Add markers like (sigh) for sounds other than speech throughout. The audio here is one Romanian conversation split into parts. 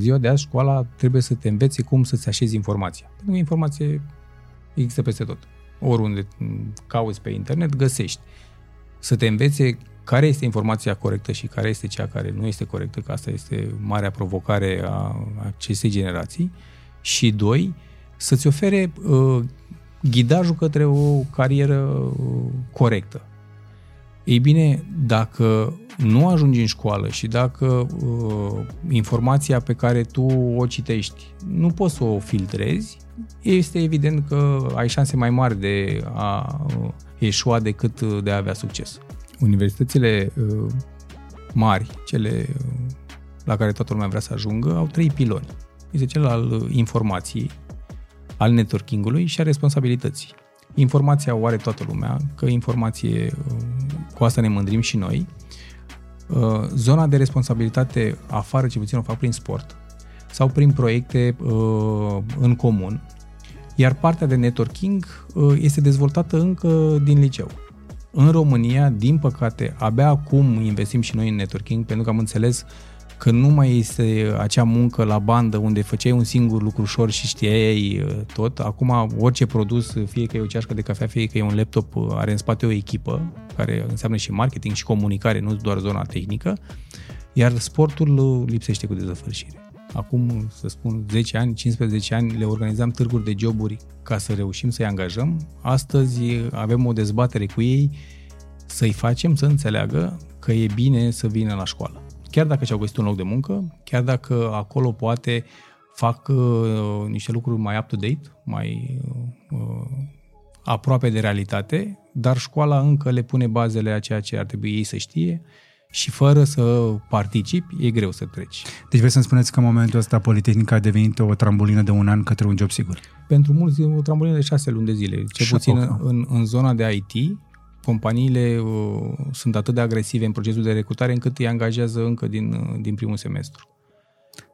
ziua de azi școala trebuie să te învețe cum să-ți așezi informația. Pentru că informație există peste tot. Oriunde cauți pe internet, găsești. Să te învețe care este informația corectă și care este cea care nu este corectă, că asta este marea provocare a acestei generații. Și doi, să-ți ofere uh, ghidajul către o carieră uh, corectă. Ei bine, dacă nu ajungi în școală și dacă uh, informația pe care tu o citești nu poți să o filtrezi, este evident că ai șanse mai mari de a uh, eșua decât de a avea succes. Universitățile uh, mari, cele uh, la care toată lumea vrea să ajungă, au trei piloni. Este cel al informației, al networking-ului și a responsabilității. Informația o are toată lumea, că informație, uh, cu asta ne mândrim și noi. Uh, zona de responsabilitate afară, ce puțin o fac prin sport sau prin proiecte uh, în comun, iar partea de networking este dezvoltată încă din liceu. În România, din păcate, abia acum investim și noi în networking, pentru că am înțeles că nu mai este acea muncă la bandă unde făceai un singur lucru ușor și știai uh, tot. Acum orice produs, fie că e o ceașcă de cafea, fie că e un laptop, uh, are în spate o echipă care înseamnă și marketing și comunicare, nu doar zona tehnică, iar sportul uh, lipsește cu dezăfărșire. Acum, să spun, 10 ani, 15 ani, le organizam târguri de joburi ca să reușim să-i angajăm. Astăzi avem o dezbatere cu ei să-i facem să înțeleagă că e bine să vină la școală chiar dacă și-au găsit un loc de muncă, chiar dacă acolo poate fac uh, niște lucruri mai up-to-date, mai uh, aproape de realitate, dar școala încă le pune bazele a ceea ce ar trebui ei să știe și fără să participi, e greu să treci. Deci vreți să-mi spuneți că în momentul ăsta Politehnica a devenit o trambulină de un an către un job sigur? Pentru mulți e o trambulină de șase luni de zile. Cel puțin în, în zona de IT, companiile uh, sunt atât de agresive în procesul de recrutare încât îi angajează încă din, uh, din primul semestru.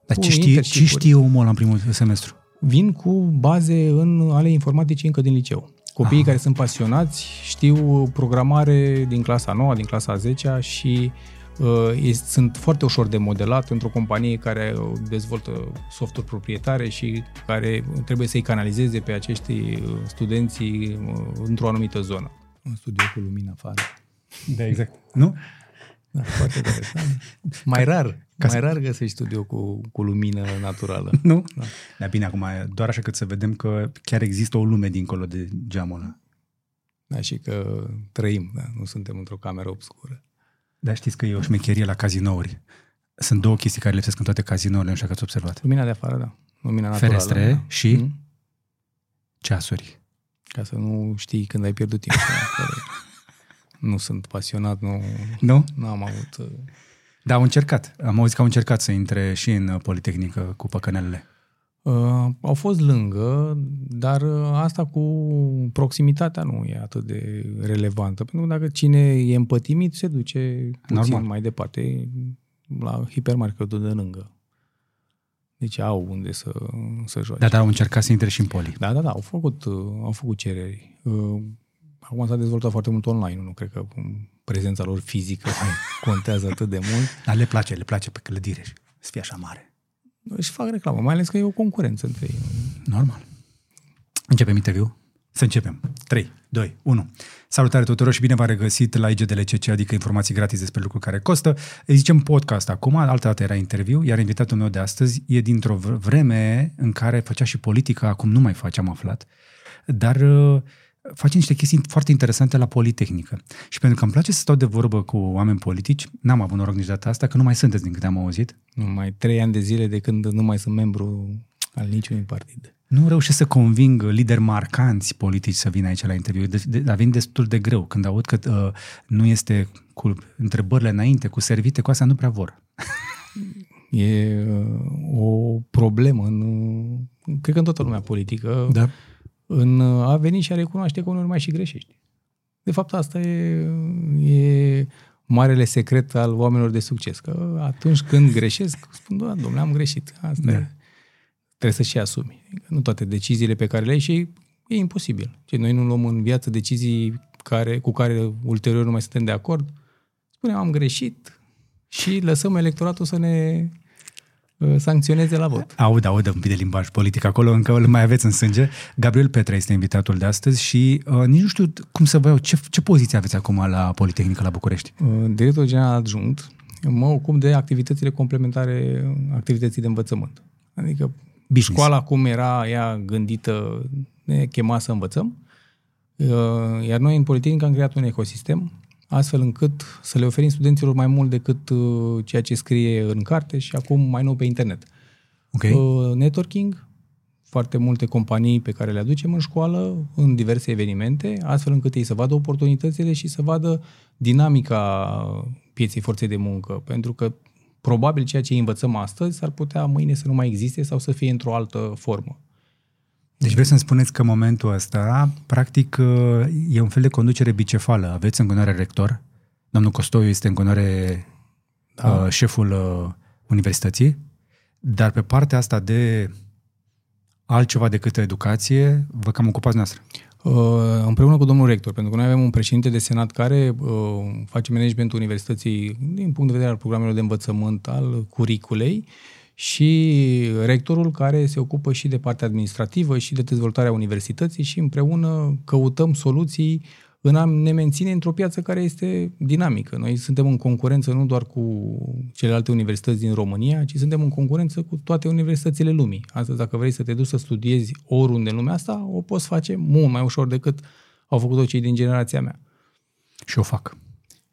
Dar ce știe, ce știe omul ăla în primul semestru? Vin cu baze în ale informaticii încă din liceu. Copiii Aha. care sunt pasionați știu programare din clasa 9, din clasa 10 și uh, sunt foarte ușor de modelat într-o companie care dezvoltă softuri proprietare și care trebuie să-i canalizeze pe acești uh, studenții într-o anumită zonă un studio cu lumină afară. Da, exact. (laughs) Nu? Da, foarte interesant. Mai rar. Ca mai să... rar găsești studio cu, cu lumină naturală. (laughs) Nu? Da. Dar bine, acum, doar așa cât să vedem că chiar există o lume dincolo de geamul ăla. Da, și că trăim, da? nu suntem într-o cameră obscură. Dar știți că e o șmecherie la cazinouri. Sunt două chestii care lipsesc în toate cazinourile, nu știu dacă ați observat. Lumina de afară, da. Lumina naturală. Ferestre da. și mm? ceasuri. Ca să nu știi când ai pierdut timp. (laughs) nu sunt pasionat, nu, nu? nu am avut... Uh, da, au încercat. Am auzit că au încercat să intre și în uh, Politehnică cu păcănelele. Uh, au fost lângă, dar uh, asta cu proximitatea nu e atât de relevantă. Pentru că dacă cine e împătimit, se duce puțin Normal. mai departe la hipermarketul de lângă. Deci au unde să, să joace. Da, dar au încercat să intre și în poli. Da, da, da, au făcut, au făcut cereri. Uh, acum s-a dezvoltat foarte mult online, nu cred că prezența lor fizică (laughs) contează atât de mult. Dar le place, le place pe clădire să fie așa mare. Își fac reclamă, mai ales că e o concurență între ei. Normal. Începem interviu? Să începem. 3, 2, 1. Salutare tuturor și bine v-am regăsit la IGDLCC, adică informații gratis despre lucruri care costă. Îi zicem podcast acum, altă dată era interviu, iar invitatul meu de astăzi e dintr-o vreme în care făcea și politică, acum nu mai face, am aflat, dar uh, face niște chestii foarte interesante la Politehnică. Și pentru că îmi place să stau de vorbă cu oameni politici, n-am avut noroc nici data asta, că nu mai sunteți din câte am auzit. Nu mai trei ani de zile de când nu mai sunt membru al niciunui partid nu reușesc să conving lideri marcanți politici să vină aici la interviu. De, de, a venit destul de greu. Când aud că uh, nu este cu întrebările înainte, cu servite, cu asta nu prea vor. (laughs) E uh, o problemă în, cred că în toată lumea politică, da. în a veni și a recunoaște că uneori mai și greșești. De fapt, asta e, e marele secret al oamenilor de succes. Că atunci când greșesc, spun, da, domnule, am greșit. Asta da. e trebuie să și asumi. Nu toate deciziile pe care le ai și e imposibil. Ce noi nu luăm în viață decizii care, cu care ulterior nu mai suntem de acord. Spunem, am greșit și lăsăm electoratul să ne uh, sancționeze la vot. Aud, aud un pic de limbaj politic acolo, încă îl mai aveți în sânge. Gabriel Petre este invitatul de astăzi și uh, nici nu știu cum să vă iau. Ce, ce poziție aveți acum la Politehnică la București? Uh, director general adjunct, mă ocup de activitățile complementare activității de învățământ. Adică Business. școala cum era ea gândită, ne chema să învățăm, uh, iar noi în Politehnică am creat un ecosistem astfel încât să le oferim studenților mai mult decât uh, ceea ce scrie în carte și acum mai nou pe internet. Okay. Uh, networking, foarte multe companii pe care le aducem în școală, în diverse evenimente, astfel încât ei să vadă oportunitățile și să vadă dinamica pieței forței de muncă. Pentru că probabil ceea ce învățăm astăzi s-ar putea mâine să nu mai existe sau să fie într-o altă formă. Deci vreți să-mi spuneți că în momentul ăsta, practic, e un fel de conducere bicefală. Aveți în continuare rector, domnul Costoiu este în continuare da. uh, șeful uh, universității, dar pe partea asta de altceva decât educație, vă cam ocupați noastră. Uh, împreună cu domnul rector, pentru că noi avem un președinte de senat care uh, face managementul universității din punct de vedere al programelor de învățământ, al curiculei și rectorul care se ocupă și de partea administrativă și de dezvoltarea universității și împreună căutăm soluții în a ne menține într-o piață care este dinamică. Noi suntem în concurență nu doar cu celelalte universități din România, ci suntem în concurență cu toate universitățile lumii. Astăzi, dacă vrei să te duci să studiezi oriunde în lumea asta, o poți face mult mai ușor decât au făcut-o cei din generația mea. Și o fac.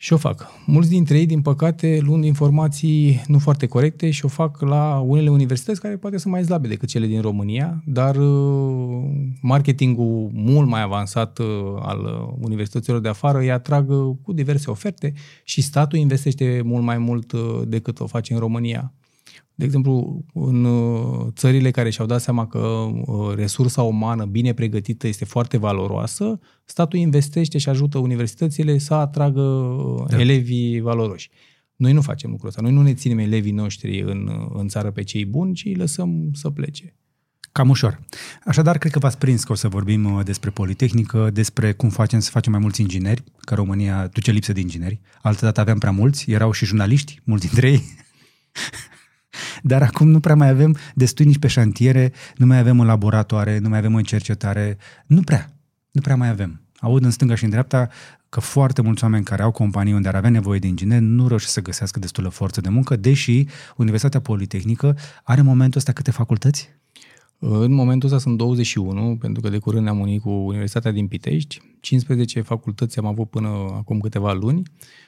Și o fac. Mulți dintre ei, din păcate, luând informații nu foarte corecte și o fac la unele universități care poate sunt mai slabe decât cele din România, dar uh, marketingul mult mai avansat uh, al uh, universităților de afară îi atrag cu diverse oferte și statul investește mult mai mult decât o face în România. De exemplu, în uh, țările care și-au dat seama că uh, resursa umană bine pregătită este foarte valoroasă, statul investește și ajută universitățile să atragă uh, da. elevii valoroși. Noi nu facem lucrul ăsta. Noi nu ne ținem elevii noștri în, în țară pe cei buni, ci îi lăsăm să plece. Cam ușor. Așadar, cred că v-ați prins că o să vorbim despre Politehnică, despre cum facem să facem mai mulți ingineri, că România duce lipsă de ingineri. Altădată aveam prea mulți, erau și jurnaliști, mulți dintre ei. (laughs) Dar acum nu prea mai avem destui nici pe șantiere, nu mai avem în laboratoare, nu mai avem în cercetare, nu prea, nu prea mai avem. Aud în stânga și în dreapta că foarte mulți oameni care au companii unde ar avea nevoie de ingineri nu reușesc să găsească destulă forță de muncă, deși Universitatea Politehnică are în momentul ăsta câte facultăți? În momentul ăsta sunt 21, pentru că de curând ne-am unit cu Universitatea din Pitești. 15 facultăți am avut până acum câteva luni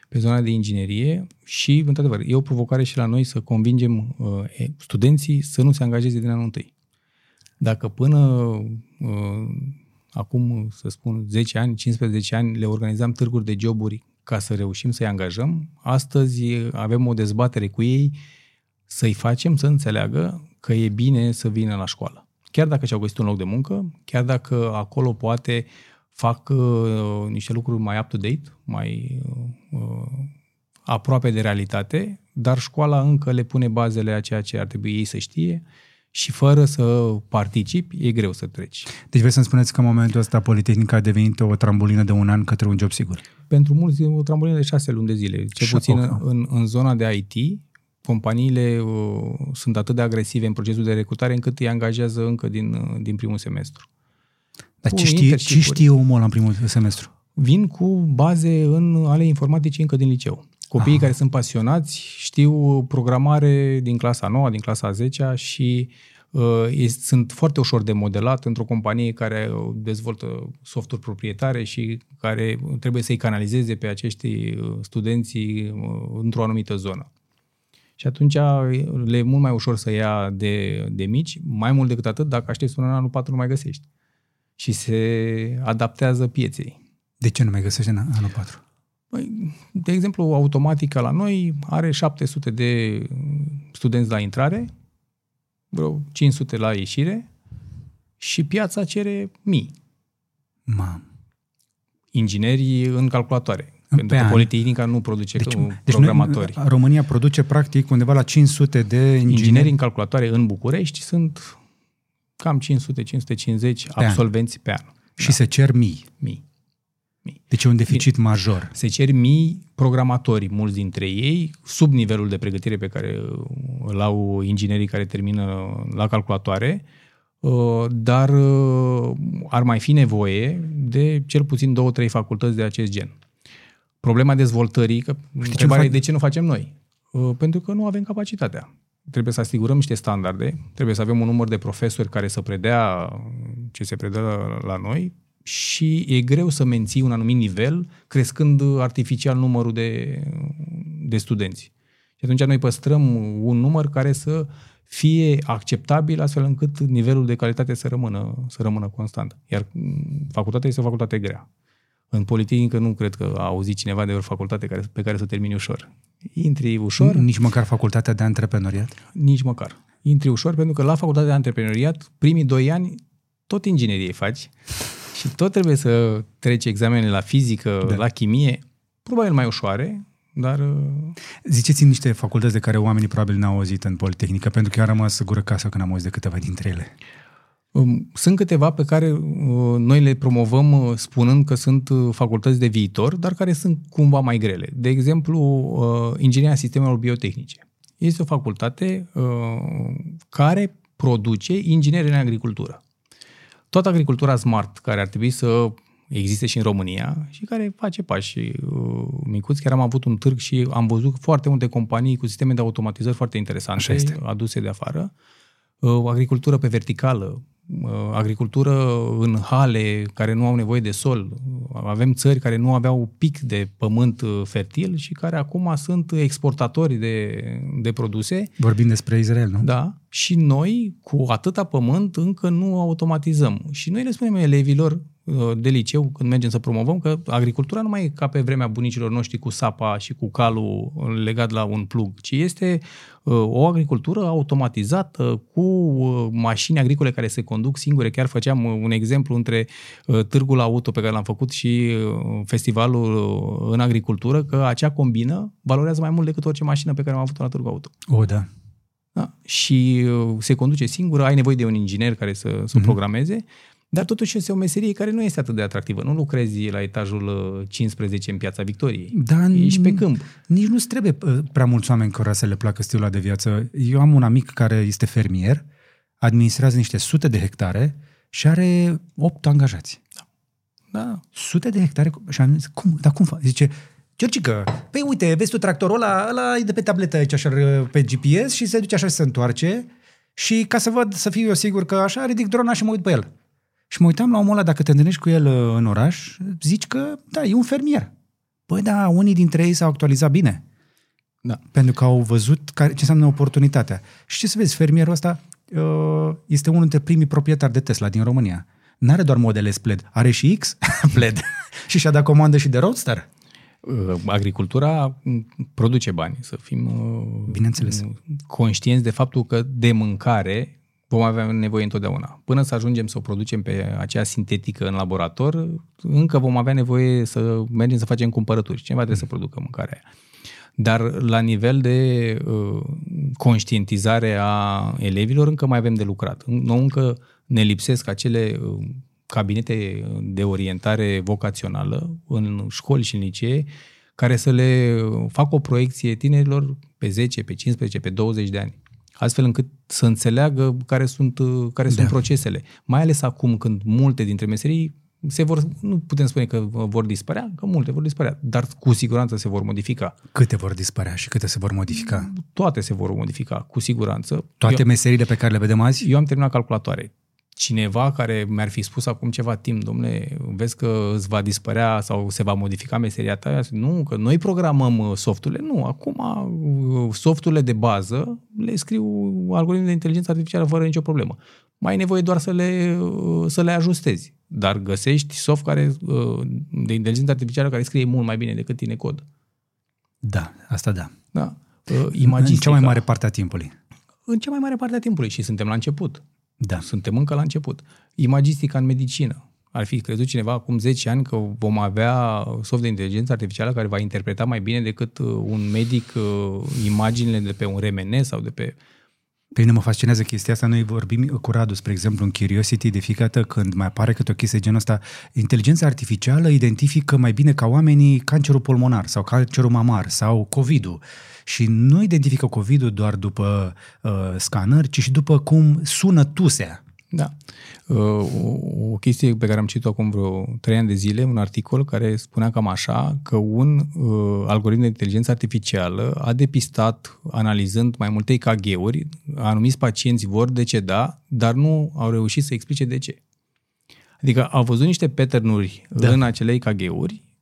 pe zona de inginerie și, într-adevăr, e o provocare și la noi să convingem uh, studenții să nu se angajeze din anul întâi. Dacă până uh, acum, să spun, 10 ani, 15 ani, le organizam târguri de joburi ca să reușim să-i angajăm, astăzi avem o dezbatere cu ei să-i facem să înțeleagă că e bine să vină la școală. Chiar dacă și-au găsit un loc de muncă, chiar dacă acolo poate fac uh, niște lucruri mai up-to-date, mai uh, uh, aproape de realitate, dar școala încă le pune bazele a ceea ce ar trebui ei să știe și fără să participi, e greu să treci. Deci vreți să-mi spuneți că în momentul ăsta Politehnica a devenit o trambulină de un an către un job sigur? Pentru mulți o trambulină de șase luni de zile. Cel puțin în, în zona de IT, companiile uh, sunt atât de agresive în procesul de recrutare încât îi angajează încă din, uh, din primul semestru. Dar ce știe, ce știe omul în primul semestru? Vin cu baze în ale informaticii încă din liceu. Copiii Aha. care sunt pasionați știu programare din clasa 9, din clasa 10 și uh, sunt foarte ușor de modelat într-o companie care dezvoltă softuri proprietare și care trebuie să-i canalizeze pe acești uh, studenți uh, într-o anumită zonă. Și atunci le e mult mai ușor să ia de, de mici, mai mult decât atât, dacă aștepți până în anul 4 nu mai găsești. Și se adaptează pieței. De ce nu mai găsești în anul 4? Păi, de exemplu, automatica la noi are 700 de studenți la intrare, vreo 500 la ieșire și piața cere mii. Mam. Inginerii în calculatoare. Pentru că an. Politehnica nu produce deci, programatori. Deci noi, România produce practic undeva la 500 de ingineri. Ingineri în calculatoare în București sunt cam 500-550 absolvenți an. pe an. Și da. se cer mii. Mii. Mii. Deci e un deficit major. Se cer mii programatori, mulți dintre ei, sub nivelul de pregătire pe care îl au inginerii care termină la calculatoare, uh, dar uh, ar mai fi nevoie de cel puțin două, trei facultăți de acest gen. Problema dezvoltării, că întrebarea e de ce nu facem noi? Uh, pentru că nu avem capacitatea. Trebuie să asigurăm niște standarde, trebuie să avem un număr de profesori care să predea ce se predă la noi și e greu să menții un anumit nivel crescând artificial numărul de, de studenți. Și atunci noi păstrăm un număr care să fie acceptabil astfel încât nivelul de calitate să rămână, să rămână constant. Iar facultatea este o facultate grea. În politică nu cred că a auzit cineva de o facultate care, pe care să termini ușor. Intri ușor. Nici măcar facultatea de antreprenoriat? Nici măcar. Intri ușor pentru că la facultatea de antreprenoriat, primii doi ani, tot inginerie faci și tot trebuie să treci examenele la fizică, da. la chimie, probabil mai ușoare, dar... Uh, Ziceți-mi niște facultăți de care oamenii probabil n-au auzit în Politehnică, pentru că eu am rămas gură casă când am auzit de câteva dintre ele. Um, sunt câteva pe care uh, noi le promovăm uh, spunând că sunt facultăți de viitor, dar care sunt cumva mai grele. De exemplu, ingineria sistemelor biotehnice. Este o facultate care produce ingineri în agricultură toată agricultura smart care ar trebui să existe și în România și care face pași uh, micuți. Chiar am avut un târg și am văzut foarte multe companii cu sisteme de automatizări foarte interesante aduse de afară. Uh, agricultură pe verticală, uh, agricultură în hale care nu au nevoie de sol. Avem țări care nu aveau pic de pământ fertil și care acum sunt exportatori de, de produse. Vorbim despre Israel, nu? Da. Și noi, cu atâta pământ, încă nu automatizăm. Și noi le spunem elevilor, Uh, de liceu, când mergem să promovăm, că agricultura nu mai e ca pe vremea bunicilor noștri cu sapa și cu calul legat la un plug, ci este uh, o agricultură automatizată cu uh, mașini agricole care se conduc singure. Chiar făceam un exemplu între târgul auto pe care l-am făcut și festivalul în agricultură, că acea combină valorează mai mult decât orice mașină pe care am avut-o la târgul auto. O, da. Da? Și se conduce singură, ai nevoie de un inginer care să, să mm-hmm. programeze, dar totuși este o meserie care nu este atât de atractivă. Nu lucrezi la etajul 15 uh, în Piața Victoriei. Da, Ești pe câmp. Nici nu trebuie uh, prea mulți oameni care să le placă stilul de viață. Eu am un amic care este fermier, administrează niște sute de hectare și are 8 angajați. Da. da. Sute de hectare și am zis, cum, dar cum fac? Zice, Georgica, păi uite, vezi tu tractorul ăla, ăla e de pe tabletă aici așa pe GPS și se duce așa și se întoarce și ca să văd, să fiu eu sigur că așa, ridic drona și mă uit pe el. Și mă uitam la omul ăla, dacă te întâlnești cu el uh, în oraș, zici că, da, e un fermier. Păi da, unii dintre ei s-au actualizat bine. Da. Pentru că au văzut care, ce înseamnă oportunitatea. Și ce să vezi, fermierul ăsta uh, este unul dintre primii proprietari de Tesla din România. N-are doar modele SPLED, are și X (laughs) pled. (laughs) și și-a dat comandă și de Roadster. Uh, agricultura produce bani, să fim Bineînțeles. conștienți de faptul că de mâncare vom avea nevoie întotdeauna. Până să ajungem să o producem pe acea sintetică în laborator, încă vom avea nevoie să mergem să facem cumpărături. Cineva trebuie să producă mâncarea aia. Dar la nivel de uh, conștientizare a elevilor încă mai avem de lucrat. Nu încă ne lipsesc acele uh, cabinete de orientare vocațională în școli și în licee care să le facă o proiecție tinerilor pe 10, pe 15, pe 20 de ani astfel încât să înțeleagă care sunt, uh, care da. sunt procesele. Mai ales acum când multe dintre meserii se vor, nu putem spune că vor dispărea, că multe vor dispărea, dar cu siguranță se vor modifica. Câte vor dispărea și câte se vor modifica? Toate se vor modifica, cu siguranță. Toate eu, meseriile pe care le vedem azi? Eu am terminat calculatoare cineva care mi-ar fi spus acum ceva timp, domnule, vezi că îți va dispărea sau se va modifica meseria ta? Nu, că noi programăm uh, softurile. Nu, acum uh, softurile de bază le scriu algoritmi de inteligență artificială fără nicio problemă. Mai ai nevoie doar să le, uh, să le ajustezi. Dar găsești soft care, de inteligență artificială care scrie mult mai bine decât tine cod. Da, asta da. Da. Imagistica, în cea mai mare parte a timpului. În cea mai mare parte a timpului și suntem la început. Da. Suntem încă la început. Imagistica în medicină. Ar fi crezut cineva acum 10 ani că vom avea soft de inteligență artificială care va interpreta mai bine decât uh, un medic uh, imaginile de pe un RMN sau de pe... Pe mine mă fascinează chestia asta. Noi vorbim cu Radu, spre exemplu, în Curiosity, de fiecare dată când mai apare câte o chestie genul ăsta, inteligența artificială identifică mai bine ca oamenii cancerul pulmonar sau cancerul mamar sau COVID-ul. Și nu identifică COVID-ul doar după uh, scanări, ci și după cum sună tusea. Da. Uh, o, o chestie pe care am citit-o acum vreo trei ani de zile, un articol care spunea cam așa, că un uh, algoritm de inteligență artificială a depistat, analizând mai multe EKG-uri, anumiți pacienți vor deceda, dar nu au reușit să explice de ce. Adică au văzut niște pattern-uri da. în acele EKG-uri Uh,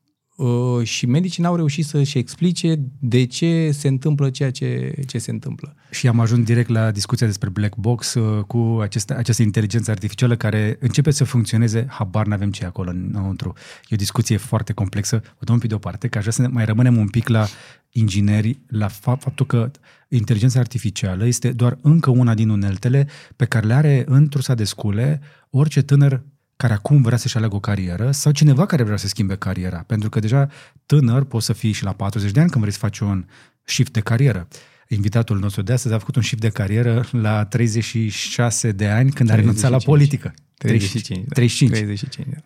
și medicii n-au reușit să-și explice de ce se întâmplă ceea ce, ce se întâmplă. Și am ajuns direct la discuția despre black box uh, cu aceste, această inteligență artificială care începe să funcționeze, habar n-avem ce e acolo înăuntru. E o discuție foarte complexă, o dăm un pic deoparte, că aș vrea să mai rămânem un pic la ingineri, la faptul că inteligența artificială este doar încă una din uneltele pe care le are într-o de scule orice tânăr care acum vrea să-și aleagă o carieră sau cineva care vrea să schimbe cariera. Pentru că deja tânăr poți să fii și la 40 de ani când vrei să faci un shift de carieră. Invitatul nostru de astăzi a făcut un shift de carieră la 36 de ani când 35. a renunțat la politică. 35. 35. Da. 35 da.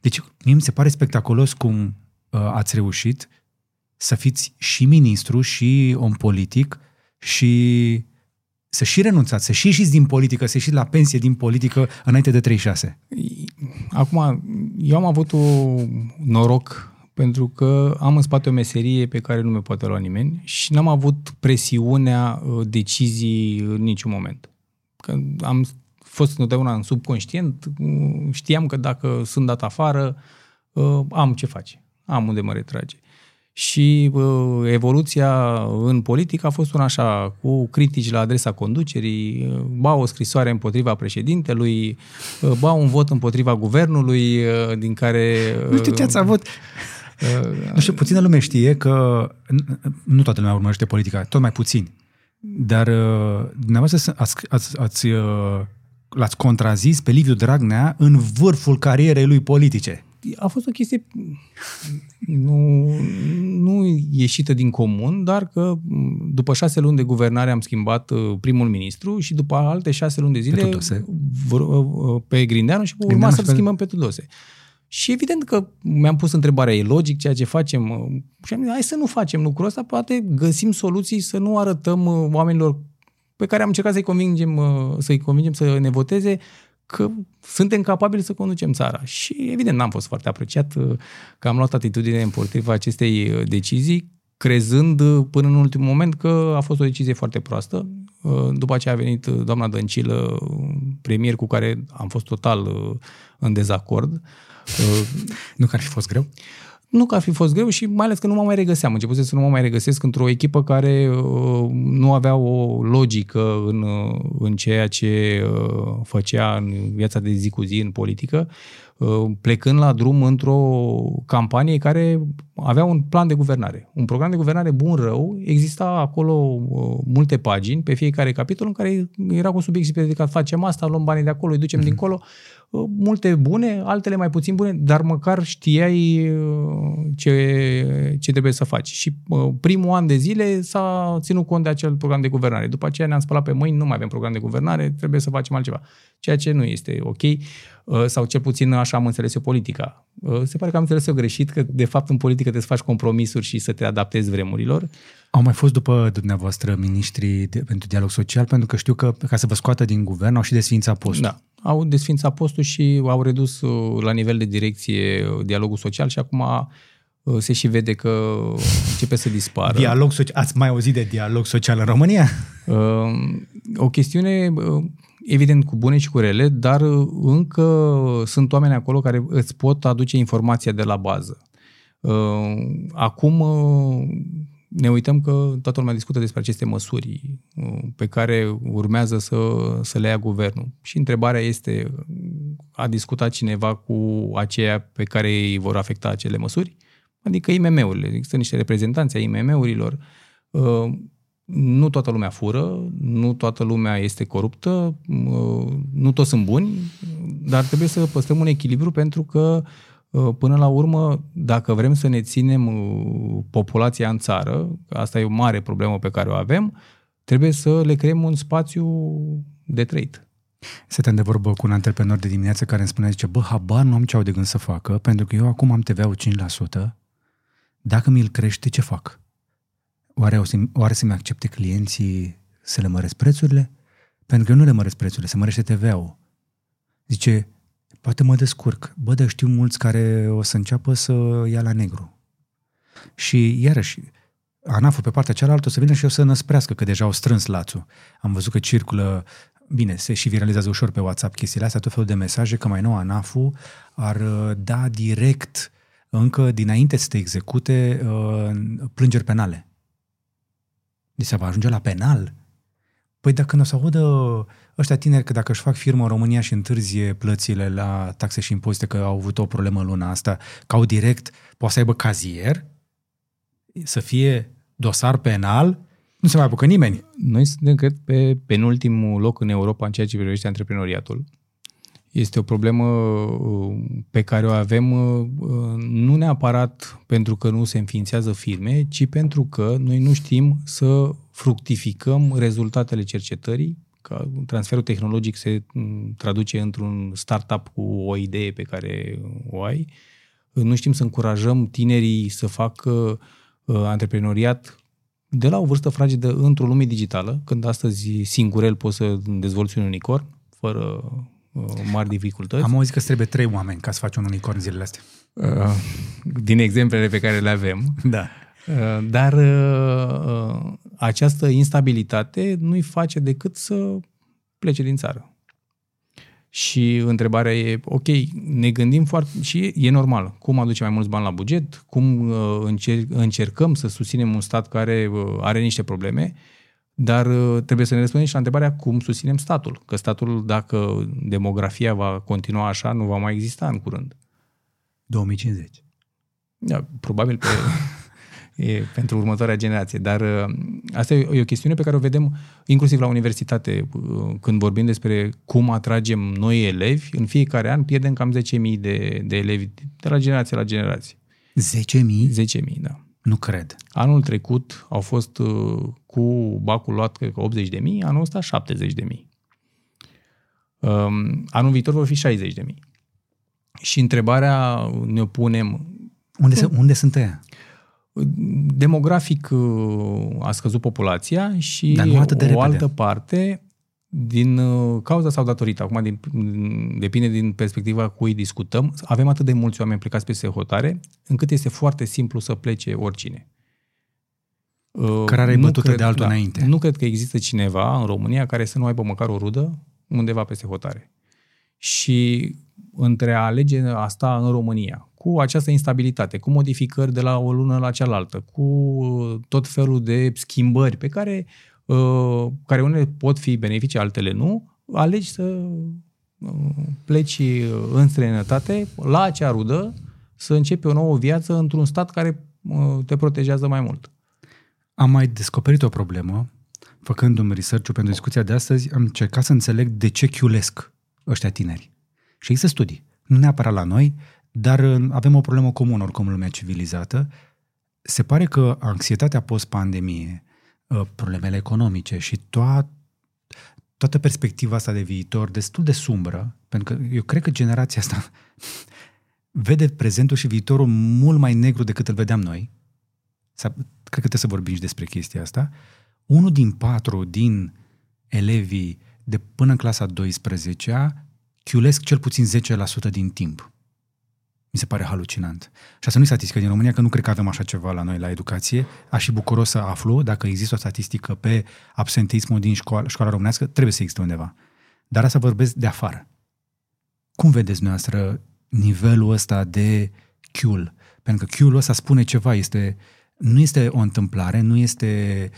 Deci mie mi se pare spectaculos cum uh, ați reușit să fiți și ministru și om politic și să și renunțați, să și ieșiți din politică, să ieșiți la pensie din politică înainte de 36? Acum, eu am avut un noroc pentru că am în spate o meserie pe care nu mi poate lua nimeni și n-am avut presiunea uh, decizii în niciun moment. Că am fost întotdeauna în subconștient, uh, știam că dacă sunt dat afară, uh, am ce face, am unde mă retrage și uh, evoluția în politică a fost una așa, cu critici la adresa conducerii, ba o scrisoare împotriva președintelui, ba un vot împotriva guvernului, din care... Nu știu ce ați avut. Uh, nu știu, puțină lume știe că nu toată lumea urmărește politica, tot mai puțin. Dar uh, dumneavoastră ați, ați, ați, l-ați contrazis pe Liviu Dragnea în vârful carierei lui politice a fost o chestie nu, nu ieșită din comun, dar că după șase luni de guvernare am schimbat uh, primul ministru și după alte șase luni de zile pe, uh, uh, pe Grindeanu și urma să-l pe... schimbăm pe Tudose. Și evident că mi-am pus întrebarea, e logic ceea ce facem? Și am zis, hai să nu facem lucrul ăsta, poate găsim soluții să nu arătăm oamenilor pe care am încercat să-i convingem, să-i convingem să ne voteze, că suntem capabili să conducem țara. Și evident n-am fost foarte apreciat uh, că am luat atitudine împotriva acestei uh, decizii, crezând uh, până în ultimul moment că a fost o decizie foarte proastă. După aceea a venit doamna Dăncilă, premier cu care am fost total în dezacord. (laughs) Nu că ar fi fost greu? Nu că ar fi fost greu și mai ales că nu mă mai regăseam. Început să nu mă mai regăsesc într-o echipă care uh, nu avea o logică în, uh, în ceea ce uh, făcea în viața de zi cu zi în politică, uh, plecând la drum într-o campanie care avea un plan de guvernare. Un program de guvernare bun-rău, exista acolo uh, multe pagini pe fiecare capitol în care era cu subiect specificat, facem asta, luăm banii de acolo, îi ducem mm-hmm. dincolo multe bune, altele mai puțin bune, dar măcar știai uh, ce, ce trebuie să faci. Și uh, primul an de zile s-a ținut cont de acel program de guvernare. După aceea ne-am spălat pe mâini, nu mai avem program de guvernare, trebuie să facem altceva. Ceea ce nu este ok, uh, sau cel puțin așa am înțeles eu politica. Se pare că am înțeles eu greșit, că de fapt în politică trebuie să faci compromisuri și să te adaptezi vremurilor. Au mai fost după dumneavoastră ministrii de, pentru dialog social, pentru că știu că ca să vă scoată din guvern au și desfințat postul. Da, au desfințat postul și au redus uh, la nivel de direcție uh, dialogul social și acum uh, se și vede că începe să dispară. Dialog social. Ați mai auzit de dialog social în România? O chestiune, evident, cu bune și cu rele, dar încă sunt oameni acolo care îți pot aduce informația de la bază. Acum ne uităm că toată lumea discută despre aceste măsuri uh, pe care urmează să, să le ia guvernul. Și întrebarea este, a discutat cineva cu aceia pe care îi vor afecta acele măsuri? Adică IMM-urile. Există niște reprezentanți ai IMM-urilor. Uh, nu toată lumea fură, nu toată lumea este coruptă, uh, nu toți sunt buni, dar trebuie să păstrăm un echilibru pentru că Uh, până la urmă, dacă vrem să ne ținem uh, populația în țară, asta e o mare problemă pe care o avem, trebuie să le creăm un spațiu de trăit. Stăteam de vorbă cu un antreprenor de dimineață care îmi spunea, zice, bă, habar nu am ce au de gând să facă, pentru că eu acum am TVA-ul 5%, dacă mi-l crește, ce fac? Oare, o să, oare să-mi accepte clienții să le măresc prețurile? Pentru că eu nu le măresc prețurile, se mărește TVA-ul. Zice, poate mă descurc. Bă, dar știu mulți care o să înceapă să ia la negru. Și iarăși, ANAF pe partea cealaltă o să vină și o să năsprească, că deja au strâns lațul. Am văzut că circulă, bine, se și viralizează ușor pe WhatsApp chestiile astea, tot felul de mesaje că mai nou anaf ar uh, da direct, încă dinainte să te execute, uh, plângeri penale. Deci se va ajunge la penal. Păi dacă nu o să audă ăștia tineri că dacă își fac firmă în România și întârzie plățile la taxe și impozite că au avut o problemă luna asta, că au direct, poate să aibă cazier, să fie dosar penal, nu se mai apucă nimeni. Noi suntem, cred, pe penultimul loc în Europa în ceea ce privește antreprenoriatul. Este o problemă uh, pe care o avem uh, nu neapărat pentru că nu se înființează firme, ci pentru că noi nu știm să fructificăm rezultatele cercetării, că transferul tehnologic se mm, traduce într-un startup cu o idee pe care o ai. Nu știm să încurajăm tinerii să facă uh, uh, antreprenoriat de la o vârstă fragedă într-o lume digitală, când astăzi singurel poți să dezvolți un unicorn, fără uh, mari dificultăți. Am auzit că trebuie trei oameni ca să faci un unicorn zilele astea. Uh, din exemplele pe care le avem. Da. Uh, dar uh, uh, această instabilitate nu-i face decât să plece din țară. Și întrebarea e, ok, ne gândim foarte, și e normal, cum aduce mai mulți bani la buget, cum uh, încer- încercăm să susținem un stat care uh, are niște probleme, dar uh, trebuie să ne răspundem și la întrebarea cum susținem statul. Că statul, dacă demografia va continua așa, nu va mai exista în curând. 2050. Da, probabil pe (laughs) e pentru următoarea generație. Dar uh, asta e o chestiune pe care o vedem inclusiv la universitate. Uh, când vorbim despre cum atragem noi elevi, în fiecare an pierdem cam 10.000 de, de elevi de la generație la generație. 10.000? 10.000, da. Nu cred. Anul trecut au fost uh, cu bacul luat, cred că 80 de mii, anul ăsta 70 de mii. Um, anul viitor vor fi 60 de mii. Și întrebarea ne punem... Unde, se, unde sunt ăia? Demografic uh, a scăzut populația și Dar nu atât de o repede. altă parte, din uh, cauza sau datorită, acum din, depinde din perspectiva cu cui discutăm, avem atât de mulți oameni plecați peste hotare, încât este foarte simplu să plece oricine. Uh, Cărarea e nu bătută cred- de altul înainte. Nu cred că există cineva în România care să nu aibă măcar o rudă undeva peste hotare. Și între a alege asta în România, cu această instabilitate, cu modificări de la o lună la cealaltă, cu tot felul de schimbări pe care, uh, care unele pot fi benefice, altele nu, alegi să uh, pleci în străinătate, la acea rudă, să începi o nouă viață într-un stat care uh, te protejează mai mult. Am mai descoperit o problemă, făcându-mi research pentru discuția de astăzi, am încercat să înțeleg de ce chiulesc ăștia tineri. Și există studii, nu neapărat la noi, dar uh, avem o problemă comună oricum în lumea civilizată. Se pare că anxietatea post-pandemie, uh, problemele economice și toată toată perspectiva asta de viitor destul de sumbră, pentru că eu cred că generația asta (laughs) vede prezentul și viitorul mult mai negru decât îl vedeam noi. Sau, cred că trebuie să vorbim și despre chestia asta. Unul din patru din elevii de până în clasa 12-a chiulesc cel puțin 10% din timp. Mi se pare halucinant. Și asta nu e statistică din România, că nu cred că avem așa ceva la noi la educație. Aș fi bucuros să aflu dacă există o statistică pe absenteismul din școală, școala românească, trebuie să existe undeva. Dar asta vorbesc de afară. Cum vedeți dumneavoastră nivelul ăsta de chiul? Pentru că chiul ăsta spune ceva, este, nu este o întâmplare, nu este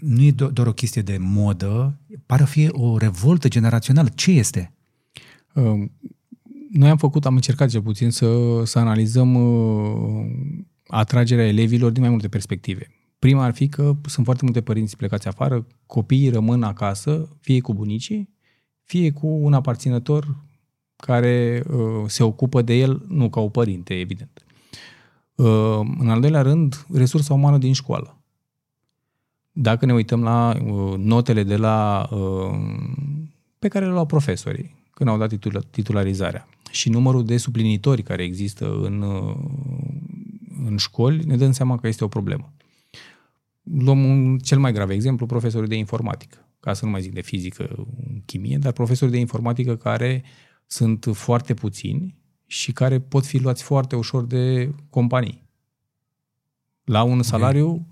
nu e do- doar o chestie de modă, pare a fi o revoltă generațională. Ce este? Uh, Noi am făcut, am încercat cel puțin să, să analizăm uh, atragerea elevilor din mai multe perspective. Prima ar fi că sunt foarte multe părinți plecați afară, copiii rămân acasă, fie cu bunicii, fie cu un aparținător care uh, se ocupă de el, nu ca o părinte, evident. Uh, în al doilea rând, resursa umană din școală. dacă ne uităm la uh, notele de la, uh, pe care le luau profesorii când au dat titul, titularizarea și numărul de suplinitori care există în, uh, în școli, ne dăm seama că este o problemă. Luăm un cel mai grav exemplu, profesorul de informatică, ca să nu mai zic de fizică, chimie, dar profesori de informatică care sunt foarte puțini și care pot fi luați foarte ușor de companii. La un salariu okay.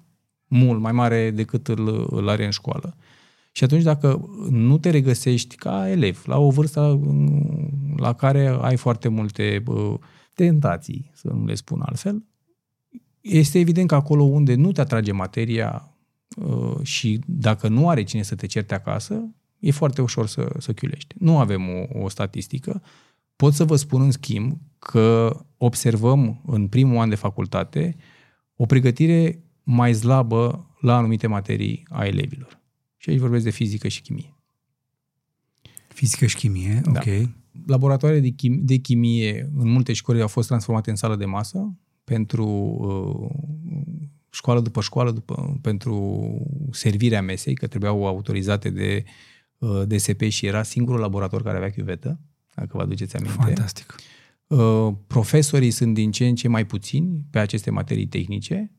mult mai mare decât îl, îl are în școală. Și atunci dacă nu te regăsești ca elev, la o vârstă la care ai foarte multe bă, tentații, să nu le spun altfel, este evident că acolo unde nu te atrage materia uh, și dacă nu are cine să te certe acasă, e foarte ușor să, să chiulești. Nu avem o, o statistică. Pot să vă spun în schimb că observăm în primul an de facultate o pregătire mai slabă la anumite materii a elevilor. Și aici vorbesc de fizică și chimie. Fizică și chimie, da. ok. Laboratoarele de, chim- de chimie în multe școli au fost transformate în sală de masă pentru uh, școală după școală, după, pentru servirea mesei, că trebuiau autorizate de uh, DSP și era singurul laborator care avea chiuvetă, dacă vă aduceți aminte. Fantastic. Uh, profesorii sunt din ce în ce mai puțini pe aceste materii tehnice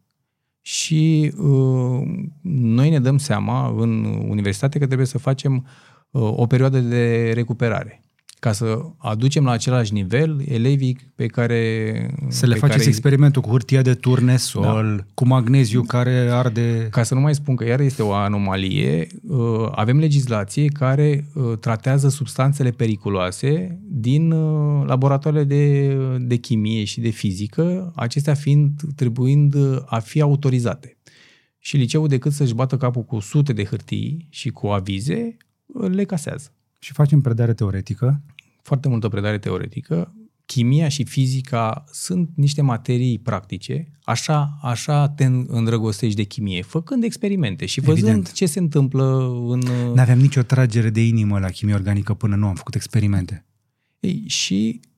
și uh, noi ne dăm seama în universitate că trebuie să facem uh, o perioadă de recuperare ca să aducem la același nivel elevii pe care... Să le pe faceți care... experimentul cu hârtia de turnesol, da. cu magneziu care arde... Ca să nu mai spun că iar este o anomalie, uh, avem legislație care uh, tratează substanțele periculoase din uh, laboratoarele de, de chimie și de fizică, acestea fiind trebuind a fi autorizate. Și liceul, decât să-și bată capul cu sute de hârtii și cu avize, le casează. Și facem predare teoretică. Foarte multă predare teoretică. Chimia și fizica sunt niște materii practice, așa, așa te îndrăgostești de chimie, făcând experimente și văzând Evident. ce se întâmplă în... Nu aveam nicio tragere de inimă la chimie organică până nu am făcut experimente. Ei, și uh,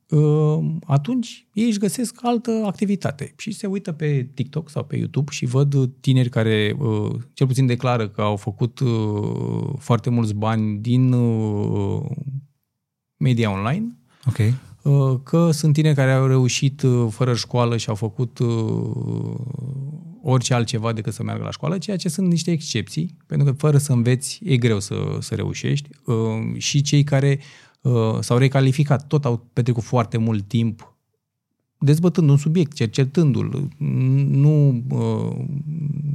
atunci ei își găsesc altă activitate și se uită pe TikTok sau pe YouTube și văd tineri care uh, cel puțin declară că au făcut uh, foarte mulți bani din uh, media online. Ok. Uh, că sunt tineri care au reușit uh, fără școală și au făcut uh, orice altceva decât să meargă la școală, ceea ce sunt niște excepții, pentru că fără să înveți e greu să, să reușești. Și cei care s-au recalificat, tot au petrecut foarte mult timp dezbătând un subiect, cercetându-l, nu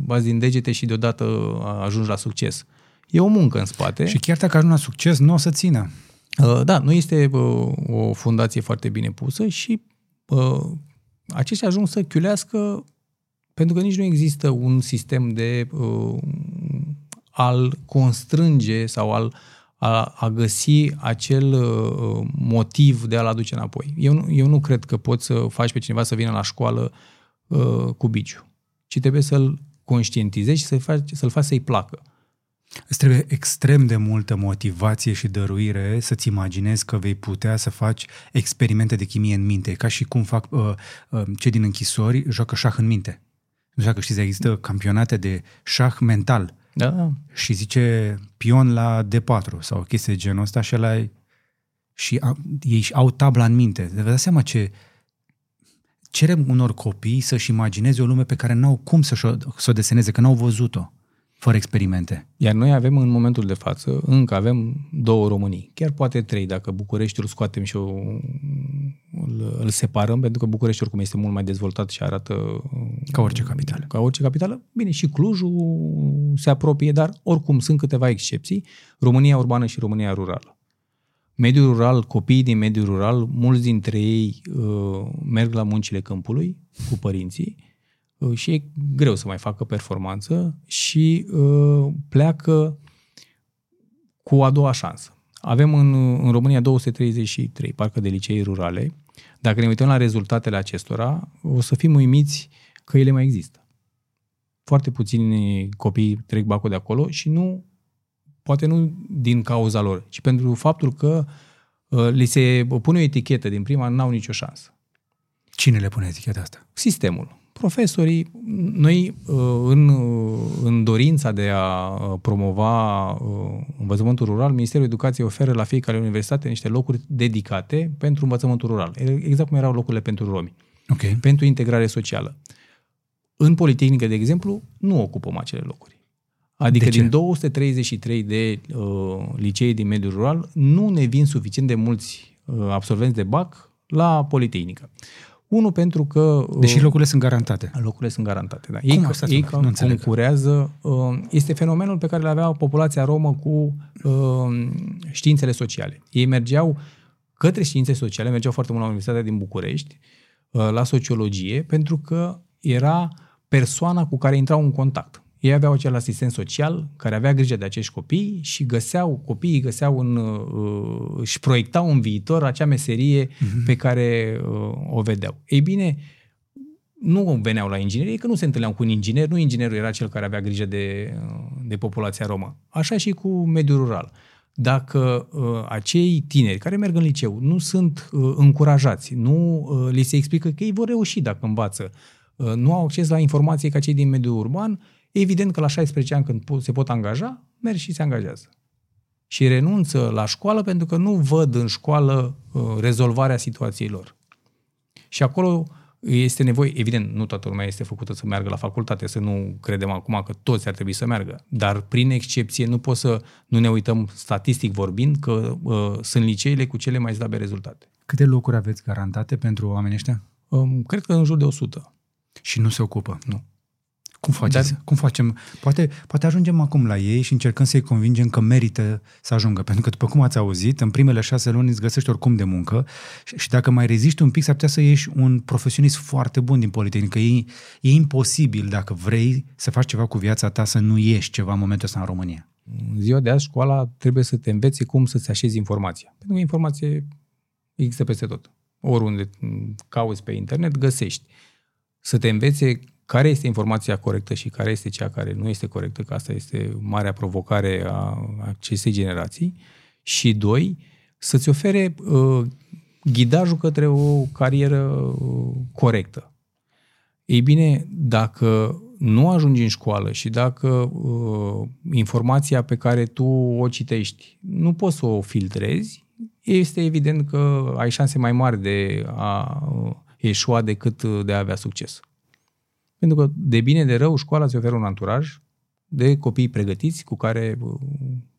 bazi din degete și deodată ajungi la succes. E o muncă în spate. Și chiar dacă ajungi la succes, nu o să țină. Uh, da, nu este uh, o fundație foarte bine pusă și uh, aceștia ajung să chiulească pentru că nici nu există un sistem de al constrânge sau al a, a găsi acel uh, motiv de a-l aduce înapoi. Eu nu, eu nu cred că poți să faci pe cineva să vină la școală uh, cu biciu, ci trebuie să-l conștientizezi și să-l faci, să-l faci să-i placă. Îți trebuie extrem de multă motivație și dăruire să-ți imaginezi că vei putea să faci experimente de chimie în minte, ca și cum fac uh, uh, cei din închisori, joacă șah în minte. Nu știu dacă știți, există campionate de șah mental. Da. Și zice pion la D4 sau o chestie de genul ăsta și ăla și a, ei au tabla în minte. Vă dați seama ce cerem unor copii să-și imagineze o lume pe care n-au cum să-și o, să o deseneze, că n-au văzut-o fără experimente. Iar noi avem în momentul de față, încă avem două Românii, chiar poate trei, dacă Bucureștiul scoatem și o, îl, îl separăm, pentru că București oricum este mult mai dezvoltat și arată... Ca orice capitală. Ca orice capitală. Bine, și Clujul se apropie, dar oricum sunt câteva excepții. România urbană și România rurală. Mediul rural, copiii din mediul rural, mulți dintre ei uh, merg la muncile câmpului cu părinții, Uh, și e greu să mai facă performanță și uh, pleacă cu a doua șansă. Avem în, în România 233 parcă de licei rurale. Dacă ne uităm la rezultatele acestora, o să fim uimiți că ele mai există. Foarte puțini copii trec bacul de acolo și nu, poate nu din cauza lor, ci pentru faptul că uh, li se pune o etichetă din prima, n-au nicio șansă. Cine le pune eticheta asta? Sistemul profesorii, noi uh, în, în dorința de a uh, promova uh, învățământul rural, Ministerul Educației oferă la fiecare universitate niște locuri dedicate pentru învățământul rural. Exact cum erau locurile pentru romi. Okay. Pentru integrare socială. În Politehnică, de exemplu, nu ocupăm acele locuri. Adică din 233 de uh, licei din mediul rural, nu ne vin suficient de mulți uh, absolvenți de BAC la Politehnică. Unu, pentru că... Uh, Deși locurile sunt garantate. Locurile sunt garantate, da. Cum ei, asta ei nu concurează. Uh, este fenomenul pe care le avea populația romă cu uh, științele sociale. Ei mergeau către științe sociale, mergeau foarte mult la Universitatea din București, la sociologie, pentru că era persoana cu care intrau în contact. Ei aveau acel asistent social care avea grijă de acești copii și găseau, copiii găseau în, uh, își proiectau în viitor acea meserie uh-huh. pe care uh, o vedeau. Ei bine, nu veneau la inginerie, că nu se întâlneau cu un inginer, nu inginerul era cel care avea grijă de, uh, de populația romă. Așa și cu mediul rural. Dacă uh, acei tineri care merg în liceu nu sunt uh, încurajați, nu uh, li se explică că ei vor reuși dacă învață, uh, nu au acces la informații ca cei din mediul urban, Evident că la 16 ani când se pot angaja, merg și se angajează. Și renunță la școală pentru că nu văd în școală uh, rezolvarea situației lor. Și acolo este nevoie, evident, nu toată lumea este făcută să meargă la facultate, să nu credem acum că toți ar trebui să meargă, dar prin excepție nu pot să nu ne uităm statistic vorbind că uh, sunt liceile cu cele mai slabe rezultate. Câte locuri aveți garantate pentru oamenii ăștia? Um, cred că în jur de 100. Și nu se ocupă? Nu. Cum faceți? Dar... Cum facem? Poate, poate ajungem acum la ei și încercăm să-i convingem că merită să ajungă. Pentru că, după cum ați auzit, în primele șase luni îți găsești oricum de muncă și, și dacă mai reziști un pic, s-ar putea să ieși un profesionist foarte bun din Politehnică. E, e imposibil, dacă vrei să faci ceva cu viața ta, să nu ieși ceva în momentul ăsta în România. În ziua de azi, școala trebuie să te învețe cum să-ți așezi informația. Pentru că informație există peste tot. Oriunde cauți pe internet, găsești. Să te învețe care este informația corectă și care este cea care nu este corectă, că asta este marea provocare a acestei generații. Și doi, să-ți ofere uh, ghidajul către o carieră uh, corectă. Ei bine, dacă nu ajungi în școală și dacă uh, informația pe care tu o citești nu poți să o filtrezi, este evident că ai șanse mai mari de a uh, eșua decât de a avea succes. Pentru că, de bine de rău, școala îți oferă un anturaj de copii pregătiți cu care uh,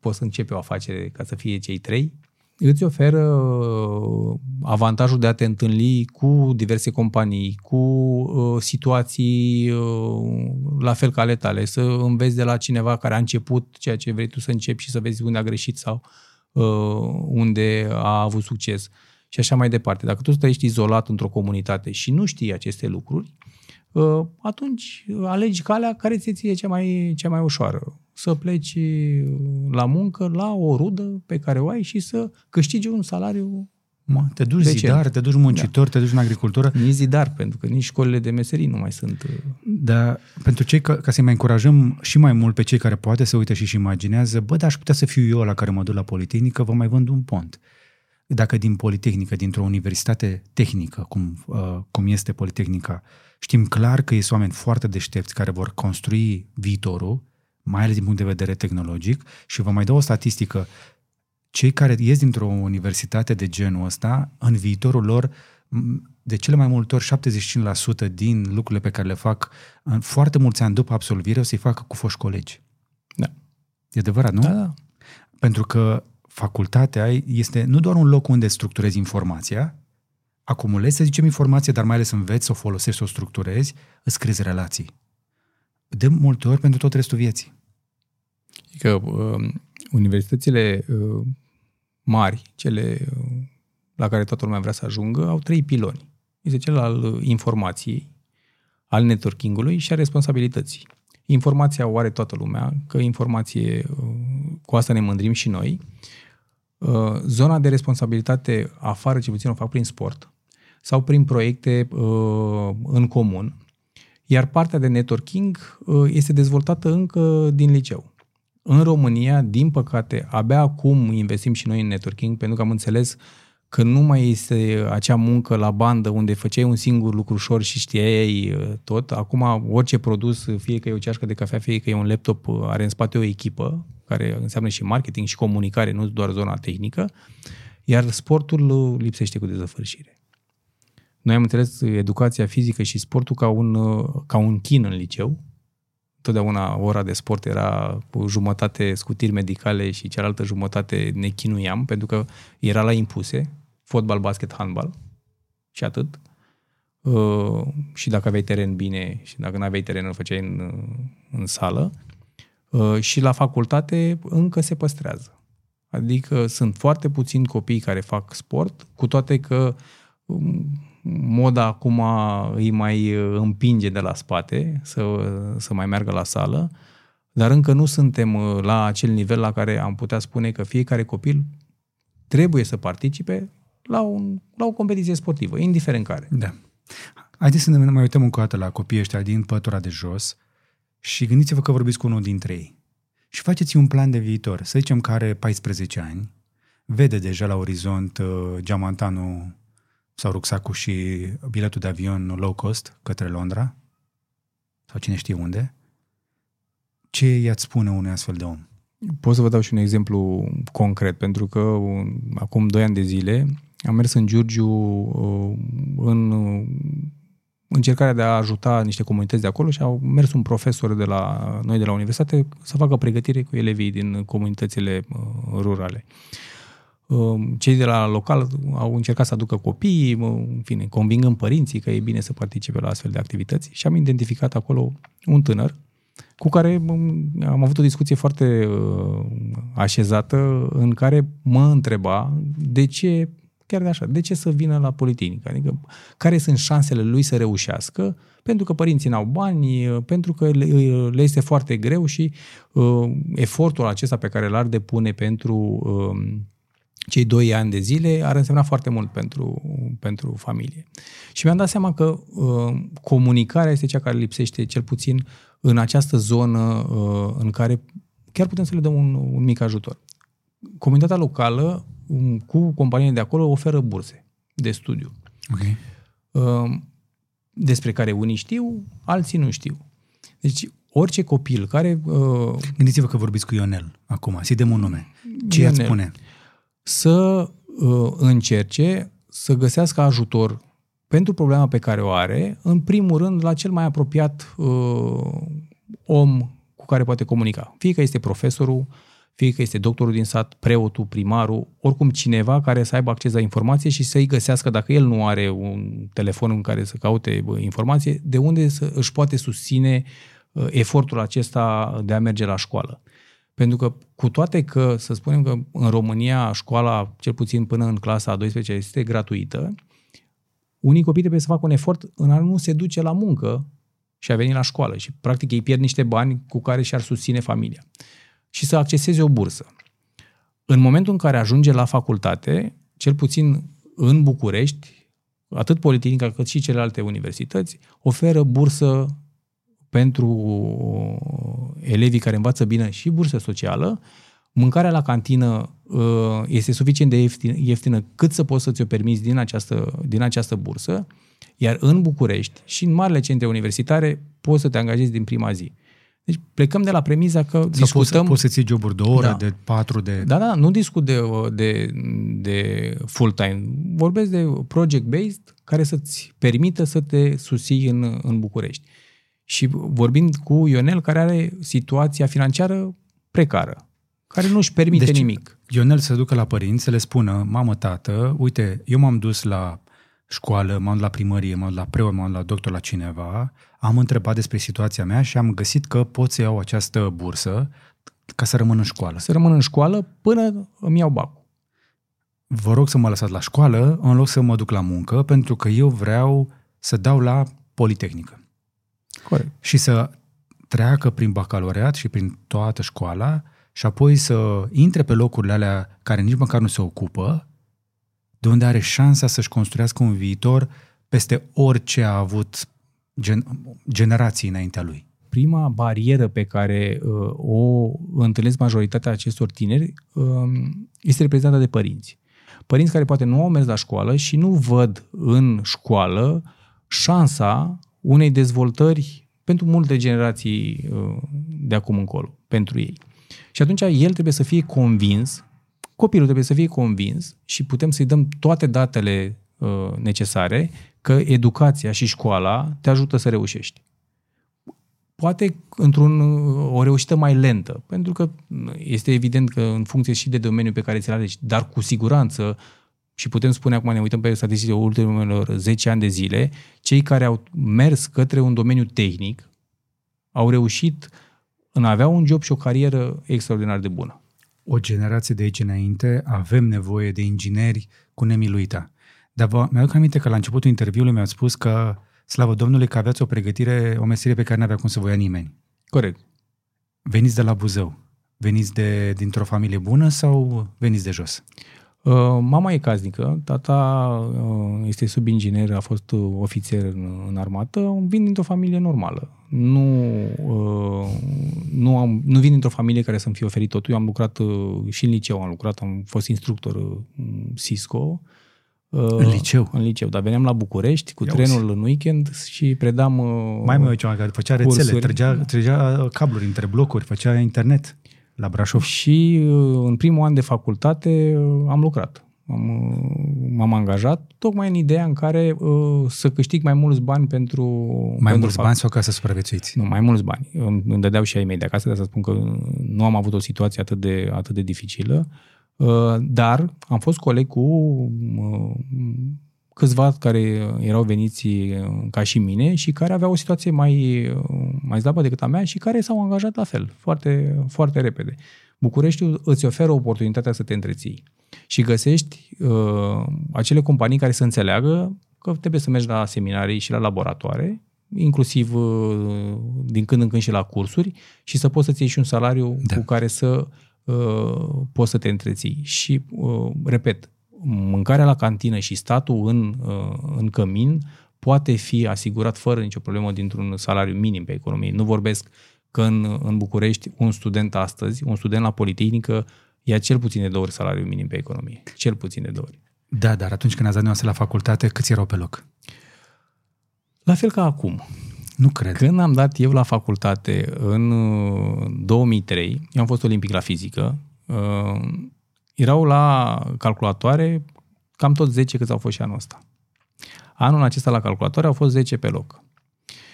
poți să începi o afacere ca să fie cei trei. Îți oferă uh, avantajul de a te întâlni cu diverse companii, cu uh, situații la fel ca ale tale, să înveți de la cineva care a început ceea ce vrei tu să începi și să vezi unde a greșit sau unde a avut succes și așa mai departe. Dacă tu trăiești izolat într-o comunitate și nu știi aceste lucruri, Uh, atunci alegi calea care ți ție cea mai, cea mai ușoară. Să pleci la muncă, la o rudă pe care o ai și să câștigi un salariu Mă, te duci decent. zidar, te duci muncitor, da. te duci în agricultură. Nici zidar, pentru că nici școlile de meserii nu mai sunt. Uh, da, pentru cei, ca, ca să-i mai încurajăm și mai mult pe cei care poate să uită și-și imaginează, bă, dar aș putea să fiu eu la care mă duc la Politehnică, vă mai vând un pont. Dacă din Politehnică, dintr-o universitate tehnică, cum, uh, cum este Politehnica, uh, Știm clar că sunt oameni foarte deștepți care vor construi viitorul, mai ales din punct de vedere tehnologic și vă mai dau o statistică. Cei care ies dintr-o universitate de genul ăsta, în viitorul lor, de cele mai multe ori 75% din lucrurile pe care le fac în foarte mulți ani după absolvire o să-i facă cu foști colegi. Da. E adevărat, nu? Da, da. Pentru că facultatea este nu doar un loc unde structurezi informația, acumulezi, să zicem, informație, dar mai ales înveți să o folosești, să o structurezi, îți crezi relații. De multe ori pentru tot restul vieții. Că uh, universitățile uh, mari, cele uh, la care toată lumea vrea să ajungă, au trei piloni. Este cel al uh, informației, al networking-ului și a responsabilității. Informația o are toată lumea, că informație, uh, cu asta ne mândrim și noi. Uh, zona de responsabilitate afară, ce puțin o fac prin sport sau prin proiecte uh, în comun. Iar partea de networking uh, este dezvoltată încă din liceu. În România, din păcate, abia acum investim și noi în networking, pentru că am înțeles că nu mai este acea muncă la bandă unde făceai un singur lucru ușor și știai uh, tot. Acum orice produs, fie că e o ceașcă de cafea, fie că e un laptop, uh, are în spate o echipă, care înseamnă și marketing și comunicare, nu doar zona tehnică, iar sportul uh, lipsește cu dezăfărșire. Noi am înțeles educația fizică și sportul ca un, ca un chin în liceu. Totdeauna ora de sport era cu jumătate scutiri medicale și cealaltă jumătate ne chinuiam, pentru că era la impuse fotbal, basket, handbal și atât. Uh, și dacă aveai teren bine și dacă nu aveai teren, îl făceai în, în sală. Uh, și la facultate încă se păstrează. Adică sunt foarte puțini copii care fac sport, cu toate că um, moda acum îi mai împinge de la spate să, să mai meargă la sală, dar încă nu suntem uh, la acel nivel la care am putea spune că fiecare copil trebuie să participe la, un, la o competiție sportivă, indiferent care. Da. Haideți să ne mai uităm încă o dată la copiii ăștia din pătura de jos și gândiți-vă că vorbiți cu unul dintre ei. Și faceți un plan de viitor. Să zicem că are 14 ani, vede deja la orizont uh, geamantanul sau rucsacul și biletul de avion low cost către Londra sau cine știe unde. Ce i-ați spune unui astfel de om? Pot să vă dau și un exemplu concret, pentru că un, acum 2 ani de zile am mers în Giurgiu uh, în încercarea de a ajuta niște comunități de acolo și au mers un profesor de la noi de la universitate să facă pregătire cu elevii din comunitățile uh, rurale. Uh, cei de la local au încercat să aducă copiii, în fine, convingând părinții că e bine să participe la astfel de activități și am identificat acolo un tânăr cu care am avut o discuție foarte așezată în care mă întreba de ce chiar de așa, de ce să vină la Politehnică? Adică, care sunt șansele lui să reușească? Pentru că părinții n-au bani, pentru că le, le este foarte greu și uh, efortul acesta pe care l-ar depune pentru uh, cei doi ani de zile ar însemna foarte mult pentru, pentru familie. Și mi-am dat seama că uh, comunicarea este cea care lipsește cel puțin în această zonă uh, în care chiar putem să le dăm un, un mic ajutor. Comunitatea locală cu companiile de acolo oferă burse de studiu. Okay. Um, despre care unii știu, alții nu știu. Deci orice copil care... Uh, Gândiți-vă că vorbiți cu Ionel acum, să-i dăm un nume. Ce Ionel, spune? Să uh, încerce să găsească ajutor pentru problema pe care o are, în primul rând la cel mai apropiat uh, om cu care poate comunica. Fie că este profesorul, fie că este doctorul din sat, preotul, primarul, oricum cineva care să aibă acces la informație și să-i găsească, dacă el nu are un telefon în care să caute informație, de unde să își poate susține uh, efortul acesta de a merge la școală. Pentru că cu toate că, să spunem că în România școala, cel puțin până în clasa a 12 este gratuită, unii copii trebuie să facă un efort în a nu se duce la muncă și a veni la școală și practic ei pierd niște bani cu care și-ar susține familia și să acceseze o bursă. În momentul în care ajunge la facultate, cel puțin în București, atât Politehnica cât și celelalte universități oferă bursă pentru elevii care învață bine și bursă socială. Mâncarea la cantină uh, este suficient de ieftină, ieftină cât să poți să ți-o permiți din această, din această bursă, iar în București și în marile centre universitare poți să te angajezi din prima zi. Deci plecăm de la premiza că discutăm... Poți, poți să-ți iei joburi de o oră, da. de patru, de... Da, da, nu discut de, de, de full-time. Vorbesc de project-based care să-ți permită să te susții în, în București. Și vorbind cu Ionel, care are situația financiară precară, care nu își permite deci, nimic. Ionel să ducă la părinți, să le spună, mamă, tată, uite, eu m-am dus la școală, m-am la primărie, m-am la preot, m-am la doctor, la cineva, am întrebat despre situația mea și am găsit că pot să iau această bursă ca să rămân în școală. Să rămân în școală până îmi iau bacul. Vă rog să mă lăsați la școală în loc să mă duc la muncă, pentru că eu vreau să dau la Politehnică. Corect. Și să treacă prin bacalaureat și prin toată școala și apoi să intre pe locurile alea care nici măcar nu se ocupă de unde are șansa să-și construiască un viitor peste orice a avut gen, generații înaintea lui. Prima barieră pe care uh, o întâlnesc majoritatea acestor tineri uh, este reprezentată de părinți. Părinți care poate nu au mers la școală și nu văd în școală șansa unei dezvoltări pentru multe generații uh, de acum încolo, pentru ei. Și atunci el trebuie să fie convins, copilul trebuie să fie convins și putem să-i dăm toate datele uh, necesare că educația și școala te ajută să reușești. Poate într-un, o reușită mai lentă, pentru că este evident că în funcție și de domeniul pe care ți-l alegi, dar cu siguranță și putem spune acum, ne uităm pe statisticile ultimilor 10 ani de zile, cei care au mers către un domeniu tehnic au reușit în a avea un job și o carieră extraordinar de bună. O generație de aici înainte avem nevoie de ingineri cu nemiluita. Dar vă, mi-aduc aminte că la începutul interviului mi-ați spus că, slavă Domnului, că aveați o pregătire, o meserie pe care nu avea cum să vă ia nimeni. Corect. Veniți de la Buzău. Veniți de, dintr-o familie bună sau veniți de jos? Uh, mama e caznică, tata uh, este subinginer, a fost uh, ofițer în, în armată, vin dintr-o familie normală. Nu, nu, am, nu vin dintr-o familie care să-mi fie oferit totul. Eu am lucrat și în liceu, am lucrat, am fost instructor Cisco. În liceu? În liceu, dar veneam la București cu Ia trenul uzi. în weekend și predam Mai mai ceva care făcea rețele, trăgea, trăgea cabluri între blocuri, făcea internet la Brașov. Și uh, în primul an de facultate uh, am lucrat. Am, uh, m-am angajat tocmai în ideea în care uh, să câștig mai mulți bani pentru... Mai pentru mulți fac... bani sau ca să supraviețuiți? Nu, mai mulți bani. Îmi, îmi dădeau și ai mei de acasă, de să spun că nu am avut o situație atât de, atât de dificilă. Uh, dar am fost coleg cu uh, câțiva care erau veniți uh, ca și mine și care aveau o situație mai, uh, mai slabă decât a mea și care s-au angajat la fel, foarte, foarte repede. Bucureștiul îți oferă oportunitatea să te întreții și găsești uh, acele companii care să înțeleagă că trebuie să mergi la seminarii și la laboratoare, inclusiv uh, din când în când și la cursuri și să poți să-ți ieși și un salariu da. cu care să uh, poți să te întreții. Și, uh, repet, mâncarea la cantină și statul în, uh, în cămin poate fi asigurat fără nicio problemă dintr-un salariu minim pe economie. Nu vorbesc că în, în București un student astăzi, un student la Politehnică, ia cel puțin de două ori salariu minim pe economie. Cel puțin de două ori. Da, dar atunci când ați dat la facultate, câți erau pe loc? La fel ca acum. Nu cred. Când am dat eu la facultate în 2003, uh, eu am fost olimpic la fizică, uh, erau la calculatoare cam tot 10 câți au fost și anul ăsta. Anul acesta la calculatoare au fost 10 pe loc.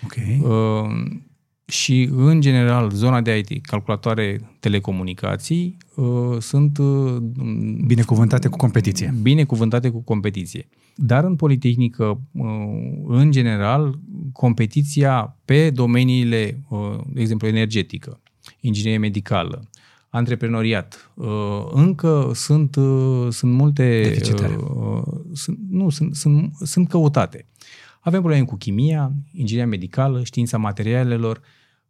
Ok. Uh, și, în general, zona de IT, calculatoare, telecomunicații, uh, sunt... Uh, binecuvântate cu competiție. Binecuvântate cu competiție. Dar în Politehnică, uh, în general, competiția pe domeniile, uh, de exemplu, energetică, inginerie medicală, antreprenoriat. Uh, încă sunt, uh, sunt multe... Uh, sunt, nu, sunt, sunt, sunt căutate. Avem probleme cu chimia, ingineria medicală, știința materialelor,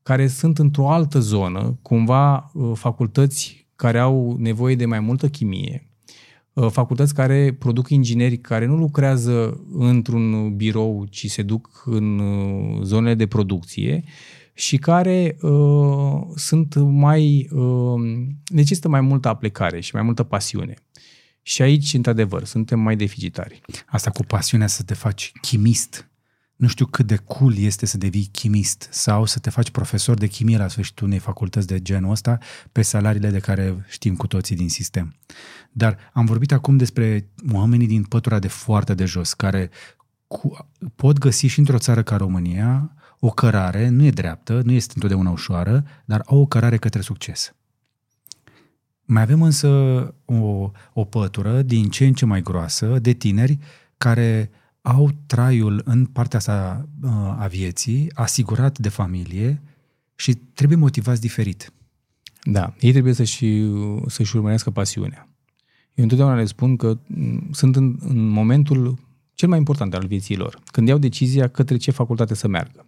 care sunt într-o altă zonă, cumva facultăți care au nevoie de mai multă chimie, facultăți care produc ingineri care nu lucrează într-un birou, ci se duc în zonele de producție și care uh, sunt mai, uh, necesită mai multă aplicare și mai multă pasiune. Și aici, într-adevăr, suntem mai deficitari. Asta cu pasiunea să te faci chimist. Nu știu cât de cool este să devii chimist sau să te faci profesor de chimie la sfârșitul unei facultăți de genul ăsta pe salariile de care știm cu toții din sistem. Dar am vorbit acum despre oamenii din pătura de foarte de jos, care cu, pot găsi și într-o țară ca România o cărare, nu e dreaptă, nu este întotdeauna ușoară, dar au o cărare către succes. Mai avem însă o, o pătură din ce în ce mai groasă de tineri care au traiul în partea asta uh, a vieții, asigurat de familie și trebuie motivați diferit. Da, ei trebuie să-și, să-și urmărească pasiunea. Eu întotdeauna le spun că mm, sunt în, în momentul cel mai important al vieții lor, când iau decizia către ce facultate să meargă.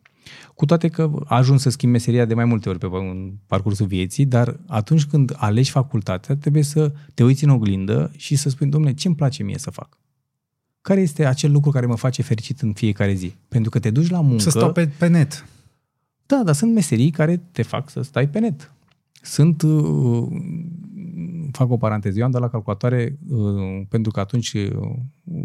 Cu toate că a ajuns să schimbi meseria de mai multe ori pe în parcursul vieții, dar atunci când alegi facultatea, trebuie să te uiți în oglindă și să spui, domnule, ce îmi place mie să fac? Care este acel lucru care mă face fericit în fiecare zi? Pentru că te duci la muncă... Să stau pe, pe net. Da, dar sunt meserii care te fac să stai pe net. Sunt uh, fac o paranteză. Eu am dat la calculatoare uh, pentru că atunci, uh,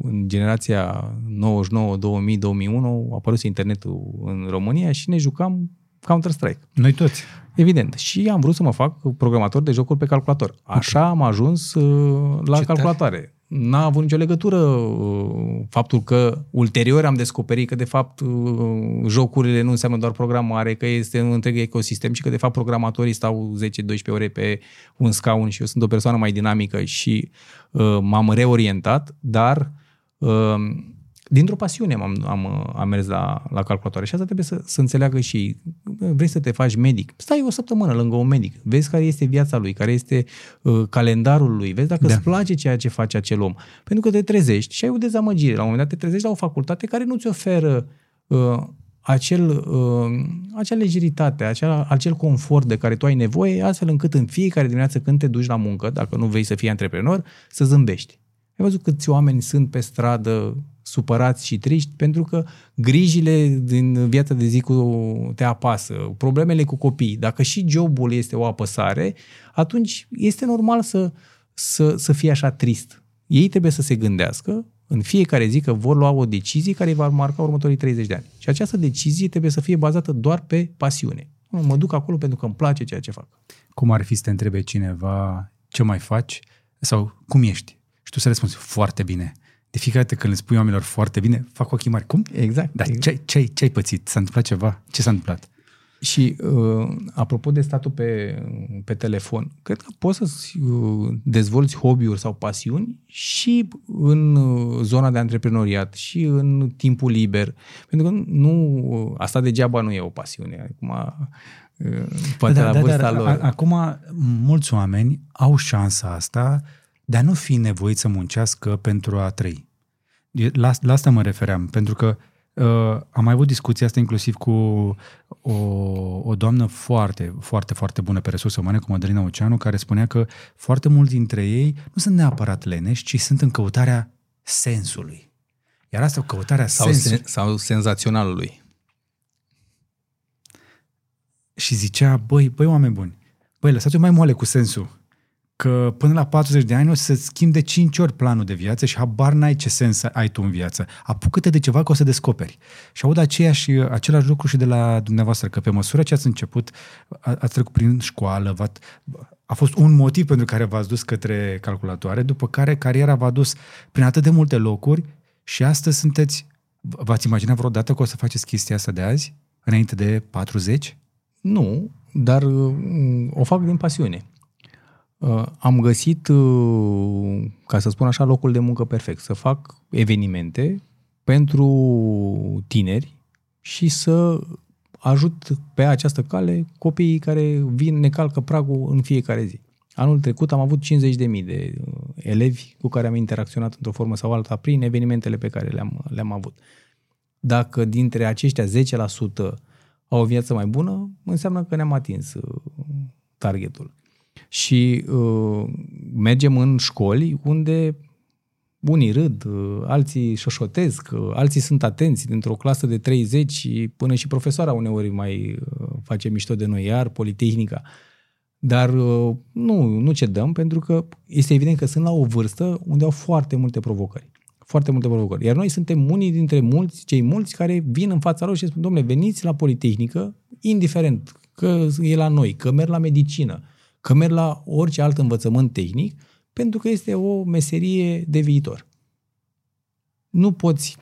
în generația 99, 2000, 2001, a apărut internetul în România și ne jucam Counter-Strike. Noi toți. Evident. Și am vrut să mă fac programator de jocuri pe calculator. Așa am ajuns uh, la Ce calculatoare. N-a avut nicio legătură uh, faptul că ulterior am descoperit că de fapt uh, jocurile nu înseamnă doar programare, că este un întreg ecosistem și că de fapt programatorii stau 10-12 ore pe un scaun și eu sunt o persoană mai dinamică și uh, m-am reorientat, dar uh, dintr-o pasiune am, am, am mers la, la calculatoare și asta trebuie să, să înțeleagă și ei. vrei să te faci medic, stai o săptămână lângă un medic, vezi care este viața lui, care este uh, calendarul lui, vezi dacă Da. îți place ceea ce face acel om. Pentru că te trezești și ai o dezamăgire. La un moment dat te trezești la o facultate care nu ți oferă uh, acel, uh, acea lejeritate, acea, acel confort de care tu ai nevoie, astfel încât în fiecare dimineață când te duci la muncă, dacă nu vrei să fii antreprenor, să zâmbești. Ai văzut câți oameni sunt pe stradă supărați și triști pentru că grijile din viața de zi cu te apasă, problemele cu copii. Dacă și jobul este o apăsare, atunci este normal să, să, să fie așa trist. Ei trebuie să se gândească în fiecare zi că vor lua o decizie care îi va marca următorii 30 de ani. Și această decizie trebuie să fie bazată doar pe pasiune. Nu, Mă duc acolo pentru că îmi place ceea ce fac. Cum ar fi să te întrebe cineva ce mai faci sau cum ești? Și tu să răspunzi foarte bine. De fiecare dată când le spui oamenilor foarte bine, fac ochii mari. Cum? Exact. Dar exact. ce, ce, ce ai pățit? S-a întâmplat ceva? Ce s-a întâmplat? Și uh, apropo de statul pe, pe telefon, cred că poți să uh, dezvolți hobby-uri sau pasiuni și în uh, zona de antreprenoriat și în timpul liber. Pentru că nu, uh, asta degeaba nu e o pasiune. Acum, uh, poate la vârsta dar lor. a- Acum, mulți oameni au șansa asta de a nu fi nevoiți să muncească pentru a trăi. E- La, la asta mă refeream, pentru că uh, am mai avut discuția asta inclusiv cu o, o doamnă foarte, foarte, foarte bună pe resurse umane, cu Mădălina Oceanu, care spunea că foarte mulți dintre ei nu sunt neapărat leneși, ci sunt în căutarea sensului. Iar asta, căutarea sau, sensului. sen, sau senzaționalului. și zicea, băi, băi, oameni buni, băi, lăsați-o mai moale cu sensul. Că până la 40 de ani o să schimbi de 5 ori planul de viață și habar n-ai ce sens ai tu în viață. Apucă-te de ceva că o să descoperi. Și aud aceeași, același lucru și de la dumneavoastră, că pe măsură ce ați început, a- ați trecut prin școală, v a fost un motiv pentru care v-ați dus către calculatoare, după care cariera v-a dus prin atât de multe locuri și astăzi sunteți, v-ați imaginat vreodată că o să faceți chestia asta de azi, înainte de 40? Nu, dar uh, o fac din pasiune. Uh, Am găsit, uh, ca să spun așa, locul de muncă perfect. Să fac evenimente pentru tineri și să ajut pe această cale copiii care vin, ne calcă pragul în fiecare zi. Anul trecut am avut 50.000 de uh, elevi cu care am interacționat într-o formă sau alta prin evenimentele pe care le-am, le-am avut. Dacă dintre aceștia 10% au o viață mai bună, înseamnă că ne-am atins uh, targetul. Și uh, mergem în școli unde unii râd, uh, alții șoșotesc, uh, alții sunt atenți dintr-o clasă de 30 și până și profesoara uneori mai uh, face mișto de noi, iar Politehnica. Dar uh, nu, nu cedăm pentru că este evident că sunt la o vârstă unde au foarte multe provocări. Foarte multe provocări. Iar noi suntem unii dintre mulți, cei mulți care vin în fața lor și spun, domnule, veniți la Politehnică, indiferent că e la noi, că merg la medicină, că merg la orice alt învățământ tehnic, pentru că este o meserie de viitor. Nu poți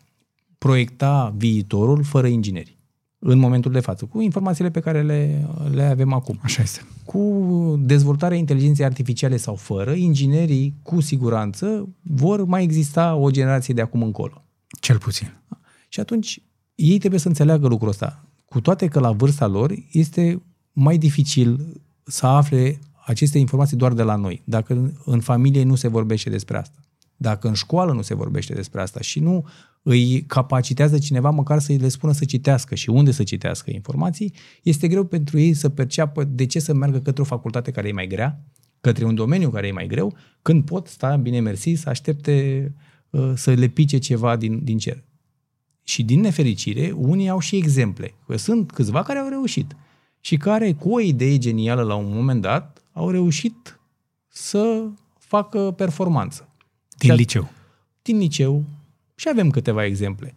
proiecta viitorul fără ingineri în momentul de față, cu informațiile pe care le, le avem acum. Așa este. Cu dezvoltarea inteligenței artificiale sau fără, inginerii cu siguranță vor mai exista o generație de acum încolo. Cel puțin. Și atunci ei trebuie să înțeleagă lucrul ăsta. Cu toate că la vârsta lor este mai dificil să afle aceste informații doar de la noi, dacă în- în familie nu se vorbește despre asta. Dacă în școală nu se vorbește despre asta și nu îi capacitează cineva măcar să îi le spună să citească și unde să citească informații, este greu pentru ei să perceapă de ce să meargă către o facultate care e mai grea, către un domeniu care e mai greu, când pot sta bine mersi să aștepte uh, să le pice ceva din, din cer. Și din nefericire, unii au și exemple. Că sunt câțiva care au reușit și care, cu o idee genială la un moment dat, au reușit să facă performanță. Din Și- liceu. Din liceu și avem câteva exemple.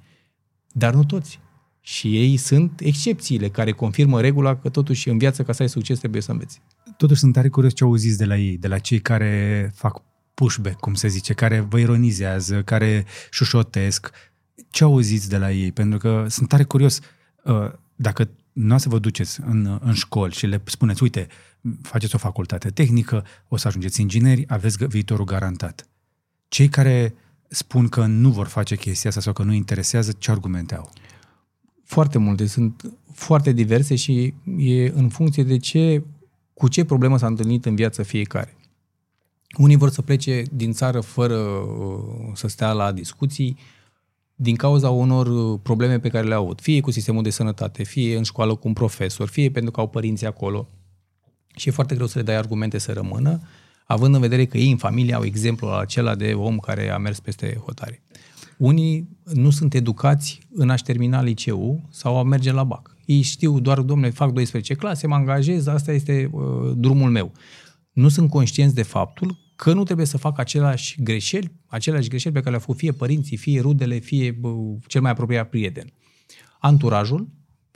Dar nu toți. Și ei sunt excepțiile care confirmă regula că totuși în viață ca să ai succes trebuie să înveți. Totuși sunt tare curios ce auziți de la ei, de la cei care fac pushback, cum se zice, care vă ironizează, care șușotesc. Ce auziți de la ei? Pentru că sunt tare curios. uh, Dacă nu să vă duceți în, în școli și le spuneți, uite, faceți o facultate tehnică, o să ajungeți ingineri, aveți gă- viitorul garantat. Cei care spun că nu vor face chestia asta sau că nu interesează, ce argumente au? Foarte multe, sunt foarte diverse și e în funcție de ce, cu ce problemă s-a întâlnit în viață fiecare. Unii vor să plece din țară fără uh, să stea la discuții din cauza unor uh, probleme pe care le-au avut, fie cu sistemul de sănătate, fie în școală cu un profesor, fie pentru că au părinții acolo. Și e foarte greu să le dai argumente să rămână, având în vedere că ei în familie au exemplul acela de om care a mers peste hotare. Unii nu sunt educați în a-și termina liceul sau a merge la BAC. Ei știu doar, domnule, fac 12 clase, mă angajez, asta este uh, drumul meu. Nu sunt conștienți de faptul că nu trebuie să fac aceleași greșeli, aceleași greșeli pe care le-au făcut fie părinții, fie rudele, fie uh, cel mai apropiat prieten. Anturajul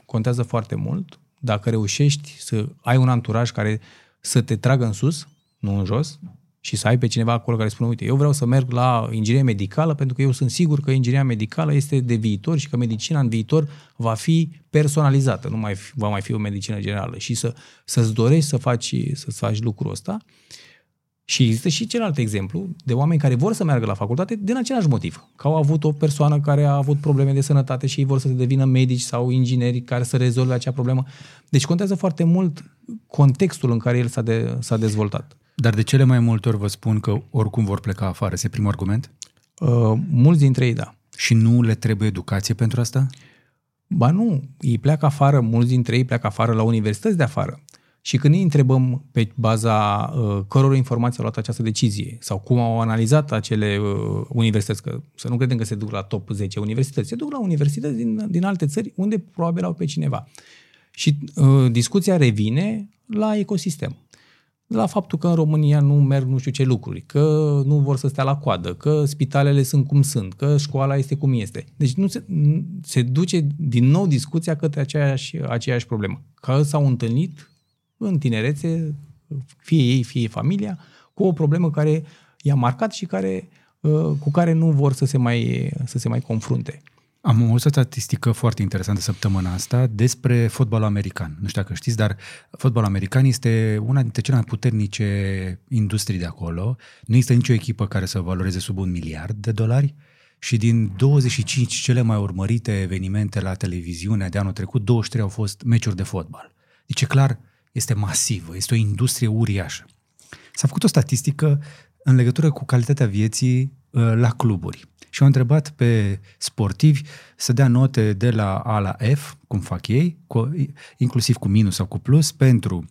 contează foarte mult. Dacă reușești să ai un anturaj care să te tragă în sus, nu în jos, și să ai pe cineva acolo care spune, uite, eu vreau să merg la inginerie medicală pentru că eu sunt sigur că ingineria medicală este de viitor și că medicina în viitor va fi personalizată, nu mai fi, va mai fi o medicină generală și să, să-ți dorești să faci, să faci lucrul ăsta. Și există și celălalt exemplu de oameni care vor să meargă la facultate din același motiv. Că au avut o persoană care a avut probleme de sănătate și ei vor să devină medici sau ingineri care să rezolve acea problemă. Deci contează foarte mult contextul în care el s-a, de, s-a dezvoltat. Dar de cele mai multe ori vă spun că oricum vor pleca afară. Este primul argument? Uh, mulți dintre ei, da. Și nu le trebuie educație pentru asta? Ba nu, ei pleacă afară, mulți dintre ei pleacă afară la universități de afară. Și când îi întrebăm pe baza uh, căror informații au luat această decizie sau cum au analizat acele uh, universități, că să nu credem că se duc la top 10 universități, se duc la universități din, din alte țări unde probabil au pe cineva. Și uh, discuția revine la ecosistem. La faptul că în România nu merg nu știu ce lucruri, că nu vor să stea la coadă, că spitalele sunt cum sunt, că școala este cum este. Deci nu se, se duce din nou discuția către aceeași, aceeași problemă. Că s-au întâlnit în tinerețe, fie ei, fie familia, cu o problemă care i-a marcat și care, cu care nu vor să se mai, să se mai confrunte. Am o statistică foarte interesantă săptămâna asta despre fotbalul american. Nu știu dacă știți, dar fotbalul american este una dintre cele mai puternice industrii de acolo. Nu există nicio echipă care să valoreze sub un miliard de dolari și din 25 cele mai urmărite evenimente la televiziune de anul trecut, 23 au fost meciuri de fotbal. Deci e clar, este masivă, este o industrie uriașă. S-a făcut o statistică în legătură cu calitatea vieții uh, la cluburi și au întrebat pe sportivi să dea note de la A la F, cum fac ei, cu, inclusiv cu minus sau cu plus, pentru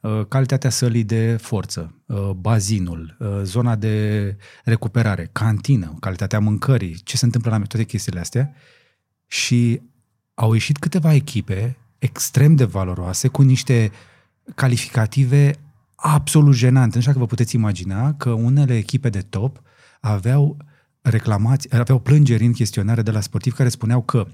uh, calitatea sălii de forță, uh, bazinul, uh, zona de recuperare, cantină, calitatea mâncării, ce se întâmplă la toate chestiile astea. Și au ieșit câteva echipe extrem de valoroase cu niște calificative absolut jenante. Nu știu dacă vă puteți imagina că unele echipe de top aveau reclamați, aveau plângeri în chestionare de la sportivi care spuneau că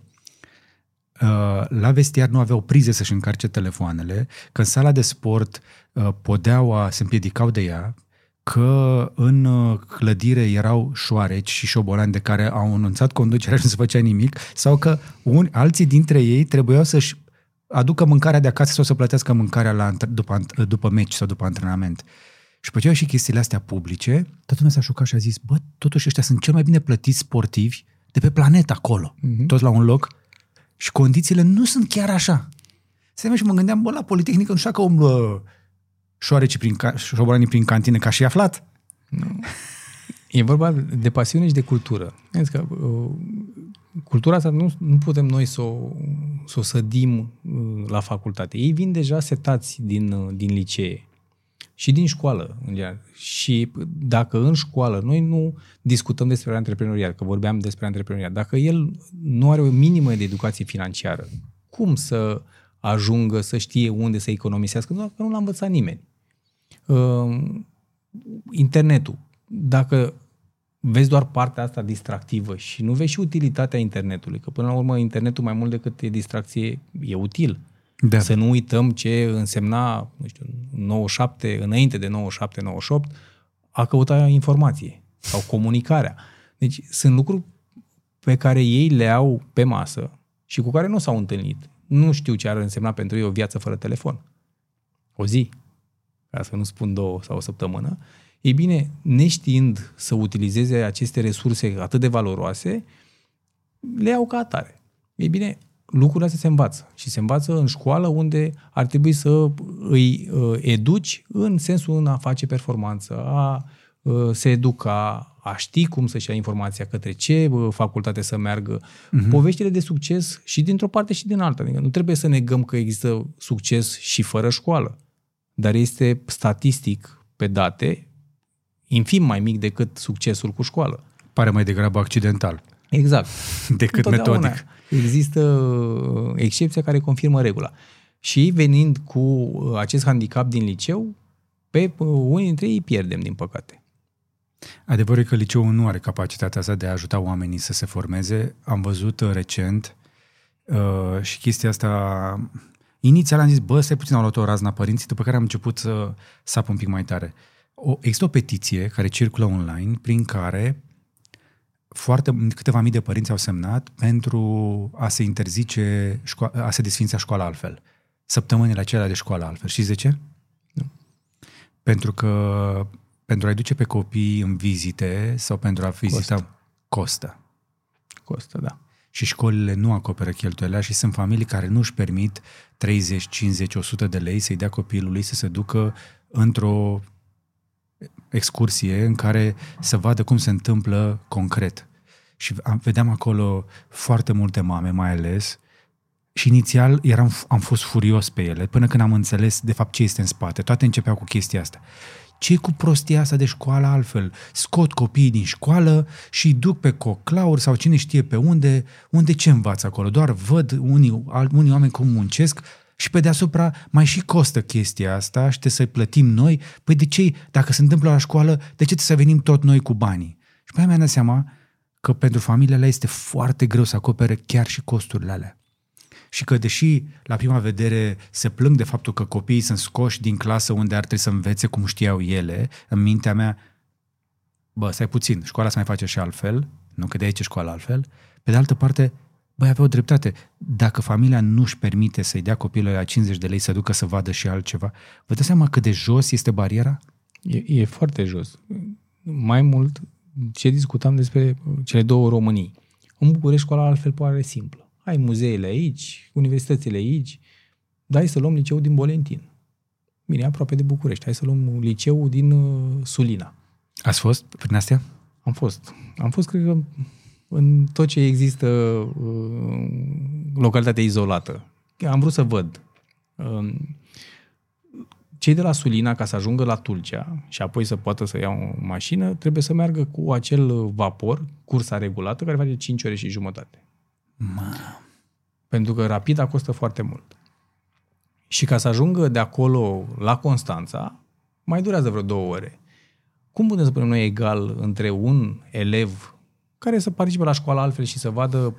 uh, la vestiar nu aveau prize să-și încarce telefoanele, că în sala de sport uh, podeaua se împiedicau de ea, că în uh, clădire erau șoareci și șobolani de care au anunțat conducerea și nu se făcea nimic, sau că un, alții dintre ei trebuiau să-și aducă mâncarea de acasă sau să plătească mâncarea la, după, după meci sau după antrenament. Și pe și chestiile astea publice, toată lumea s-a șocat și a zis, bă, totuși ăștia sunt cel mai bine plătiți sportivi de pe planetă acolo, uh-huh. toți la un loc, și condițiile nu sunt chiar așa. Se și mă gândeam, bă, la Politehnică nu știu că umblă șoareci prin, șobolanii prin cantine ca și aflat. Nu. E vorba de pasiune și de cultură. Că, uh, cultura asta nu, nu putem noi să o, să o sădim uh, la facultate. Ei vin deja setați din, uh, din licee și din școală, în general. Și dacă în școală noi nu discutăm despre antreprenoriat, că vorbeam despre antreprenoriat, dacă el nu are o minimă de educație financiară, cum să ajungă să știe unde să economisească? Că nu l-a învățat nimeni. internetul. Dacă vezi doar partea asta distractivă și nu vezi și utilitatea internetului, că până la urmă internetul mai mult decât e distracție, e util. Da. Să nu uităm ce însemna, nu știu, 97, înainte de 97-98, a căuta informație sau comunicarea. Deci sunt lucruri pe care ei le au pe masă și cu care nu s-au întâlnit. Nu știu ce ar însemna pentru ei o viață fără telefon. O zi, ca să nu spun două sau o săptămână. Ei bine, neștiind să utilizeze aceste resurse atât de valoroase, le iau ca atare. Ei bine, lucrurile astea se învață. Și se învață în școală unde ar trebui să îi uh, educi în sensul în a face performanță, a uh, se educa, a ști cum să-și ia informația către ce uh, facultate să meargă. Uh-huh. Poveștile de succes și dintr-o parte și din alta. Adică nu trebuie să negăm că există succes și fără școală. Dar este statistic pe date infim mai mic decât succesul cu școală. Pare mai degrabă accidental. Exact. (laughs) decât metodic. Există uh, excepția care confirmă regula. Și venind cu uh, acest handicap din liceu, pe uh, unii dintre ei pierdem, din păcate. Adevărul e că liceul nu are capacitatea asta de a ajuta oamenii să se formeze. Am văzut recent uh, și chestia asta... Inițial am zis, bă, stai puțin, au luat o razna părinții, după care am început să sap un pic mai tare. O, există o petiție care circulă online prin care foarte, câteva mii de părinți au semnat pentru a se interzice, șco- a se desfința școala altfel. Săptămânile acelea de școală altfel. Știți de ce? Nu. Pentru că pentru a-i duce pe copii în vizite sau pentru a vizita costă. costă. Costă, da. Și școlile nu acoperă cheltuielile și sunt familii care nu își permit 30, 50, 100 de lei să-i dea copilului să se ducă într-o excursie în care să vadă cum se întâmplă concret. Și vedeam acolo foarte multe mame, mai ales, și inițial eram, am fost furios pe ele, până când am înțeles de fapt ce este în spate. Toate începeau cu chestia asta. ce cu prostia asta de școală altfel? Scot copiii din școală și duc pe coclauri sau cine știe pe unde, unde ce învață acolo? Doar văd unii, unii oameni cum muncesc, și pe deasupra mai și costă chestia asta și trebuie să-i plătim noi. Păi de ce, dacă se întâmplă la școală, de ce trebuie să venim tot noi cu banii? Și pe aia mi-am dat seama că pentru familiile este foarte greu să acopere chiar și costurile alea. Și că deși la prima vedere se plâng de faptul că copiii sunt scoși din clasă unde ar trebui să învețe cum știau ele, în mintea mea, bă, stai puțin, școala se mai face și altfel, nu că de aici e școala altfel, pe de altă parte, Băi, aveau dreptate. Dacă familia nu-și permite să-i dea copilului la 50 de lei să ducă să vadă și altceva, vă dați seama cât de jos este bariera? E, e foarte jos. Mai mult, ce discutam despre cele două Românii. În București școala altfel pare simplă. Ai muzeele aici, universitățile aici, dar hai să luăm liceul din Bolentin. Bine, aproape de București. Hai să luăm liceul din uh, Sulina. Ați fost prin astea? Am fost. Am fost, cred că, în tot ce există uh, localitate izolată. Am vrut să văd. Uh, cei de la Sulina, ca să ajungă la Tulcea și apoi să poată să ia o mașină, trebuie să meargă cu acel vapor, cursa regulată, care face 5 ore și jumătate. Ma. Pentru că rapida costă foarte mult. Și ca să ajungă de acolo la Constanța, mai durează vreo două ore. Cum putem să punem noi egal între un elev care să participe la școală altfel și să vadă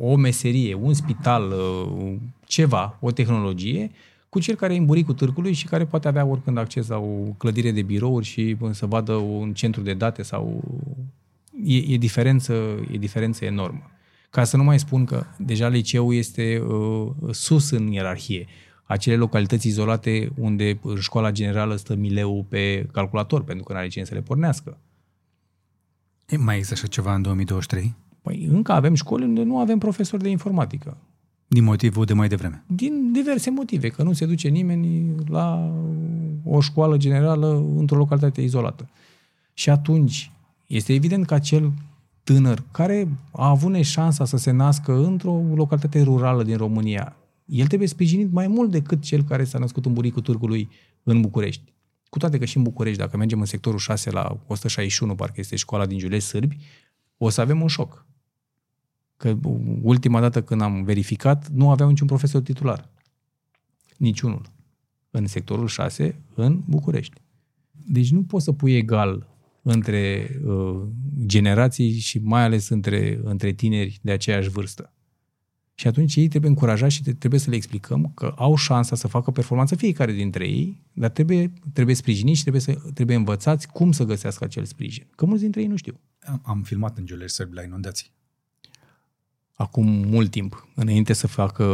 o meserie, un spital, uh, ceva, o tehnologie, cu cel care e în buricul târgului și care poate avea oricând acces la o clădire de birouri și să vadă un centru de date sau... E, e, diferență, e diferență enormă. Ca să nu mai spun că deja liceul este uh, sus în ierarhie. Acele localități izolate unde școala generală stă mileu pe calculator pentru că nu are cine să le pornească. E, mai există așa ceva în 2023? Păi încă avem școli unde nu avem profesori de informatică. Din motivul de mai devreme? Din diverse motive, că nu se duce nimeni la o școală generală într-o localitate izolată. Și atunci este evident că acel tânăr care a avut șansa să se nască într-o localitate rurală din România, el trebuie sprijinit mai mult decât cel care s-a născut în buricul Târgului în București. Cu toate că și în București, dacă mergem în sectorul 6 la 161, parcă este școala din Giulești Sârbi, o să avem un șoc. Că ultima dată când am verificat, nu aveau niciun profesor titular. Niciunul. În sectorul 6, în București. Deci nu poți să pui egal între uh, generații și mai ales între, între tineri de aceeași vârstă. Și atunci ei trebuie încurajați și trebuie să le explicăm că au șansa să facă performanță fiecare dintre ei, dar trebuie, trebuie sprijiniți și trebuie, să, trebuie învățați cum să găsească acel sprijin. Că mulți dintre ei nu știu. Am, am filmat în Giulești Sărbi la inundații. Acum mult timp, înainte să facă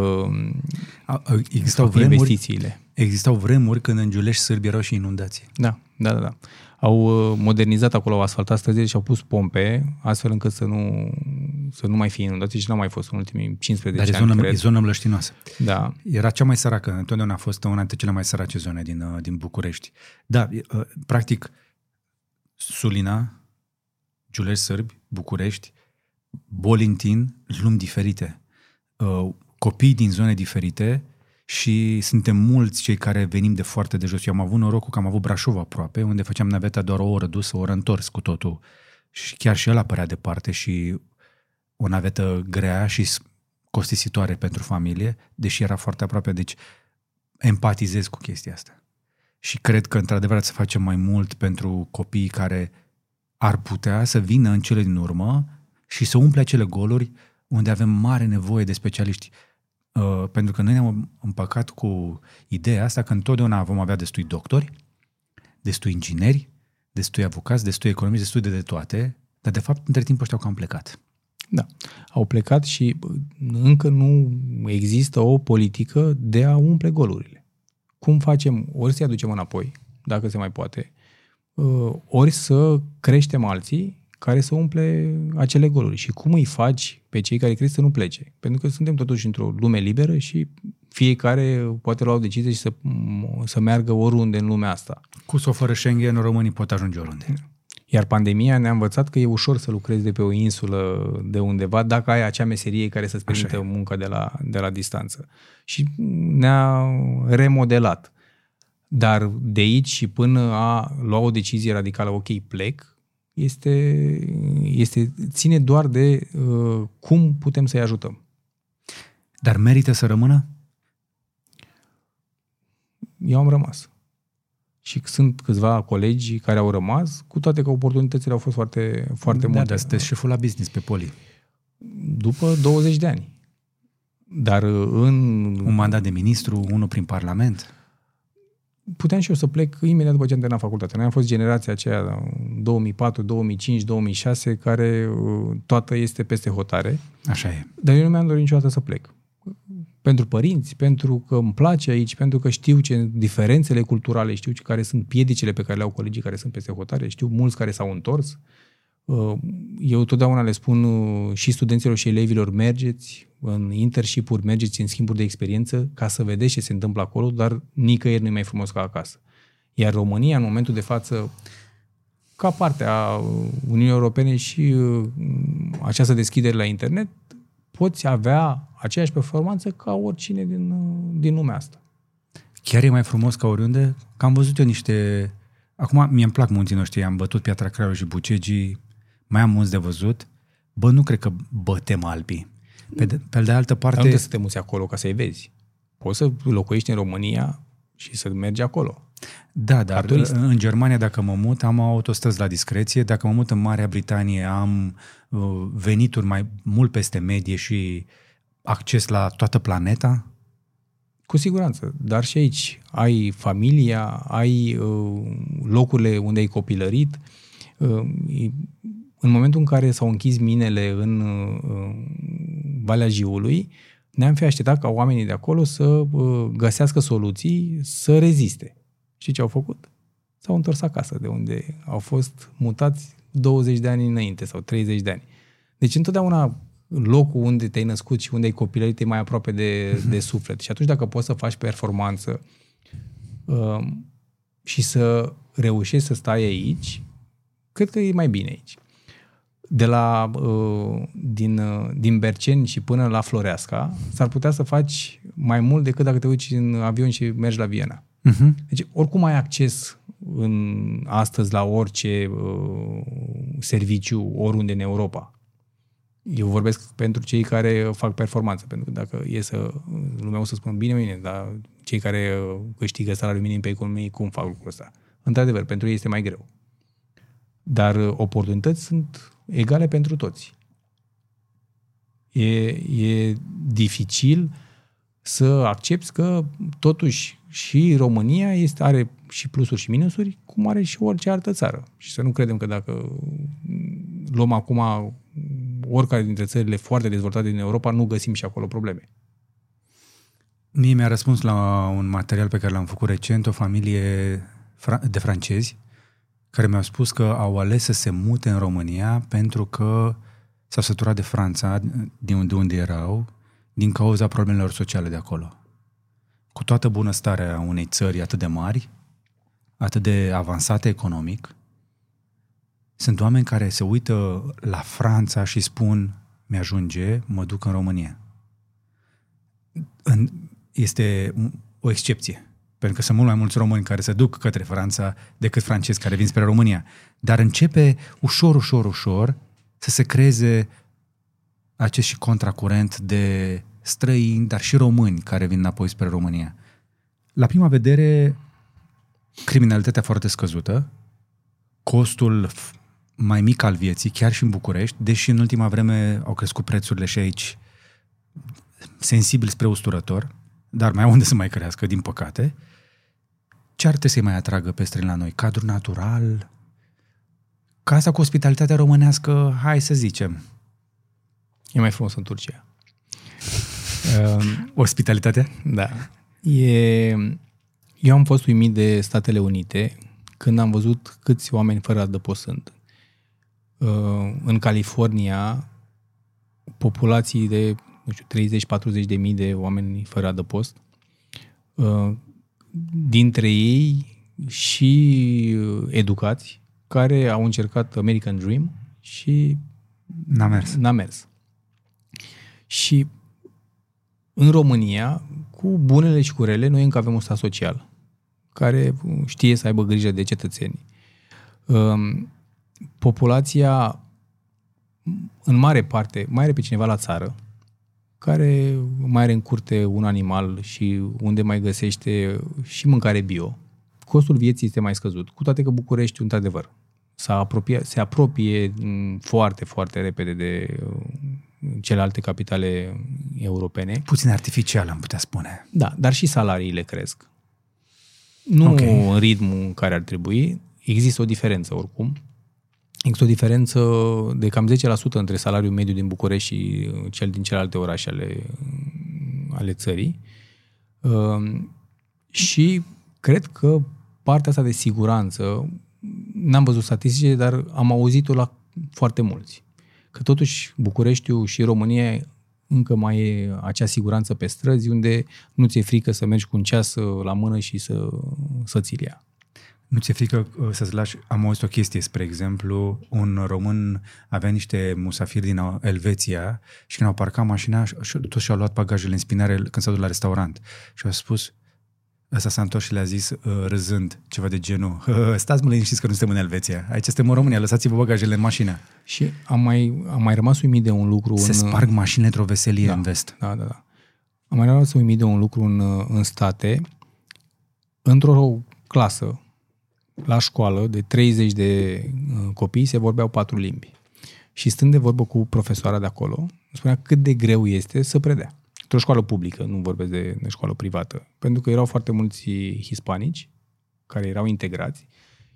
a, a, existau vremuri, investițiile. Existau vremuri când în Giulești Sărbi erau și inundații. Da, da, da. da au uh, modernizat acolo, au asfaltat străzile și au pus pompe, astfel încât să nu, să nu mai fie inundații și nu a mai fost în ultimii 15 Dar ani, Dar cred. e zonă mlăștinoasă. Da. Era cea mai săracă, întotdeauna a fost una dintre cele mai sărace zone din, uh, din București. Da, uh, practic, Sulina, Giulești Sârbi, București, Bolintin, lumi diferite. Copii din zone diferite, și suntem mulți cei care venim de foarte de jos. Eu am avut norocul că am avut Brașov aproape, unde făceam naveta doar o oră dusă, o oră întors cu totul. Și chiar și el apărea departe și o navetă grea și costisitoare pentru familie, deși era foarte aproape. Deci empatizez cu chestia asta. Și cred că, într-adevăr, să facem mai mult pentru copiii care ar putea să vină în cele din urmă și să umple acele goluri unde avem mare nevoie de specialiști. Uh, pentru că noi ne-am împăcat cu ideea asta că întotdeauna vom avea destui doctori, destui ingineri, destui avocați, destui economiști, destui de, de toate, dar de fapt între timp ăștia au cam plecat. Da, au plecat și încă nu există o politică de a umple golurile. Cum facem? Ori să-i aducem înapoi, dacă se mai poate, uh, ori să creștem alții care să umple acele goluri. Și cum îi faci pe cei care crezi să nu plece? Pentru că suntem totuși într-o lume liberă și fiecare poate lua o decizie și să, să meargă oriunde în lumea asta. Cu sau fără Schengen, românii pot ajunge oriunde. Iar pandemia ne-a învățat că e ușor să lucrezi de pe o insulă de undeva dacă ai acea meserie care să-ți permită muncă de la, de la distanță. Și ne-a remodelat. Dar de aici și până a lua o decizie radicală, ok, plec, este, este, ține doar de uh, cum putem să-i ajutăm. Dar merită să rămână? Eu am rămas. Și sunt câțiva colegi care au rămas, cu toate că oportunitățile au fost foarte, foarte da, multe. dar sunteți șeful la business pe Poli. După 20 de ani. Dar în... Un mandat de ministru, unul prin Parlament? Puteam și eu să plec imediat după ce am terminat facultatea. Noi am fost generația aceea 2004, 2005, 2006, care uh, toată este peste hotare. Așa e. Dar eu nu mi-am dorit niciodată să plec. Pentru părinți, pentru că îmi place aici, pentru că știu ce diferențele culturale, știu care sunt piedicile pe care le au colegii care sunt peste hotare, știu mulți care s-au întors. Uh, eu totdeauna le spun uh, și studenților și elevilor, mergeți în internship-uri, mergeți în schimburi de experiență ca să vedeți ce se întâmplă acolo, dar nicăieri nu e mai frumos ca acasă. Iar România, în momentul de față, ca parte a Uniunii Europene și uh, această deschidere la internet, poți avea aceeași performanță ca oricine din, din lumea asta. Chiar e mai frumos ca oriunde? Că am văzut eu niște... Acum, mie îmi plac munții noștri, am bătut Piatra Craiului și Bucegii, mai am munți de văzut. Bă, nu cred că bătem Alpii. Pe de, pe de altă parte... Nu să te muți acolo ca să-i vezi. Poți să locuiești în România și să mergi acolo. Da, dar în Germania, dacă mă mut, am autostrăzi la discreție. Dacă mă mut în Marea Britanie, am uh, venituri mai mult peste medie și acces la toată planeta. Cu siguranță, dar și aici ai familia, ai uh, locurile unde ai copilărit, uh, în momentul în care s-au închis minele în uh, Valea Jiului, ne-am fi așteptat ca oamenii de acolo să uh, găsească soluții să reziste. Și ce au făcut? S-au întors acasă, de unde au fost mutați 20 de ani înainte sau 30 de ani. Deci întotdeauna locul unde te-ai născut și unde ai copilărit e mai aproape de, (laughs) de suflet. Și atunci dacă poți să faci performanță uh, și să reușești să stai aici, cred că e mai bine aici de la, uh, din, uh, din Berceni și până la Floreasca, s-ar putea să faci mai mult decât dacă te uiți în avion și mergi la Viena. Uh-huh. Deci, oricum ai acces în, astăzi la orice uh, serviciu, oriunde în Europa. Eu vorbesc pentru cei care fac performanță, pentru că dacă e să, lumea o să spună, bine, bine, dar cei care câștigă salariul minim pe economie, cum fac lucrul ăsta? într-adevăr, pentru ei este mai greu. Dar uh, oportunități sunt egale pentru toți. E, e dificil să accepti că totuși și România este, are și plusuri și minusuri, cum are și orice altă țară. Și să nu credem că dacă luăm acum oricare dintre țările foarte dezvoltate din Europa, nu găsim și acolo probleme. Mie mi-a răspuns la un material pe care l-am făcut recent o familie de francezi care mi-au spus că au ales să se mute în România pentru că s-au săturat de Franța, de unde, unde erau, din cauza problemelor sociale de acolo. Cu toată bunăstarea unei țări atât de mari, atât de avansate economic, sunt oameni care se uită la Franța și spun mi-ajunge, mă duc în România. Este o excepție. Pentru că sunt mult mai mulți români care se duc către Franța decât francezi care vin spre România. Dar începe ușor, ușor, ușor să se creeze acest și contracurent de străini, dar și români care vin înapoi spre România. La prima vedere, criminalitatea foarte scăzută, costul mai mic al vieții, chiar și în București, deși în ultima vreme au crescut prețurile și aici sensibil spre usturător, dar mai unde să mai crească, din păcate. Ce ar să-i mai atragă pe străini la noi? Cadru natural? Casa cu ospitalitatea românească, hai să zicem. E mai frumos în Turcia. Um, (laughs) Ospitalitatea? Da. E... Eu am fost uimit de Statele Unite când am văzut câți oameni fără adăpost sunt. Uh, în California, populații de, nu știu, 30-40 de mii de oameni fără adăpost, uh, dintre ei și educați, care au încercat American Dream și n-a mers. N-a mers. Și în România, cu bunele și cu rele, noi încă avem un stat social care știe să aibă grijă de cetățeni. Um, populația, în mare parte, mai are pe cineva la țară, care mai are în curte un animal și unde mai găsește și mâncare bio. Costul vieții este mai scăzut, cu toate că București, într-adevăr, se apropie mm, foarte, foarte repede de celelalte capitale europene. Puțin artificial, am putea spune. Da, dar și salariile cresc. Nu okay. în ritmul în care ar trebui. Există o diferență oricum. Există o diferență de cam 10% între salariul mediu din București și cel din celelalte orașe ale, ale țării. Um, și cred că partea asta de siguranță, n-am văzut statistice, dar am auzit-o la foarte mulți că totuși Bucureștiul și România încă mai e acea siguranță pe străzi unde nu ți-e frică să mergi cu un ceas uh, la mână și să, să ți ia. Nu ți-e frică uh, să-ți lași... Am auzit o chestie, spre exemplu, un român avea niște musafiri din Elveția și când au parcat mașina, toți și-au luat bagajele în spinare când s-au dus la restaurant. Și au spus, Ăsta s-a întors și le-a zis, uh, râzând, ceva de genul, (laughs) stați mă liniștiți că nu suntem în Elveția, aici suntem în România, lăsați-vă bagajele în mașină. Și am mai, am mai rămas uimit de un lucru. Se în... sparg mașinile într-o veselie da, în vest. Da, da, da. Am mai rămas uimit de un lucru în, în state, într-o clasă, la școală, de 30 de uh, copii, se vorbeau patru limbi. Și stând de vorbă cu profesoara de acolo, spunea cât de greu este să predea într-o școală publică, nu vorbesc de, de școală privată, pentru că erau foarte mulți hispanici care erau integrați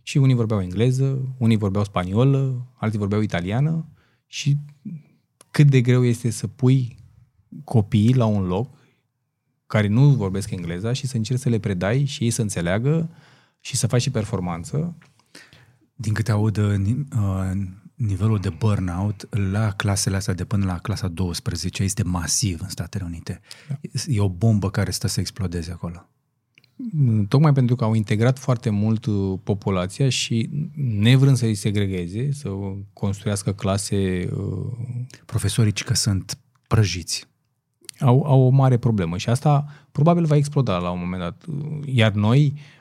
și unii vorbeau engleză, unii vorbeau spaniolă, alții vorbeau italiană și cât de greu este să pui copiii la un loc care nu vorbesc engleza și să încerci să le predai și ei să înțeleagă și să faci și performanță. Din câte aud, uh, nivelul de burnout la clasele astea de până la clasa 12 este masiv în Statele Unite. Da. E o bombă care stă să explodeze acolo. Tocmai pentru că au integrat foarte mult uh, populația și nevrând să-i segregeze, să construiască clase... Uh, Profesorii că sunt prăjiți. Au, au o mare problemă și asta probabil va exploda la un moment dat. Iar noi uh,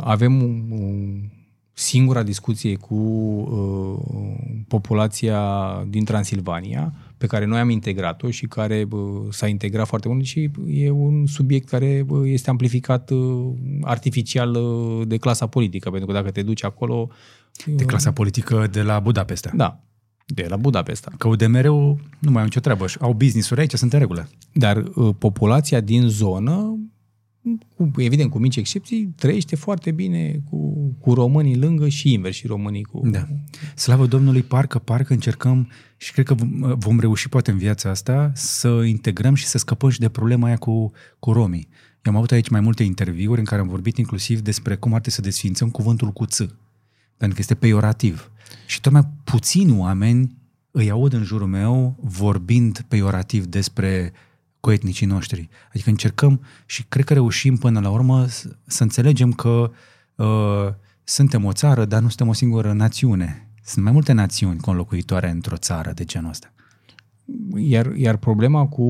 avem un, singura discuție cu uh, populația din Transilvania, pe care noi am integrat-o și care s-a integrat foarte mult și e un subiect care este amplificat artificial de clasa politică, pentru că dacă te duci acolo... De clasa politică de la Budapesta. Da, de la Budapesta. Că UDMR-ul nu mai au nicio treabă. Au business-uri aici, sunt în regulă. Dar uh, populația din zonă, cu, evident, cu mici excepții, trăiește foarte bine cu, cu românii lângă și invers și românii cu... Da. Slavă Domnului, parcă, parcă încercăm și cred că vom reuși poate în viața asta să integrăm și să scăpăm și de problema aia cu, cu romii. Eu am avut aici mai multe interviuri în care am vorbit inclusiv despre cum ar trebui să desfințăm cuvântul cu ț, pentru că este peiorativ. Și tocmai puțini oameni îi aud în jurul meu vorbind peiorativ despre coetnicii noștri. Adică încercăm și cred că reușim până la urmă să înțelegem că uh, suntem o țară, dar nu suntem o singură națiune. Sunt mai multe națiuni conlocuitoare într-o țară de genul ăsta. Iar, iar problema cu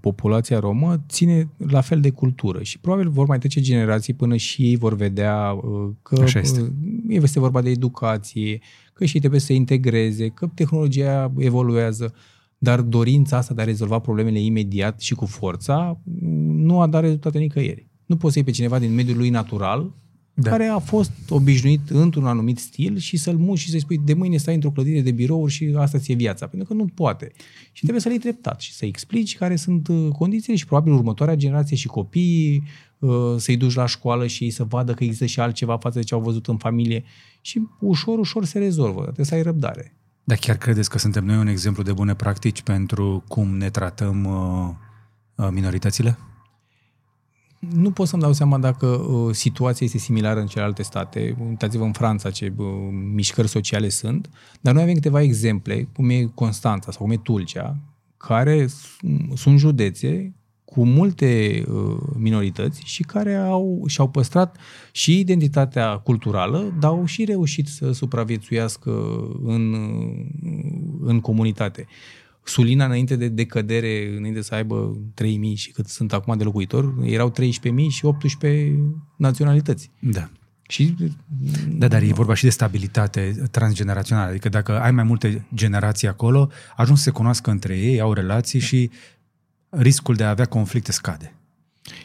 populația romă ține la fel de cultură și probabil vor mai trece generații până și ei vor vedea uh, că Așa este. Uh, este vorba de educație, că și ei trebuie să se integreze, că tehnologia evoluează, dar dorința asta de a rezolva problemele imediat și cu forța nu a dat rezultate nicăieri. Nu poți să iei pe cineva din mediul lui natural, da. care a fost obișnuit într-un anumit stil și să-l muși și să-i spui de mâine stai într-o clădire de birouri și asta ți-e viața, pentru că nu poate. Și trebuie să-l iei treptat și să-i explici care sunt uh, condițiile și probabil următoarea generație și copiii uh, să-i duci la școală și ei să vadă că există și altceva față de ce au văzut în familie și ușor, ușor se rezolvă. Trebuie să ai răbdare. Dar chiar credeți că suntem noi un exemplu de bune practici pentru cum ne tratăm uh, minoritățile? nu pot să-mi dau seama dacă uh, situația este similară în celelalte state. Uitați-vă în Franța ce uh, mișcări sociale sunt, dar noi avem câteva exemple, cum e Constanța sau cum e Tulcea, care sunt județe cu multe uh, minorități și care au, și-au păstrat și identitatea culturală, dar au și reușit să supraviețuiască în, în comunitate. Sulina, înainte de decădere, înainte să aibă 3.000 și cât sunt acum de locuitori, erau 13.000 și 18 naționalități. Da. Și, da, dar e vorba și de stabilitate transgenerațională. Adică dacă ai mai multe generații acolo, ajung să se cunoască între ei, au relații și riscul de a avea conflicte scade.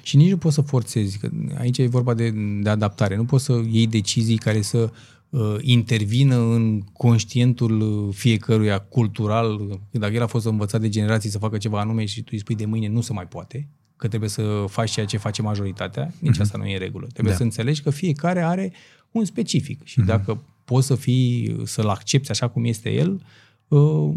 Și nici nu poți să forțezi, că aici e vorba de, de adaptare. Nu poți să iei decizii care să uh, intervină în conștientul fiecăruia cultural. Dacă el a fost învățat de generații să facă ceva anume și tu îi spui de mâine nu se mai poate, că trebuie să faci ceea ce face majoritatea, nici mm-hmm. asta nu e în regulă. Trebuie da. să înțelegi că fiecare are un specific și mm-hmm. dacă poți să fii, să-l accepti așa cum este el, uh,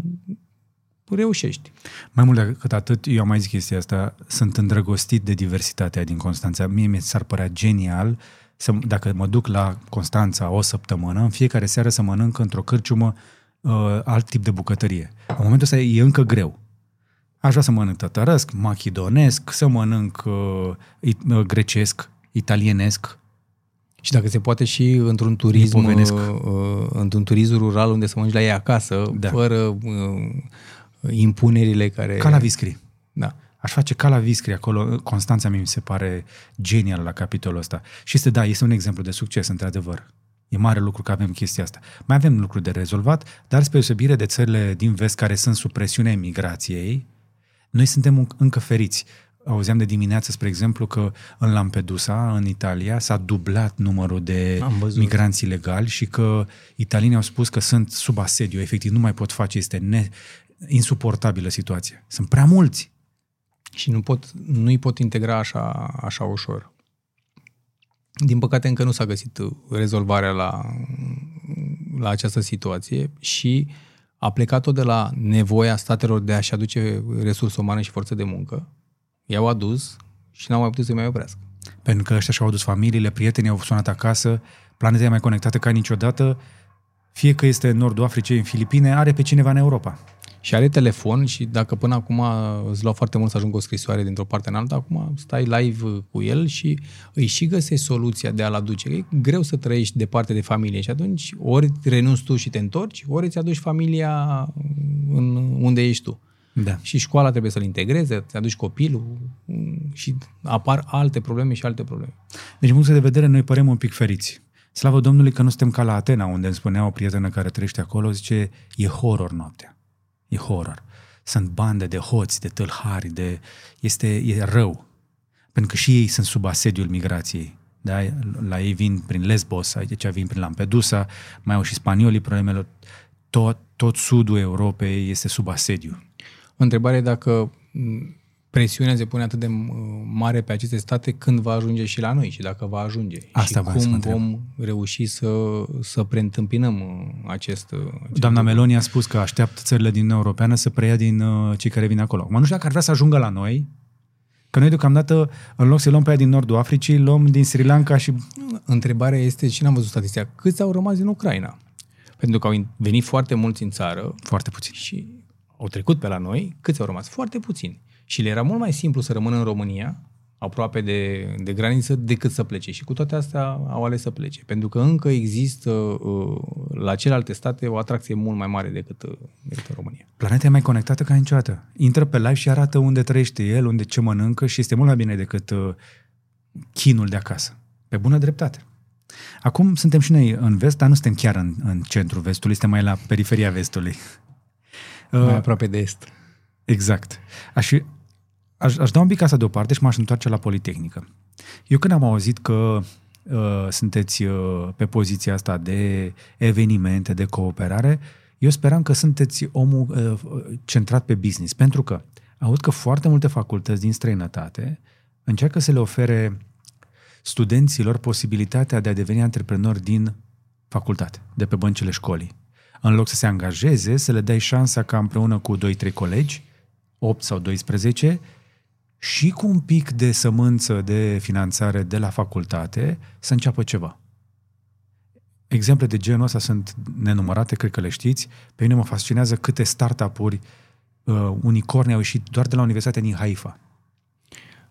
reușești. Mai mult decât atât, eu am mai zis chestia asta, sunt îndrăgostit de diversitatea din Constanța. Mie mi s-ar părea genial să, dacă mă duc la Constanța o săptămână, în fiecare seară să mănânc într-o cârciumă uh, alt tip de bucătărie. În momentul ăsta e încă greu. Aș vrea să mănânc tătărăsc, machidonesc, să mănânc uh, uh, grecesc, italienesc, și dacă se poate și într-un turism, uh, uh, într-un turism rural unde să mănânci la ei acasă, da. fără uh, impunerile care... Ca la Viscri. Da. Aș face ca la Viscri acolo. Constanța mi se pare genial la capitolul ăsta. Și este, da, este un exemplu de succes, într-adevăr. E mare lucru că avem chestia asta. Mai avem lucruri de rezolvat, dar spre deosebire de țările din vest care sunt sub presiunea emigrației, noi suntem încă feriți. Auzeam de dimineață, spre exemplu, că în Lampedusa, în Italia, s-a dublat numărul de migranți ilegali și că italienii au spus că sunt sub asediu, efectiv nu mai pot face, este ne, insuportabilă situație. Sunt prea mulți. Și nu pot, nu-i pot integra așa, așa ușor. Din păcate încă nu s-a găsit rezolvarea la, la această situație și a plecat-o de la nevoia statelor de a-și aduce resurse umane și forță de muncă. I-au adus și n-au mai putut să mai oprească. Pentru că ăștia și-au adus familiile, prietenii au sunat acasă, planeta e mai conectată ca niciodată, fie că este în Nordul Africei, în Filipine, are pe cineva în Europa și are telefon și dacă până acum îți lua foarte mult să ajungă o scrisoare dintr-o parte în alta, acum stai live cu el și îi și găsești soluția de a-l aduce. E greu să trăiești departe de familie și atunci ori renunți tu și te întorci, ori îți aduci familia în unde ești tu. Da. Și școala trebuie să-l integreze, îți aduci copilul și apar alte probleme și alte probleme. Deci, din punct de vedere, noi părem un pic feriți. Slavă Domnului că nu suntem ca la Atena, unde îmi spunea o prietenă care trăiește acolo, zice, e horror noaptea. E horror. sunt bande de hoți, de tâlhari, de... Este e rău. Pentru că și ei sunt sub asediul migrației. Da? La ei vin prin Lesbos, aici vin prin Lampedusa, mai au și spaniolii problemele. Tot, tot sudul Europei este sub asediu. Întrebarea e dacă presiunea se pune atât de mare pe aceste state când va ajunge și la noi și dacă va ajunge. Asta și cum vom reuși să, să preîntâmpinăm uh, acest, uh, acest Doamna lucru. Meloni a spus că așteaptă țările din Europeană să preia din uh, cei care vin acolo. Mă nu știu dacă ar vrea să ajungă la noi, Că noi deocamdată, în loc să luăm pe aia din nordul Africii, luăm din Sri Lanka și... Întrebarea este, și n-am văzut statistica, câți au rămas din Ucraina? Pentru că au venit foarte mulți în țară. Foarte puțini. Și au trecut pe la noi, câți au rămas? Foarte puțini. Și le era mult mai simplu să rămână în România, aproape de, de graniță, decât să plece. Și cu toate astea au ales să plece. Pentru că încă există uh, la celelalte state o atracție mult mai mare decât, uh, decât în România. Planeta e mai conectată ca niciodată. Intră pe live și arată unde trăiește el, unde ce mănâncă și este mult mai bine decât uh, chinul de acasă. Pe bună dreptate. Acum suntem și noi în vest, dar nu suntem chiar în, în centrul vestului, suntem mai la periferia vestului. Mai aproape de est. Exact. Aș, aș, aș da un pic asta deoparte și m-aș întoarce la Politehnică. Eu când am auzit că uh, sunteți uh, pe poziția asta de evenimente, de cooperare, eu speram că sunteți omul uh, centrat pe business, pentru că aud că foarte multe facultăți din străinătate încearcă să le ofere studenților posibilitatea de a deveni antreprenori din facultate, de pe băncile școlii. În loc să se angajeze, să le dai șansa ca împreună cu 2-3 colegi 8 sau 12, și cu un pic de sămânță de finanțare de la facultate să înceapă ceva. Exemple de genul ăsta sunt nenumărate, cred că le știți. Pe mine mă fascinează câte startup-uri uh, unicorne au ieșit doar de la Universitatea din Haifa.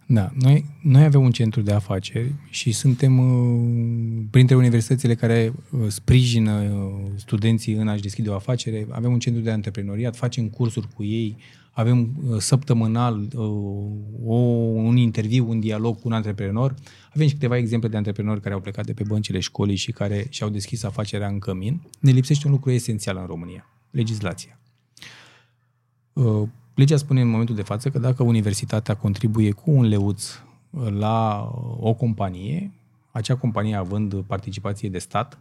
Da, noi, noi avem un centru de afaceri și suntem uh, printre universitățile care uh, sprijină uh, studenții în a-și deschide o afacere. Avem un centru de antreprenoriat, facem cursuri cu ei, avem uh, săptămânal uh, o, un interviu, un dialog cu un antreprenor. Avem și câteva exemple de antreprenori care au plecat de pe băncile școlii și care și-au deschis afacerea în cămin. Ne lipsește un lucru esențial în România, legislația. Uh, legea spune în momentul de față că dacă universitatea contribuie cu un leuț la o companie, acea companie având participație de stat,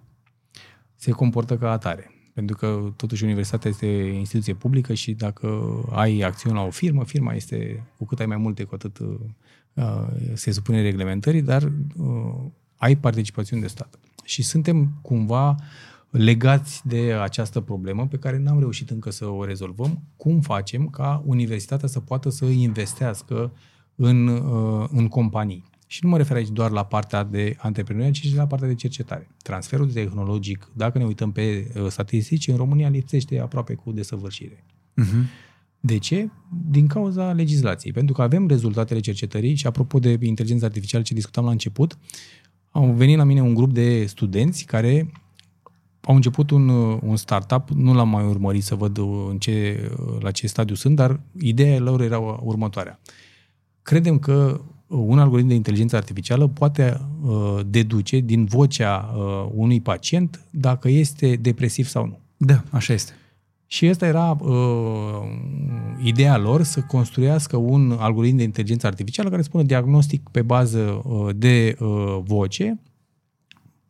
se comportă ca atare. Pentru că totuși universitatea este instituție publică și dacă ai acțiuni la o firmă, firma este, cu cât ai mai multe, cu atât uh, se supune reglementării, dar uh, ai participațiuni de stat. Și suntem cumva legați de această problemă pe care n-am reușit încă să o rezolvăm. Cum facem ca universitatea să poată să investească în, uh, în companii? Și nu mă refer aici doar la partea de antreprenoriat, ci și la partea de cercetare. Transferul tehnologic, dacă ne uităm pe uh, statistici, în România lipsește aproape cu desăvârșire. Uh-huh. De ce? Din cauza legislației. Pentru că avem rezultatele cercetării și apropo de inteligența artificială ce discutam la început, au venit la mine un grup de studenți care au început un, uh, un startup, nu l-am mai urmărit să văd uh, în ce, la ce stadiu sunt, dar ideea lor era următoarea. Credem că un algoritm de inteligență artificială poate uh, deduce din vocea uh, unui pacient dacă este depresiv sau nu. Da, așa este. Și asta era uh, ideea lor să construiască un algoritm de inteligență artificială care spune diagnostic pe bază uh, de uh, voce,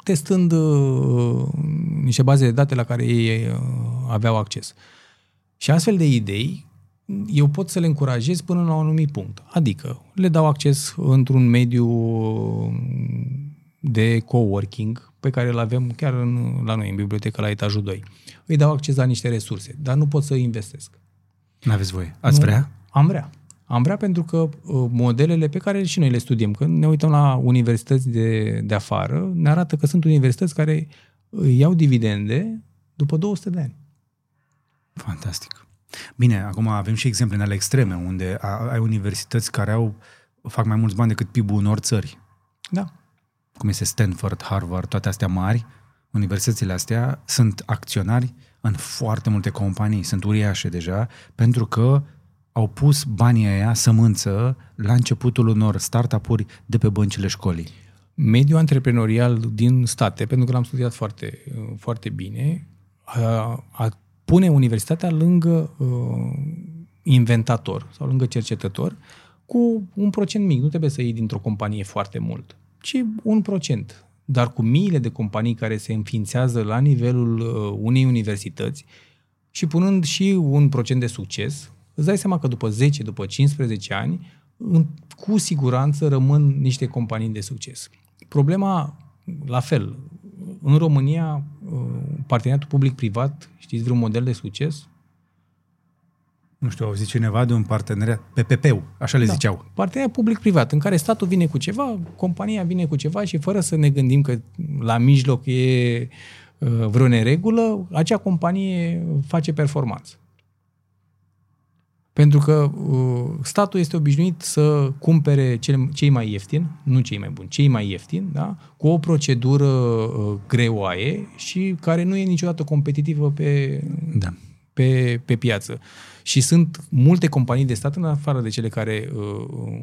testând uh, niște baze de date la care ei uh, aveau acces. Și astfel de idei eu pot să le încurajez până la un anumit punct. Adică le dau acces într-un mediu de coworking pe care îl avem chiar în, la noi, în bibliotecă, la etajul 2. Îi dau acces la niște resurse, dar nu pot să investesc. Nu aveți voie. Ați nu, vrea? Am vrea. Am vrea pentru că uh, modelele pe care și noi le studiem, când ne uităm la universități de, de afară, ne arată că sunt universități care iau dividende după 200 de ani. Fantastic. Bine, acum avem și exemple în ale extreme, unde ai universități care au fac mai mulți bani decât PIB-ul unor țări. Da. Cum este Stanford, Harvard, toate astea mari, universitățile astea sunt acționari în foarte multe companii, sunt uriașe deja, pentru că au pus banii aia, sămânță, la începutul unor startup-uri de pe băncile școlii. Mediul antreprenorial din state, pentru că l-am studiat foarte, foarte bine, a, a pune universitatea lângă uh, inventator sau lângă cercetător cu un procent mic. Nu trebuie să iei dintr-o companie foarte mult, ci un procent. Dar cu miile de companii care se înființează la nivelul uh, unei universități și punând și un procent de succes, îți dai seama că după 10, după 15 ani, în, cu siguranță rămân niște companii de succes. Problema, la fel, în România, uh, parteneriatul public-privat, știți vreun model de succes? Nu știu, au zis cineva de un parteneriat, PPP-ul, așa le da. ziceau. Parteneriat public-privat, în care statul vine cu ceva, compania vine cu ceva și fără să ne gândim că la mijloc e uh, vreo neregulă, acea companie face performanță. Pentru că uh, statul este obișnuit să cumpere cele, cei mai ieftini, nu cei mai buni, cei mai ieftini, da? cu o procedură uh, greoaie și care nu e niciodată competitivă pe, da. pe, pe piață. Și sunt multe companii de stat, în afară de cele care uh,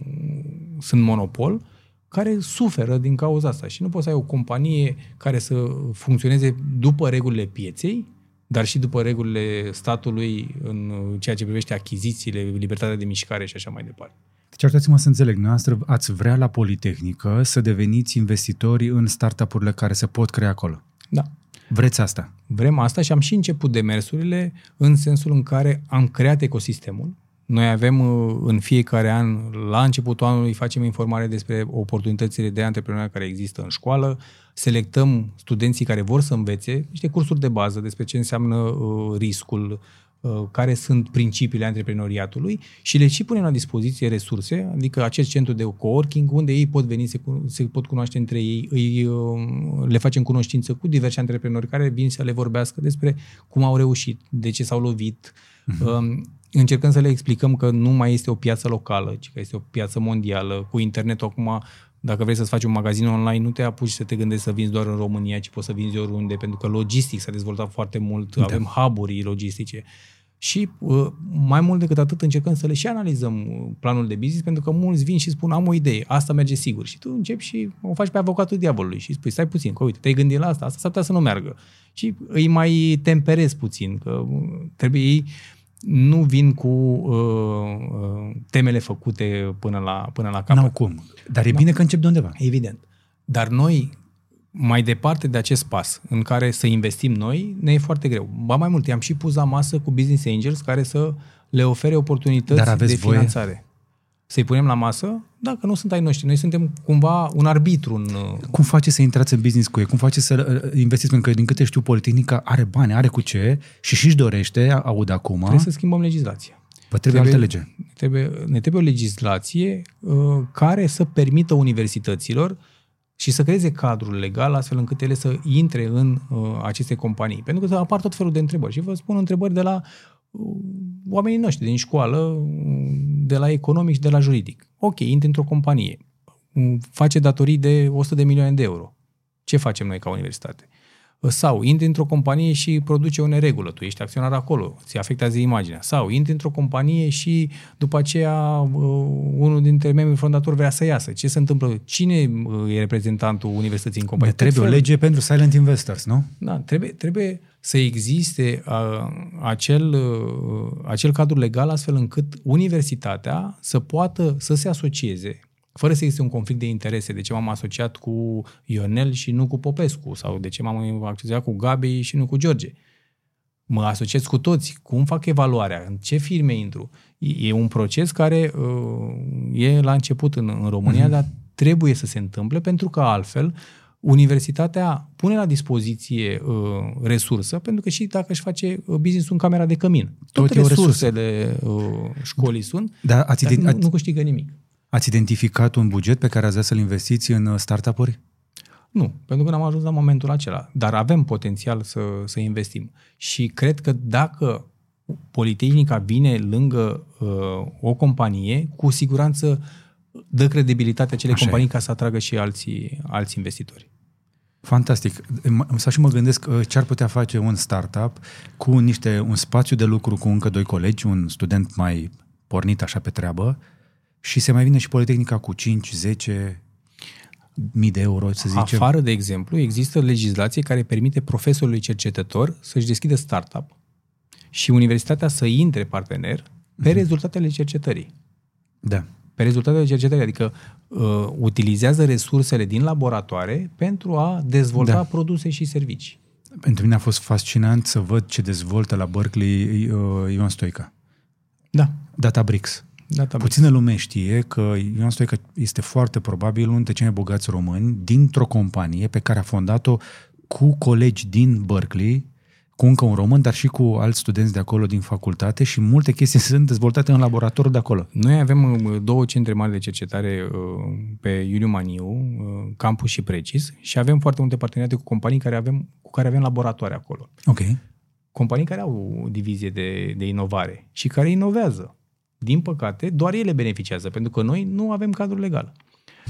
sunt monopol, care suferă din cauza asta. Și nu poți să ai o companie care să funcționeze după regulile pieței, dar și după regulile statului în ceea ce privește achizițiile, libertatea de mișcare și așa mai departe. Deci arătați-mă să înțeleg, noastră ați vrea la Politehnică să deveniți investitori în startup-urile care se pot crea acolo. Da. Vreți asta? Vrem asta și am și început demersurile în sensul în care am creat ecosistemul. Noi avem uh, în fiecare an, la începutul anului, facem informare despre oportunitățile de antreprenoriat care există în școală, selectăm studenții care vor să învețe niște cursuri de bază despre ce înseamnă uh, riscul, uh, care sunt principiile antreprenoriatului și le și punem la dispoziție resurse, adică acest centru de coworking unde ei pot veni, se, se pot cunoaște între ei, îi, uh, le facem cunoștință cu diversi antreprenori care vin să le vorbească despre cum au reușit, de ce s-au lovit. Uh-huh. Încercăm să le explicăm că nu mai este o piață locală, ci că este o piață mondială. Cu internetul acum dacă vrei să-ți faci un magazin online, nu te apuci să te gândești să vinzi doar în România, ci poți să vinzi oriunde, pentru că logistic s-a dezvoltat foarte mult, da. avem hub-uri logistice. Și uh, mai mult decât atât încercăm să le și analizăm uh, planul de business, pentru că mulți vin și spun am o idee, asta merge sigur. Și tu începi și o faci pe avocatul diavolului și spui stai puțin, că uite, te-ai gândit la asta, asta s-ar putea să nu meargă. Și îi mai temperezi puțin, că uh, trebuie ei nu vin cu uh, uh, temele făcute până la, până la capăt. N-au cum. Dar e da. bine că încep de undeva. Evident. Dar noi, mai departe de acest pas în care să investim noi, ne e foarte greu. Ba mai mult, i-am și pus la masă cu Business Angels care să le ofere oportunități Dar de finanțare. Voie? Să-i punem la masă dacă nu sunt ai noștri. Noi suntem cumva un arbitru în... Cum face să intrați în business cu ei? Cum face să uh, investiți? Pentru că, din câte știu, Politehnica are bani, are cu ce și și-și dorește, aud acum... Trebuie să schimbăm legislația. Vă trebuie, trebuie altă lege. Trebuie, ne trebuie o legislație uh, care să permită universităților și să creeze cadrul legal astfel încât ele să intre în uh, aceste companii. Pentru că apar tot felul de întrebări. Și vă spun întrebări de la oamenii noștri din școală, de la economic și de la juridic. Ok, intri într-o companie, face datorii de 100 de milioane de euro. Ce facem noi ca universitate? Sau intri într-o companie și produce o neregulă, tu ești acționar acolo, ți afectează imaginea. Sau intri într-o companie și după aceea unul dintre membrii fondatori vrea să iasă. Ce se întâmplă? Cine e reprezentantul universității în companie? Trebuie o lege pentru silent investors, nu? Da, trebuie, trebuie să existe uh, acel, uh, acel cadru legal astfel încât universitatea să poată să se asocieze fără să existe un conflict de interese. De ce m-am asociat cu Ionel și nu cu Popescu? Sau de ce m-am asociat cu Gabi și nu cu George? Mă asociez cu toți. Cum fac evaluarea? În ce firme intru? E un proces care uh, e la început în, în România, mm-hmm. dar trebuie să se întâmple pentru că altfel universitatea pune la dispoziție uh, resursă, pentru că și dacă își face uh, business în camera de cămin, tot, tot resursele uh, școlii sunt, da, ați dar ident- nu, nu câștigă nimic. Ați identificat un buget pe care ați vrea să-l investiți în uh, startup-uri? Nu, pentru că n-am ajuns la momentul acela. Dar avem potențial să, să investim. Și cred că dacă Politehnica vine lângă uh, o companie, cu siguranță dă credibilitate acelei Așa companii e. ca să atragă și alții, alți investitori. Fantastic. Să și mă gândesc uh, ce ar putea face un startup cu niște, un spațiu de lucru cu încă doi colegi, un student mai pornit așa pe treabă, și se mai vine și Politehnica cu 5, 10 mii de euro, să zicem. Afară, de exemplu, există legislație care permite profesorului cercetător să-și deschidă startup și universitatea să intre partener pe rezultatele cercetării. Da. Pe rezultatele cercetării, adică uh, utilizează resursele din laboratoare pentru a dezvolta Da. produse și servicii. Pentru mine a fost fascinant să văd ce dezvoltă la Berkeley uh, Ion Stoica. Da. Databricks. Data Puțină lume știe că Ion Stoica este foarte probabil unul dintre cei mai bogați români dintr-o companie pe care a fondat-o cu colegi din Berkeley, cu încă un român, dar și cu alți studenți de acolo din facultate și multe chestii (laughs) sunt dezvoltate în laboratorul de acolo. Noi avem uh, două centre mari de cercetare uh, pe Iuliu Maniu, uh, Campus și Precis, și avem foarte multe parteneriate cu companii care avem, cu care avem laboratoare acolo. Ok. Companii care au o divizie de, de inovare și care inovează. Din păcate, doar ele beneficiază, pentru că noi nu avem cadru legal.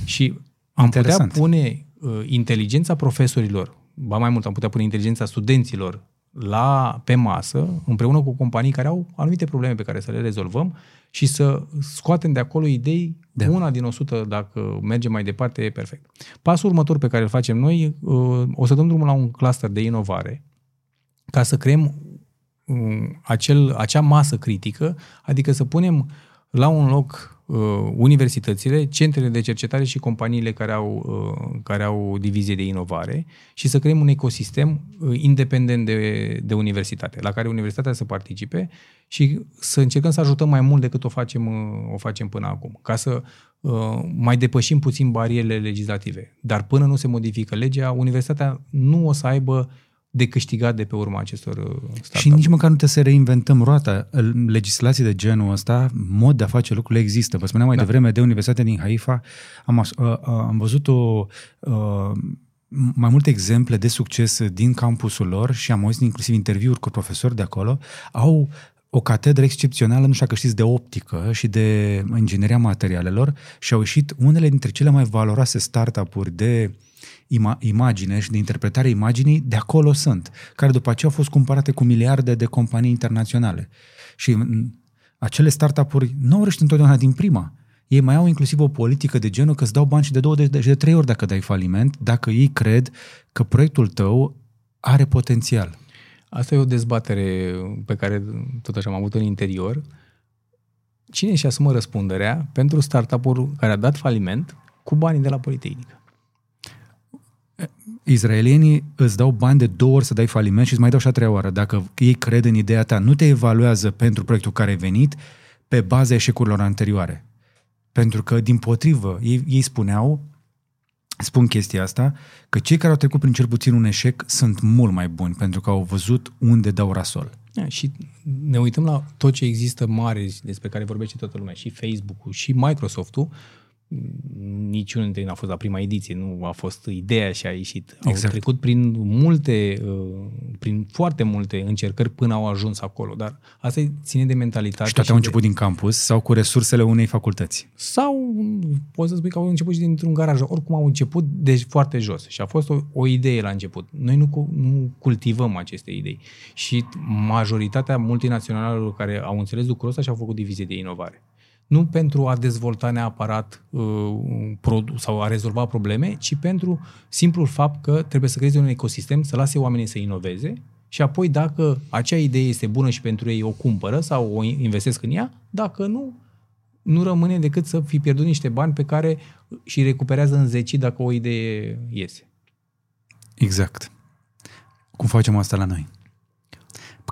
Și am Interesant. putea pune uh, inteligența profesorilor, ba mai mult, am putea pune inteligența studenților la, pe masă, împreună cu companii care au anumite probleme pe care să le rezolvăm și să scoatem de acolo idei, Da. da. una din 100, dacă mergem mai departe, e perfect. Pasul următor pe care îl facem noi, uh, o să dăm drumul la un cluster de inovare, ca să creăm um, acel, acea masă critică, adică să punem la un loc uh, universitățile, centrele de cercetare și companiile care au, uh, care au divizie de inovare și să creăm un ecosistem uh, independent de, de universitate, la care universitatea să participe și să încercăm să ajutăm mai mult decât o facem, uh, o facem până acum, ca să uh, mai depășim puțin barierele legislative. Dar până nu se modifică legea, universitatea nu o să aibă de câștigat de pe urma acestor uh, startup Și nici măcar nu trebuie să reinventăm roata. Legislații de genul ăsta, mod de a face lucrurile există. Vă spuneam mai da. Da. devreme de Universitatea din Haifa, am, as- uh, uh, am văzut o, uh, mai multe exemple de succes din campusul lor și am auzit inclusiv interviuri cu profesori de acolo. Au o catedră excepțională, nu știu dacă știți, de optică și de ingineria materialelor și au ieșit unele dintre cele mai valoroase startup-uri de ima- imagine și de interpretare imaginii, de acolo sunt, care după aceea au fost cumpărate cu miliarde de companii internaționale. Și m, acele startup-uri nu au reușit întotdeauna din prima. Ei mai au inclusiv o politică de genul că îți dau bani și de două de, și de trei ori dacă dai faliment, dacă ei cred că proiectul tău are potențial. Asta e o dezbatere pe care tot așa am avut în interior. Cine își asumă răspunderea pentru startup-ul care a dat faliment cu banii de la Politehnică? Izraelienii îți dau bani de două ori să dai faliment și îți mai dau și a treia oară. Dacă ei cred în ideea ta, nu te evaluează pentru proiectul care ai venit pe baza eșecurilor anterioare. Pentru că, din potrivă, ei, ei spuneau, spun chestia asta, că cei care au trecut prin cel puțin un eșec sunt mult mai buni, pentru că au văzut unde dau rasol. Da, și ne uităm la tot ce există mare despre care vorbește toată lumea, și Facebook-ul, și Microsoft-ul, niciunul dintre ei n-a fost la prima ediție, nu a fost ideea și a ieșit. Au Exact. trecut prin multe, uh, prin foarte multe încercări până au ajuns acolo, dar asta ține de mentalitate. Și toate au de- început din campus sau cu resursele unei facultăți. Sau poți să spui că au început și dintr-un garaj. Oricum au început de foarte jos și a fost o, o idee la început. Noi nu, cu- nu cultivăm aceste idei. Și majoritatea multinaționalelor care au înțeles lucrul ăsta și-au făcut divizie de inovare. Nu pentru a dezvolta neapărat uh, produ- sau a rezolva probleme, ci pentru simplul fapt că trebuie să creeze un ecosistem, să lase oamenii să inoveze și apoi dacă acea idee este bună și pentru ei o cumpără sau o investesc în ea, dacă nu, nu rămâne decât să fi pierdut niște bani pe care și recuperează în zeci dacă o idee iese. Exact. Cum facem asta la noi?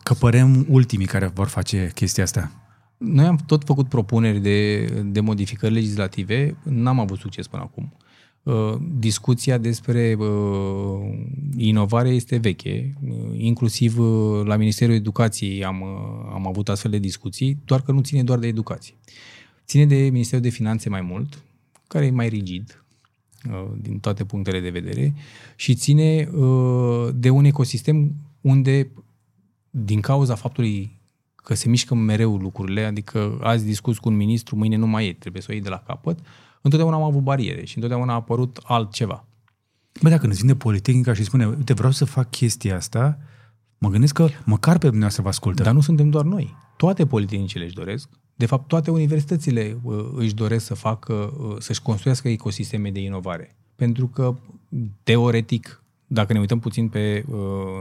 Că părem ultimii care vor face chestia asta. Noi am tot făcut propuneri de, de modificări legislative, n-am avut succes până acum. Uh, Discuția despre uh, inovare este veche, uh, inclusiv uh, la Ministerul Educației am, uh, am avut astfel de discuții, doar că nu ține doar de educație. Ține de Ministerul de Finanțe mai mult, care e mai rigid uh, din toate punctele de vedere și ține uh, de un ecosistem unde, din cauza faptului că se mișcă mereu lucrurile, adică azi discuți cu un ministru, mâine nu mai e, trebuie să o iei de la capăt, întotdeauna am avut bariere și întotdeauna a apărut altceva. Bă, dacă îți vine Politehnica și spune, uite, vreau să fac chestia asta, mă gândesc că măcar pe dumneavoastră vă ascultă. Dar nu suntem doar noi. Toate politehnicile își doresc. De fapt, toate universitățile uh, își doresc să facă, uh, să-și construiască ecosisteme de inovare. Pentru că, teoretic, dacă ne uităm puțin pe uh,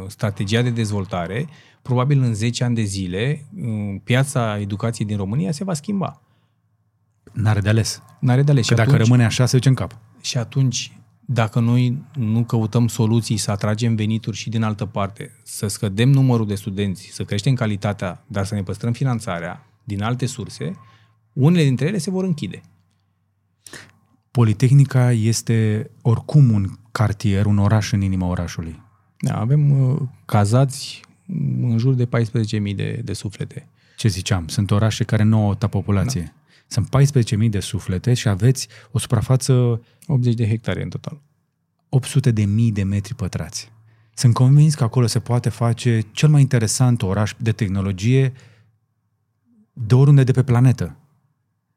strategia de dezvoltare, probabil în 10 ani de zile uh, piața educației din România se va schimba. N-are de ales. N-are de ales. Că dacă rămâne așa, se duce în cap. Și atunci, dacă noi nu căutăm soluții să atragem venituri și din altă parte, să scădem numărul de studenți, să creștem calitatea, dar să ne păstrăm finanțarea din alte surse, unele dintre ele se vor închide. Politehnica este oricum un cartier, un oraș în inima orașului. Da, avem uh, cazați în jur de 14.000 de, de suflete. Ce ziceam, sunt orașe care nu au o populație. Da. Sunt 14.000 de suflete și aveți o suprafață... 80 de hectare în total. 800 de mii de metri pătrați. Sunt convins că acolo se poate face cel mai interesant oraș de tehnologie de oriunde de pe planetă.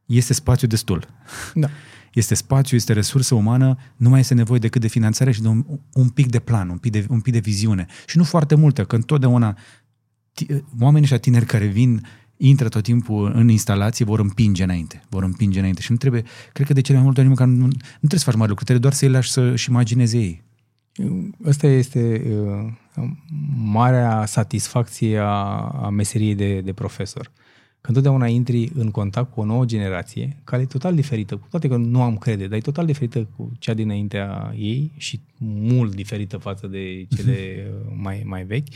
Este spațiu destul. Da. (laughs) Este spațiu, este resursă umană, nu mai este nevoie decât de finanțare și de un, un pic de plan, un pic de, un pic de viziune. Și nu foarte multă, că întotdeauna oamenii ăștia tineri care vin intră tot timpul în instalație, vor împinge înainte. Vor împinge înainte. Și nu trebuie, cred că de cele mai multe ori nu, nu, nu trebuie să faci mari lucruri, trebuie doar să-i lași să-și imagineze ei. Asta este uh, marea satisfacție a, a meseriei de, de profesor. Că întotdeauna intri în contact cu o nouă generație, care e total diferită, cu toate că nu am crede, dar e total diferită cu cea dinaintea ei și mult diferită față de cele mai, mai vechi.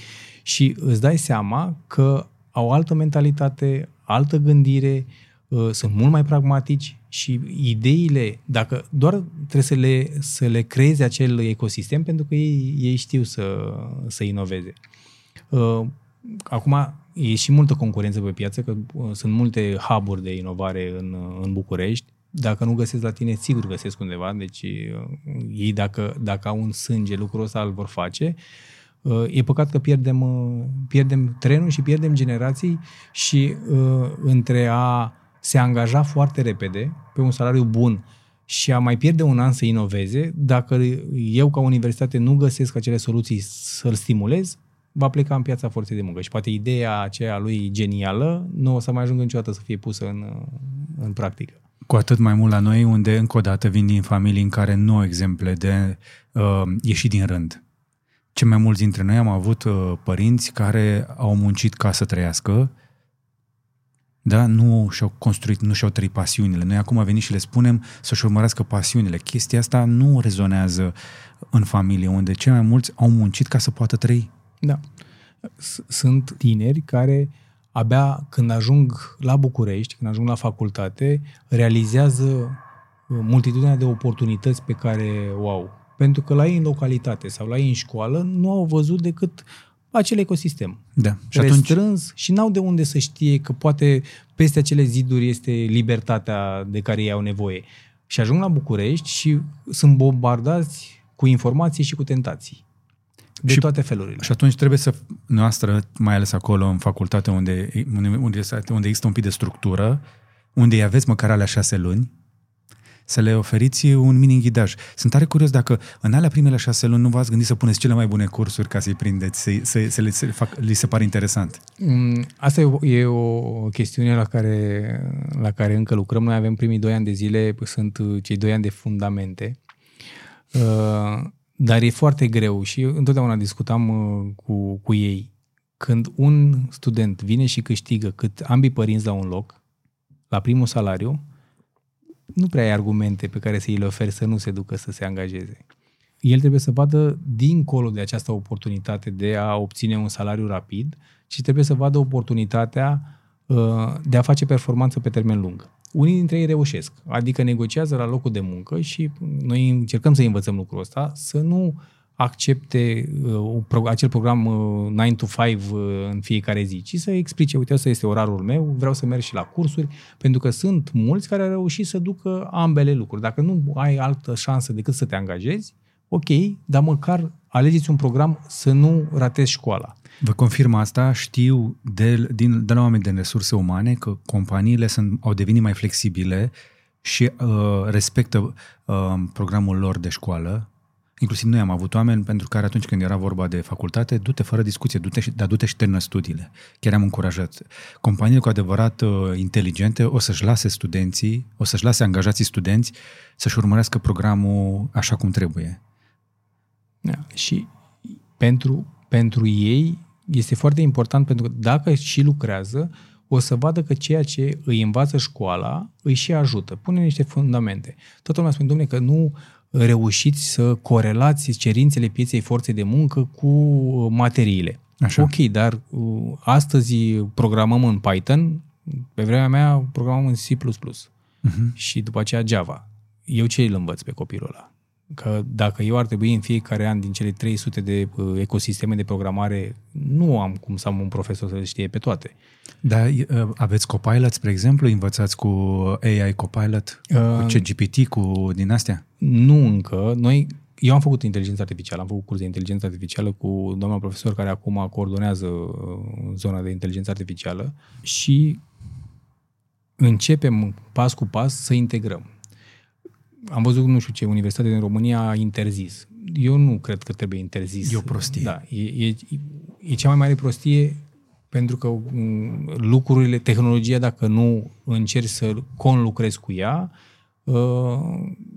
Și îți dai seama că au altă mentalitate, altă gândire, uh, sunt mult mai pragmatici și ideile, dacă doar trebuie să le, să le creezi acel ecosistem pentru că ei, ei știu să, să inoveze. Uh, acum e și multă concurență pe piață, că uh, sunt multe hub de inovare în, în București. Dacă nu găsesc la tine, sigur găsesc undeva. Deci ei, dacă, dacă au un sânge, lucrul ăsta îl vor face. Uh, E păcat că pierdem, uh, pierdem trenul și pierdem generații și uh, între a se angaja foarte repede pe un salariu bun și a mai pierde un an să inoveze, dacă eu ca universitate nu găsesc acele soluții să-l stimulez, va pleca în piața forței de muncă. Și poate ideea aceea lui genială nu o să mai ajungă niciodată să fie pusă în, uh, în practică. Cu atât mai mult la noi, unde încă o dată vin din familii în care nu au exemple de uh, ieși din rând. Ce mai mulți dintre noi am avut uh, părinți care au muncit ca să trăiască, da? nu și-au construit, nu și-au trăit pasiunile. Noi acum venit și le spunem să-și urmărească pasiunile. Chestia asta nu rezonează în familie, unde cei mai mulți au muncit ca să poată trăi. Da. Sunt tineri care abia când ajung la București, când ajung la facultate, realizează uh, multitudinea de oportunități pe care o au pentru că la ei în localitate sau la ei în școală nu au văzut decât acel ecosistem. Da. Și restrâns atunci... și n-au de unde să știe că poate peste acele ziduri este libertatea de care ei au nevoie. Și ajung la București și sunt bombardați cu informații și cu tentații. De și, toate felurile. Și atunci trebuie să, noastră, mai ales acolo în facultate unde, unde, unde există un pic de structură, unde îi aveți măcar alea șase luni, să le oferiți un mini ghidaj. Sunt tare curios dacă în alea primele șase luni nu v-ați gândit să puneți cele mai bune cursuri ca să-i prindeți, să, să, să le să fac, li se pare interesant. Mm, asta e o, e o chestiune la care, la care încă lucrăm. Noi avem primii doi ani de zile, sunt cei doi ani de fundamente. Uh, dar e foarte greu și întotdeauna discutam uh, cu, cu ei. Când un student vine și câștigă cât ambii părinți la un loc, la primul salariu, nu prea ai argumente pe care să îi le oferi să nu se ducă să se angajeze. El trebuie să vadă dincolo de această oportunitate de a obține un salariu rapid și trebuie să vadă oportunitatea uh, de a face performanță pe termen lung. Unii dintre ei reușesc, adică negociază la locul de muncă și noi încercăm să învățăm lucrul ăsta, să nu accepte uh, acel program uh, 9 to 5 uh, în fiecare zi, ci să explice, uite, ăsta este orarul meu, vreau să merg și la cursuri, pentru că sunt mulți care au reușit să ducă ambele lucruri. Dacă nu ai altă șansă decât să te angajezi, ok, dar măcar alegeți un program să nu ratezi școala. Vă confirm asta, știu de, din, de la oameni de resurse umane că companiile sunt, au devenit mai flexibile și uh, respectă uh, programul lor de școală, Inclusiv noi am avut oameni pentru care atunci când era vorba de facultate, du-te fără discuție, du-te și, dar du-te și termină studiile. Chiar am încurajat. Companiile cu adevărat uh, inteligente o să-și lase studenții, o să-și lase angajații studenți să-și urmărească programul așa cum trebuie. Da. Și pentru, pentru ei este foarte important pentru că dacă și lucrează, o să vadă că ceea ce îi învață școala îi și ajută. Pune niște fundamente. Toată lumea spune, domnule, că nu reușiți să corelați cerințele pieței forței de muncă cu materiile. Așa. Ok, dar uh, astăzi programăm în Python, pe vremea mea programam în C++. Uh-huh. Și după aceea Java. Eu ce îl învăț pe copilul ăla? Că dacă eu ar trebui în fiecare an din cele 300 de uh, ecosisteme de programare, nu am cum să am un profesor să le știe pe toate. Dar uh, aveți Copilot, spre exemplu? Învățați cu AI Copilot? Uh, cu CGPT, cu din astea? Nu încă. Noi eu am făcut inteligență artificială, am făcut curs de inteligență artificială cu doamna profesor care acum coordonează uh, zona de inteligență artificială și începem pas cu pas să integrăm. Am văzut, nu știu ce, universitate din România a interzis. Eu nu cred că trebuie interzis. E o prostie. Da, e, e, e cea mai mare prostie pentru că mm, lucrurile, tehnologia, dacă nu încerci să conlucrezi cu ea, uh,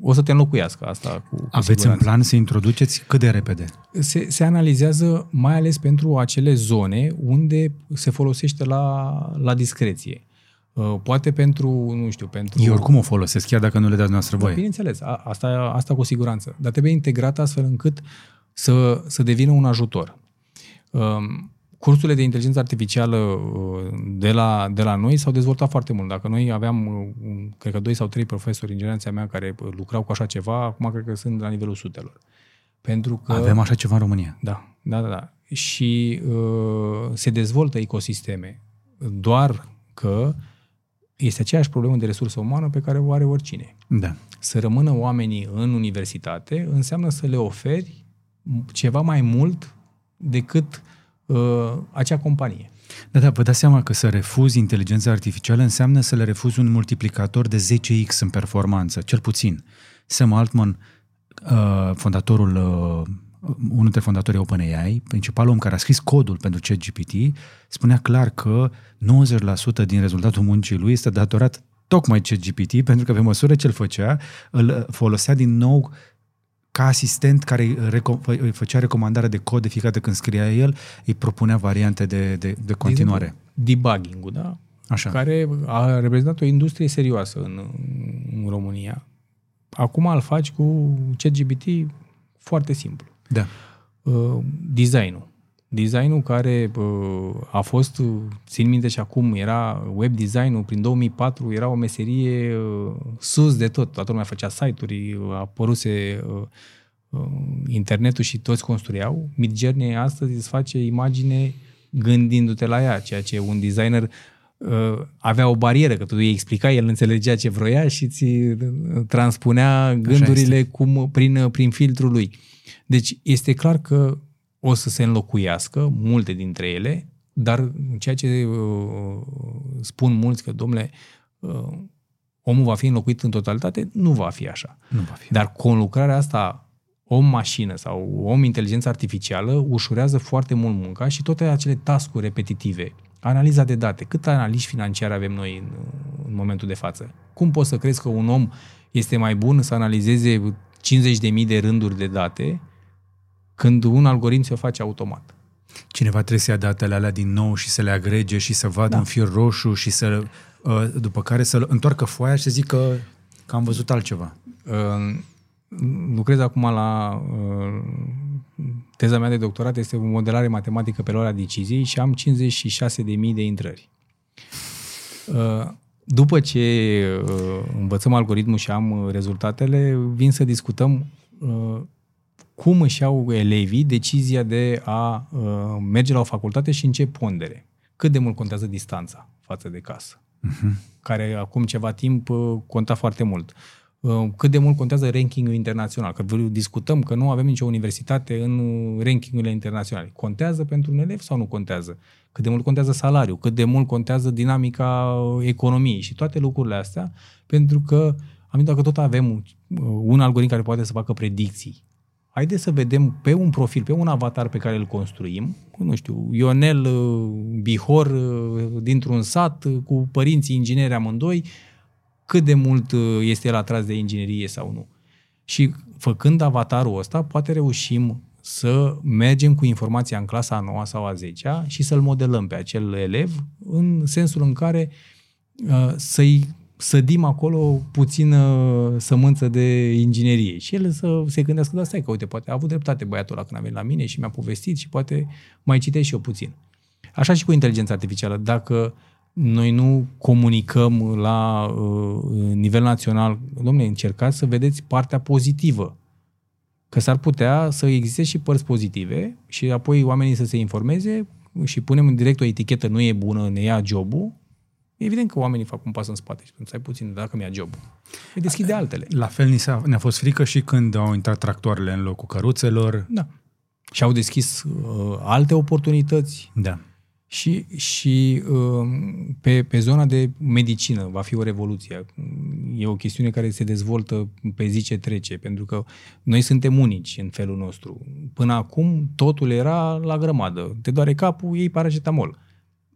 o să te înlocuiască asta. Cu, cu Aveți siguranță. în plan să introduceți cât de repede? Se, se analizează mai ales pentru acele zone unde se folosește la, la discreție. Uh, poate pentru, nu știu, pentru... Eu oricum o folosesc, chiar dacă nu le dați noastră voie. Da, bineînțeles, a, asta, asta cu siguranță. Dar trebuie integrat astfel încât să, să devină un ajutor. Um, cursurile de inteligență artificială uh, de la, de la noi s-au dezvoltat foarte mult. Dacă noi aveam, uh, cred că, doi sau trei profesori în generația mea care lucrau cu așa ceva, acum cred că sunt la nivelul sutelor. Pentru că... Avem așa ceva în România. Da, da, da. da. Și uh, se dezvoltă ecosisteme. Doar că este aceeași problemă de resursă umană pe care o are oricine. Da. Să rămână oamenii în universitate înseamnă să le oferi ceva mai mult decât uh, acea companie. Da, da, vă dați seama că să refuzi inteligența artificială înseamnă să le refuzi un multiplicator de 10x în performanță, cel puțin. Sam Altman, uh, fondatorul uh, unul dintre fondatorii OpenAI, principalul om care a scris codul pentru ChatGPT, spunea clar că 90% din rezultatul muncii lui este datorat tocmai ChatGPT, pentru că pe măsură ce îl făcea, îl folosea din nou ca asistent care îi făcea recomandare de cod de fiecare dată când scria el, îi propunea variante de, de, de continuare. Debugging-ul, da? Așa. Care a reprezentat o industrie serioasă în, în România. Acum îl faci cu ChatGPT foarte simplu. Da. Uh, designul. Designul care uh, a fost, uh, țin minte și acum, era web designul, prin 2004 era o meserie uh, sus de tot. Toată lumea făcea site-uri, a apăruse uh, uh, internetul și toți construiau. Midjourney astăzi îți face imagine gândindu-te la ea, ceea ce un designer uh, avea o barieră, că tu îi explicai, el înțelegea ce vroia și ți uh, transpunea gândurile cum, prin, prin filtrul lui. Deci este clar că o să se înlocuiască multe dintre ele, dar ceea ce uh, spun mulți că, domnule, uh, omul va fi înlocuit în totalitate, nu va fi așa. Nu va fi. Dar conlucrarea asta om-mașină sau om-inteligență artificială ușurează foarte mult munca și toate acele tascuri repetitive. Analiza de date. Cât analiști financiare avem noi în, în momentul de față? Cum poți să crezi că un om este mai bun să analizeze 50.000 de rânduri de date când un algoritm se face automat. Cineva trebuie să ia datele alea din nou și să le agrege și să vadă da. un fir roșu și să, uh, după care să întoarcă foaia și să zică că am văzut altceva. Uh, lucrez acum la uh, teza mea de doctorat, este o modelare matematică pe luarea deciziei și am 56.000 de intrări. După ce învățăm algoritmul și am rezultatele, vin să discutăm cum își iau elevii decizia de a uh, merge la o facultate și în ce pondere. Cât de mult contează distanța față de casă, uh-huh. care acum ceva timp uh, conta foarte mult. Uh, cât de mult contează rankingul internațional, că discutăm că nu avem nicio universitate în rankingurile internaționale. Contează pentru un elev sau nu contează? Cât de mult contează salariul, cât de mult contează dinamica economiei și toate lucrurile astea, pentru că am dacă tot avem uh, un algoritm care poate să facă predicții haideți să vedem pe un profil, pe un avatar pe care îl construim, nu știu, Ionel uh, Bihor uh, dintr-un sat uh, cu părinții ingineri amândoi, cât de mult este el atras de inginerie sau nu. Și făcând avatarul ăsta, poate reușim să mergem cu informația în clasa a 9 sau a 10 și să-l modelăm pe acel elev în sensul în care uh, să-i sădim acolo puțină sămânță de inginerie și el să se gândească, da, stai că, uite, poate a avut dreptate băiatul ăla când a venit la mine și mi-a povestit și poate mai citesc și eu puțin. Așa și cu inteligența artificială. Dacă noi nu comunicăm la uh, nivel național, domnule, încercați să vedeți partea pozitivă. Că s-ar putea să existe și părți pozitive și apoi oamenii să se informeze și punem în direct o etichetă nu e bună, ne ia jobul, Evident că oamenii fac un pas în spate și spun, stai puțin, dacă mi-a jobul. Îi deschide altele. La fel ni a ne-a fost frică și când au intrat tractoarele în locul căruțelor. Da. Și au deschis uh, alte oportunități. Da. Și, și uh, pe, pe zona de medicină va fi o revoluție. E o chestiune care se dezvoltă pe zi ce trece, pentru că noi suntem unici în felul nostru. Până acum totul era la grămadă. Te doare capul, iei paracetamol.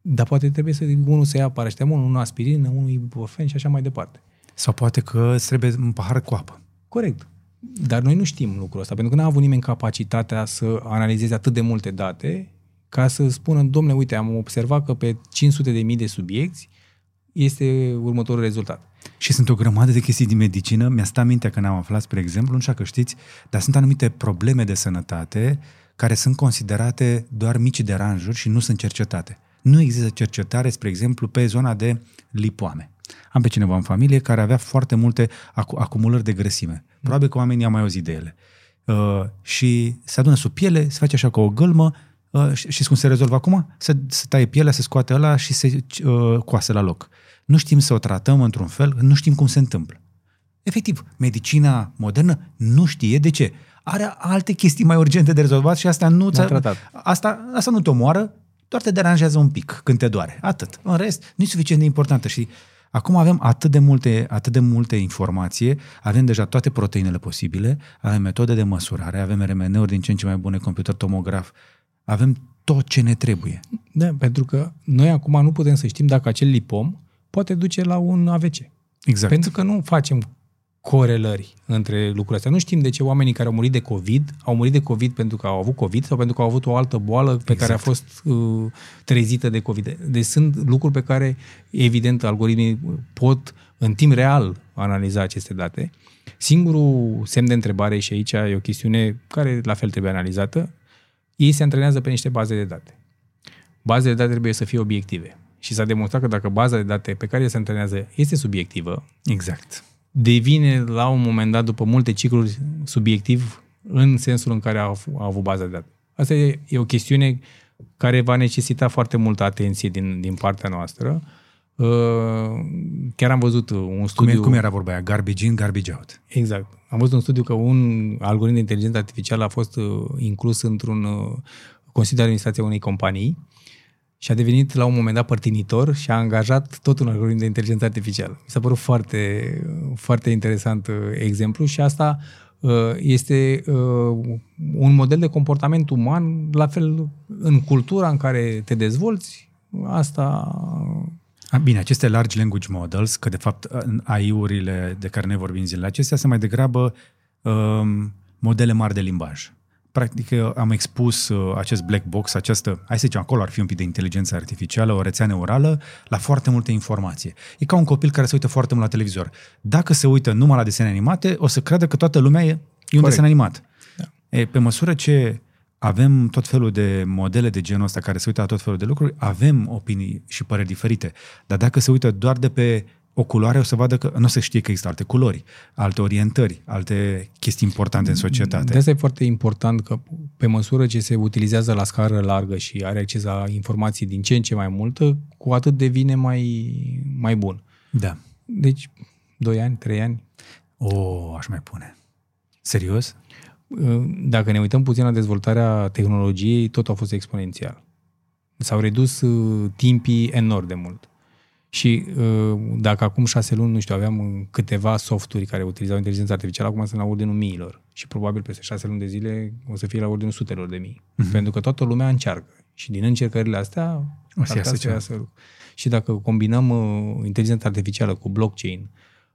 Dar poate trebuie să unul să ia paracetamol, unul aspirină, unul ibuprofen și așa mai departe. Sau poate că îți trebuie un pahar cu apă. Corect. Dar noi nu știm lucrul ăsta, pentru că n-a avut nimeni capacitatea să analizeze atât de multe date ca să spună, domne, uite, am observat că pe 500 de mii de subiecti este următorul rezultat. Și sunt o grămadă de chestii din medicină. Mi-a stat mintea că n-am aflat, spre exemplu, nu știu că știți, dar sunt anumite probleme de sănătate care sunt considerate doar mici deranjuri și nu sunt cercetate. Nu există cercetare, spre exemplu, pe zona de lipoame. Am pe cineva în familie care avea foarte multe acu- acumulări de grăsime. Probabil că oamenii au mai auzit de ele. Uh, și se adună sub piele, se face așa ca o gâlmă, uh, și cum se rezolvă acum? Se, se taie pielea, se scoate ăla și se uh, coase la loc. Nu știm să o tratăm într-un fel, nu știm cum se întâmplă. Efectiv, medicina modernă nu știe de ce. Are alte chestii mai urgente de rezolvat și asta nu, asta, asta nu te omoară, doar te deranjează un pic când te doare. Atât. În rest, nu e suficient de importantă și acum avem atât de multe, atât de multe informație, avem deja toate proteinele posibile, avem metode de măsurare, avem RMN-uri din ce în ce mai bune, computer tomograf, avem tot ce ne trebuie. Da, pentru că noi acum nu putem să știm dacă acel lipom poate duce la un AVC. Exact. Pentru că nu facem corelări între lucrurile astea. Nu știm de ce oamenii care au murit de COVID au murit de COVID pentru că au avut COVID sau pentru că au avut o altă boală pe exact. care a fost uh, trezită de COVID. Deci sunt lucruri pe care, evident, algoritmii pot în timp real analiza aceste date. Singurul semn de întrebare și aici e o chestiune care la fel trebuie analizată, ei se antrenează pe niște baze de date. Bazele de date trebuie să fie obiective. Și s-a demonstrat că dacă baza de date pe care se antrenează este subiectivă, exact devine la un moment dat, după multe cicluri, subiectiv în sensul în care a, a avut baza de date. Asta e, e o chestiune care va necesita foarte multă atenție din, din partea noastră. Uh, chiar am văzut un studiu... Cum, cum era vorba aia? Garbage in, garbage out. Exact. Am văzut un studiu că un algoritm de inteligență artificială a fost uh, inclus într-un uh, Consiliu de Administrație a unei companii și a devenit la un moment dat părtinitor și a angajat tot un algoritm de inteligență artificială. Mi s-a părut foarte, foarte interesant uh, exemplu și asta uh, este uh, un model de comportament uman, la fel în cultura în care te dezvolți, asta... Bine, aceste large language models, că de fapt AI-urile de care ne vorbim zilele acestea sunt mai degrabă um, modele mari de limbaj practic am expus uh, acest black box, această, hai să zicem, acolo ar fi un pic de inteligență artificială, o rețea neurală, la foarte multe informație. E ca un copil care se uită foarte mult la televizor. Dacă se uită numai la desene animate, o să creadă că toată lumea e, e un Corect. desen animat. Da. E, pe măsură ce avem tot felul de modele de genul ăsta care se uită la tot felul de lucruri, avem opinii și păreri diferite. Dar dacă se uită doar de pe o culoare, o să vadă că nu se știe că există alte culori, alte orientări, alte chestii importante în societate. De asta e foarte important că pe măsură ce se utilizează la scară largă și are acces la informații din ce în ce mai multă, cu atât devine mai, mai bun. Da. Deci, 2 ani, 3 ani. O, aș mai pune. Serios? Dacă ne uităm puțin la dezvoltarea tehnologiei, tot a fost exponențial. S-au redus uh, timpii enorm de mult. Și uh, dacă acum șase luni, nu știu, aveam câteva softuri care utilizau inteligența artificială, acum sunt la ordinul miilor. Și probabil peste șase luni de zile o să fie la ordinul sutelor de mii. Mm-hmm. Pentru că toată lumea încearcă. Și din încercările astea, o să iasă, să iasă Și dacă combinăm uh, inteligența artificială cu blockchain,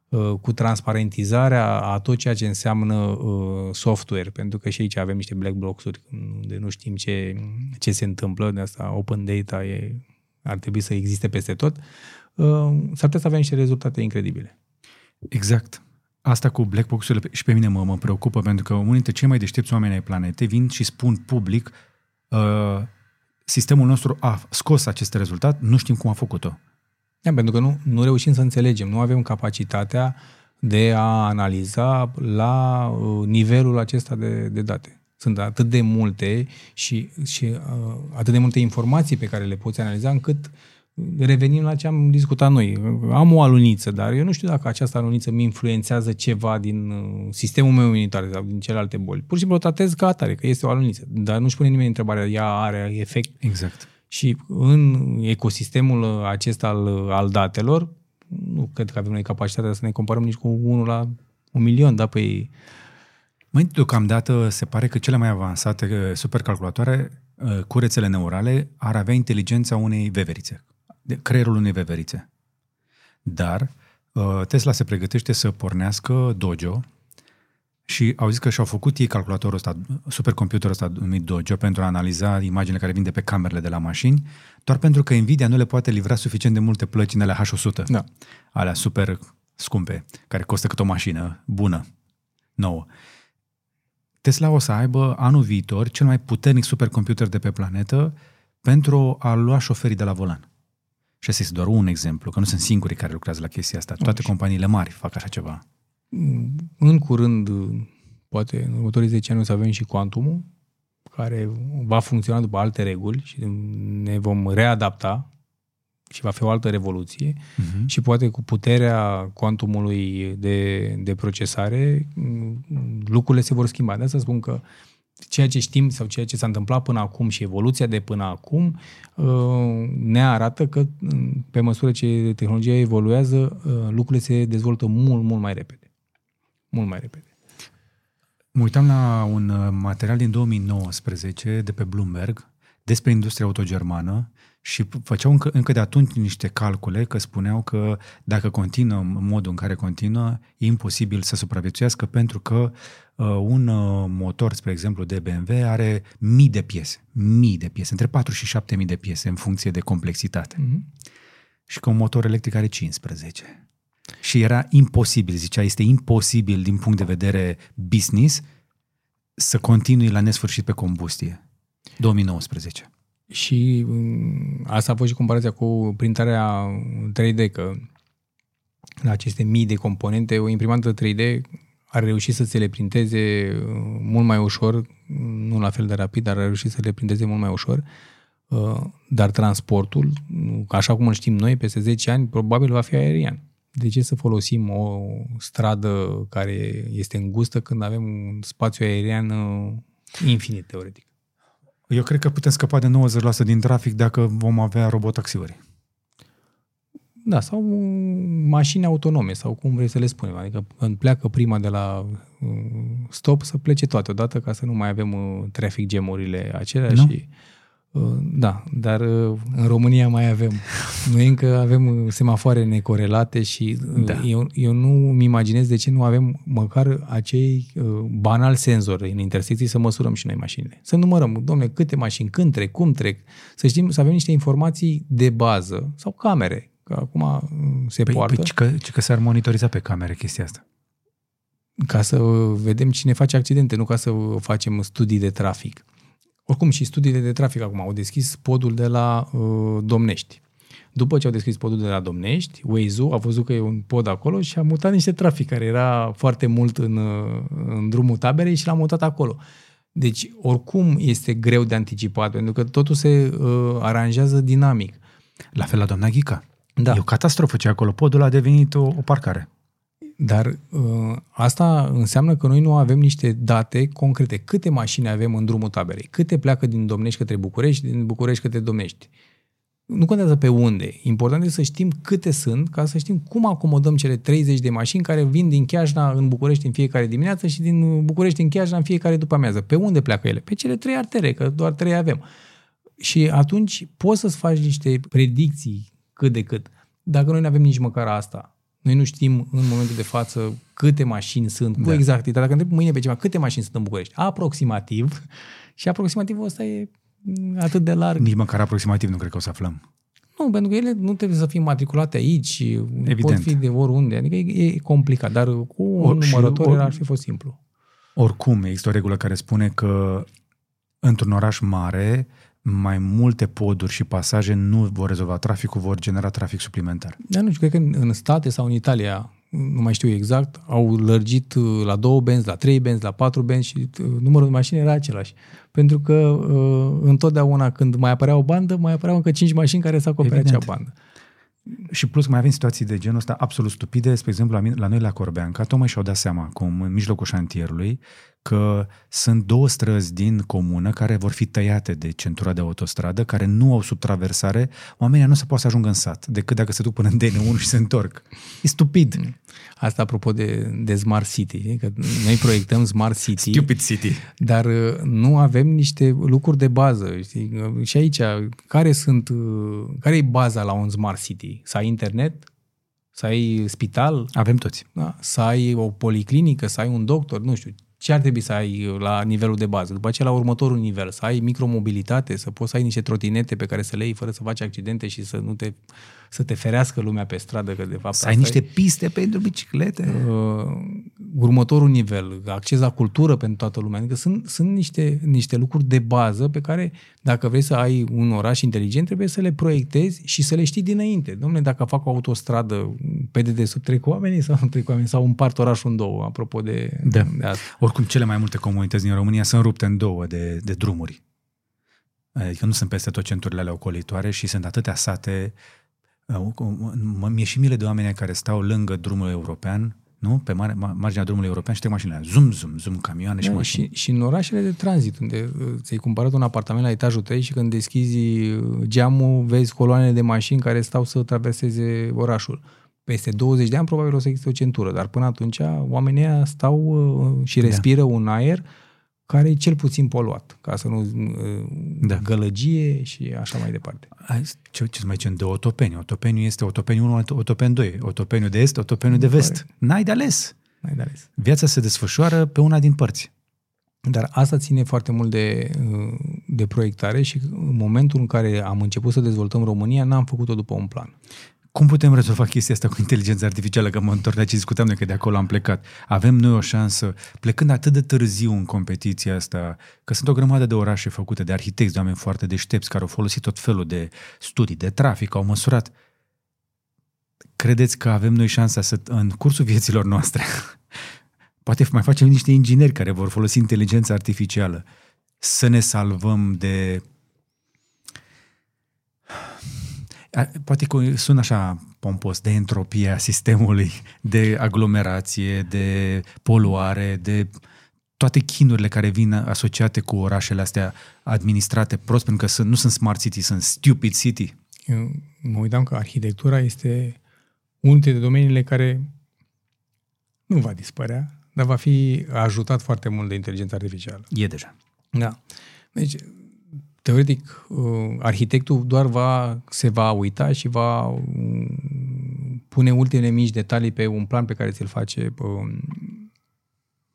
uh, cu transparentizarea a tot ceea ce înseamnă uh, software, pentru că și aici avem niște black box-uri unde nu știm ce, ce se întâmplă, de asta open data e, ar trebui să existe peste tot, uh, s-ar putea să avem niște rezultate incredibile. Exact. Asta cu black box-urile și pe mine mă, mă preocupă, pentru că unii dintre cei mai deștepți oameni ai planetei vin și spun public uh, sistemul nostru a scos acest rezultat, nu știm cum a făcut-o. Da, pentru că nu, nu reușim să înțelegem, nu avem capacitatea de a analiza la uh, nivelul acesta de, de date. Sunt atât de multe și, și uh, atât de multe informații pe care le poți analiza încât revenim la ce am discutat noi. Am o aluniță, dar eu nu știu dacă această aluniță mi influențează ceva din uh, sistemul meu imunitar sau din celelalte boli. Pur și simplu o tratez ca atare, că este o aluniță. Dar nu-și pune nimeni întrebarea, ea are efect. Exact. Și în ecosistemul acesta al, al datelor, nu cred că avem noi capacitatea să ne comparăm nici cu unul la un milion, da, păi... Măi, deocamdată se pare că cele mai avansate uh, supercalculatoare uh, cu rețele neurale ar avea inteligența unei veverițe, creierul unei veverițe. Dar uh, Tesla se pregătește să pornească Dojo și au zis că și-au făcut ei calculatorul ăsta, supercomputerul ăsta numit Dojo pentru a analiza imaginile care vin de pe camerele de la mașini, doar pentru că Nvidia nu le poate livra suficient de multe plăci în alea H100, Da. alea super scumpe, care costă cât o mașină bună, nouă. Tesla o să aibă anul viitor cel mai puternic supercomputer de pe planetă pentru a lua șoferii de la volan. Și asta este doar un exemplu, că nu sunt singurii care lucrează la chestia asta. Toate companiile mari fac așa ceva. În curând, poate în următorii 10 ani o să avem și Quantumul, care va funcționa după alte reguli și ne vom readapta și va fi o altă revoluție Uh-huh. și poate cu puterea cuantumului de, de procesare m, lucrurile se vor schimba. De asta spun că ceea ce știm sau ceea ce s-a întâmplat până acum și evoluția de până acum uh, ne arată că m, pe măsură ce tehnologia evoluează, uh, lucrurile se dezvoltă mult, mult mai repede. Mult mai repede. Mă uitam la un uh, material din 2019 de pe Bloomberg despre industria autogermană și p- făceau încă, încă de atunci niște calcule că spuneau că dacă continuă în modul în care continuă, e imposibil să supraviețuiască pentru că uh, un uh, motor, spre exemplu, de BMW are mii de piese, mii de piese, între 4 și 7 mii de piese în funcție de complexitate. Mm-hmm. Și că un motor electric are 15. Și era imposibil, zicea, este imposibil din punct de vedere business să continui la nesfârșit pe combustie. 2019. Și mm, asta a fost și comparația cu printarea 3D, că la aceste mii de componente, o imprimantă 3D ar reuși să ți le printeze uh, mult mai ușor, nu la fel de rapid, dar ar reuși să le printeze mult mai ușor, Uh, dar transportul, nu- așa cum îl știm noi, peste 10 ani, probabil va fi aerian. De ce să folosim o stradă care este îngustă când avem un spațiu aerian uh, infinit, teoretic? Eu cred că putem scăpa de 90% din trafic dacă vom avea robotaxiuri. Da, sau mașini autonome, sau cum vrei să le spunem. Adică când pleacă prima de la uh, stop, să plece toate odată ca să nu mai avem uh, traffic gemurile acelea Nu? și uh, da, dar uh, în România mai avem. Noi încă avem uh, semafoare necorelate și uh, Da. eu, eu nu-mi imaginez de ce nu avem măcar acei uh, banal senzori în intersecții să măsurăm și noi mașinile. Să numărăm, domne, câte mașini, când trec, cum trec, să știm, să avem niște informații de bază sau camere, că acum uh, se Păi, poartă, păi ci că, ci că s-ar monitoriza pe camere chestia asta. ca să vedem cine face accidente, nu ca să facem studii de trafic. Oricum, și studiile de trafic acum au deschis podul de la uh, Domnești. După ce au deschis podul de la Domnești, Waze-ul a văzut că e un pod acolo și a mutat niște trafic care era foarte mult în, uh, în drumul taberei și l-a mutat acolo. Deci, oricum este greu de anticipat, pentru că totul se uh, aranjează dinamic. La fel la doamna Ghica. Da. E o catastrofă ce acolo. Podul a devenit o, o parcare. Dar uh, asta înseamnă că noi nu avem niște date concrete. Câte mașini avem în drumul taberei? Câte pleacă din Domnești către București, din București către Domnești? Nu contează pe unde. Important este să știm câte sunt, ca să știm cum acomodăm cele 30 de mașini care vin din Chiajna în București în fiecare dimineață și din București în Chiajna în fiecare după amiază. Pe unde pleacă ele? Pe cele trei artere, că doar trei avem. Și atunci poți să-ți faci niște predicții cât de cât. Dacă noi nu avem nici măcar asta, Noi nu știm în momentul de față câte mașini sunt, cu Da. exactitate. Dacă întreb mâine pe cineva câte mașini sunt în București, aproximativ, (laughs) și aproximativul ăsta e mm, atât de larg. Nici măcar aproximativ nu cred că o să aflăm. Nu, pentru că ele nu trebuie să fie matriculate aici, pot Evident. fi de oriunde, adică e, e complicat, dar cu un O- și numărător o- ar fi fost simplu. Oricum, există o regulă care spune că într-un oraș mare, mai multe poduri și pasaje nu vor rezolva traficul, vor genera trafic suplimentar. Dar nu știu, cred că în, în state sau în Italia, nu mai știu exact, au lărgit uh, la două benzi, la trei benzi, la patru benzi și uh, numărul de mașini era același. Pentru că uh, întotdeauna când mai apărea o bandă, mai apăreau încă cinci mașini care să acopere Evident. acea bandă. Și plus mai avem situații de genul ăsta absolut stupide. Spre exemplu, la, mine, la noi la Corbeanca, tocmai și-au dat seama acum, în mijlocul șantierului, că sunt două străzi din comună care vor fi tăiate de centura de autostradă, care nu au subtraversare. Oamenii nu se poate să ajungă în sat, decât dacă se duc până în DN1 și se întorc. E stupid. Asta apropo de, de Smart City, că noi proiectăm Smart City, Stupid city. dar uh, nu avem niște lucruri de bază. Știi? Uh, Și aici, care sunt, uh, care e baza la un Smart City? Să ai internet? Să ai spital? Avem toți. Da? Să ai o policlinică, să ai un doctor, nu știu, ce ar trebui să ai la nivelul de bază. După aceea, la următorul nivel, să ai micromobilitate, să poți să ai niște trotinete pe care să le iei fără să faci accidente și să nu te, să te ferească lumea pe stradă, că de fapt Să ai asta niște e, piste pentru biciclete. uh, următorul nivel, acces la cultură pentru toată lumea. Adică sunt, sunt niște, niște lucruri de bază pe care, dacă vrei să ai un oraș inteligent, trebuie să le proiectezi și să le știi dinainte. Domnule, dacă fac o autostradă pe dedesubt trec oamenii sau nu trec oamenii sau împart orașul în două, apropo de, Da. de asta. Oricum, cele mai multe comunități din România sunt rupte în două de, de drumuri. Adică nu sunt peste tot centurile alea ocolitoare și sunt atâtea sate. uh, mă- Mi-e și milă de oameni care stau lângă drumul european, nu? Pe mare, ma- marginea drumului european și trec mașinile. alea. Zum, zum, zum, camioane și Da, mașini. și, și în orașele de tranzit, unde uh, ți-ai cumpărat un apartament la etajul 3 și când deschizi uh, geamul, vezi coloane de mașini care stau să traverseze orașul. Peste 20 de ani probabil o să existe o centură, dar până atunci oamenii ăia stau uh, și respiră da. un aer care e cel puțin poluat, ca să nu uh, Da. da. gălăgie și așa mai departe. Hai, ce, ce mai zicem de otopeni? Otopeniu este otopeniu 1, otopeniu 2, otopeniu de est, otopeniu de vest. N-ai de ales. Mai de ales. Viața se desfășoară pe una din părți. Dar asta ține foarte mult de, uh, de proiectare și în momentul în care am început să dezvoltăm România, n-am făcut-o după un plan. Cum putem rezolva chestia asta cu inteligența artificială? Că mă întorc la ce discutam noi, că de acolo am plecat. Avem noi o șansă, plecând atât de târziu în competiția asta, că sunt o grămadă de orașe făcute de arhitecți, de oameni foarte deștepți, care au folosit tot felul de studii, de trafic, au măsurat. Credeți că avem noi șansa să, în cursul vieților noastre, (laughs) poate mai facem niște ingineri care vor folosi inteligența artificială, să ne salvăm de A- Poate că sună așa pompos, de entropie a sistemului, de aglomerație, de poluare, de toate chinurile care vin asociate cu orașele astea administrate prost, pentru că sunt, nu sunt smart city, sunt stupid city. Eu mă uitam că arhitectura este unul dintre domeniile care nu va dispărea, dar va fi ajutat foarte mult de inteligența artificială. E deja. Da. Deci, teoretic, uh, arhitectul doar va, se va uita și va um, pune ultimele mici detalii pe un plan pe care ți-l face um,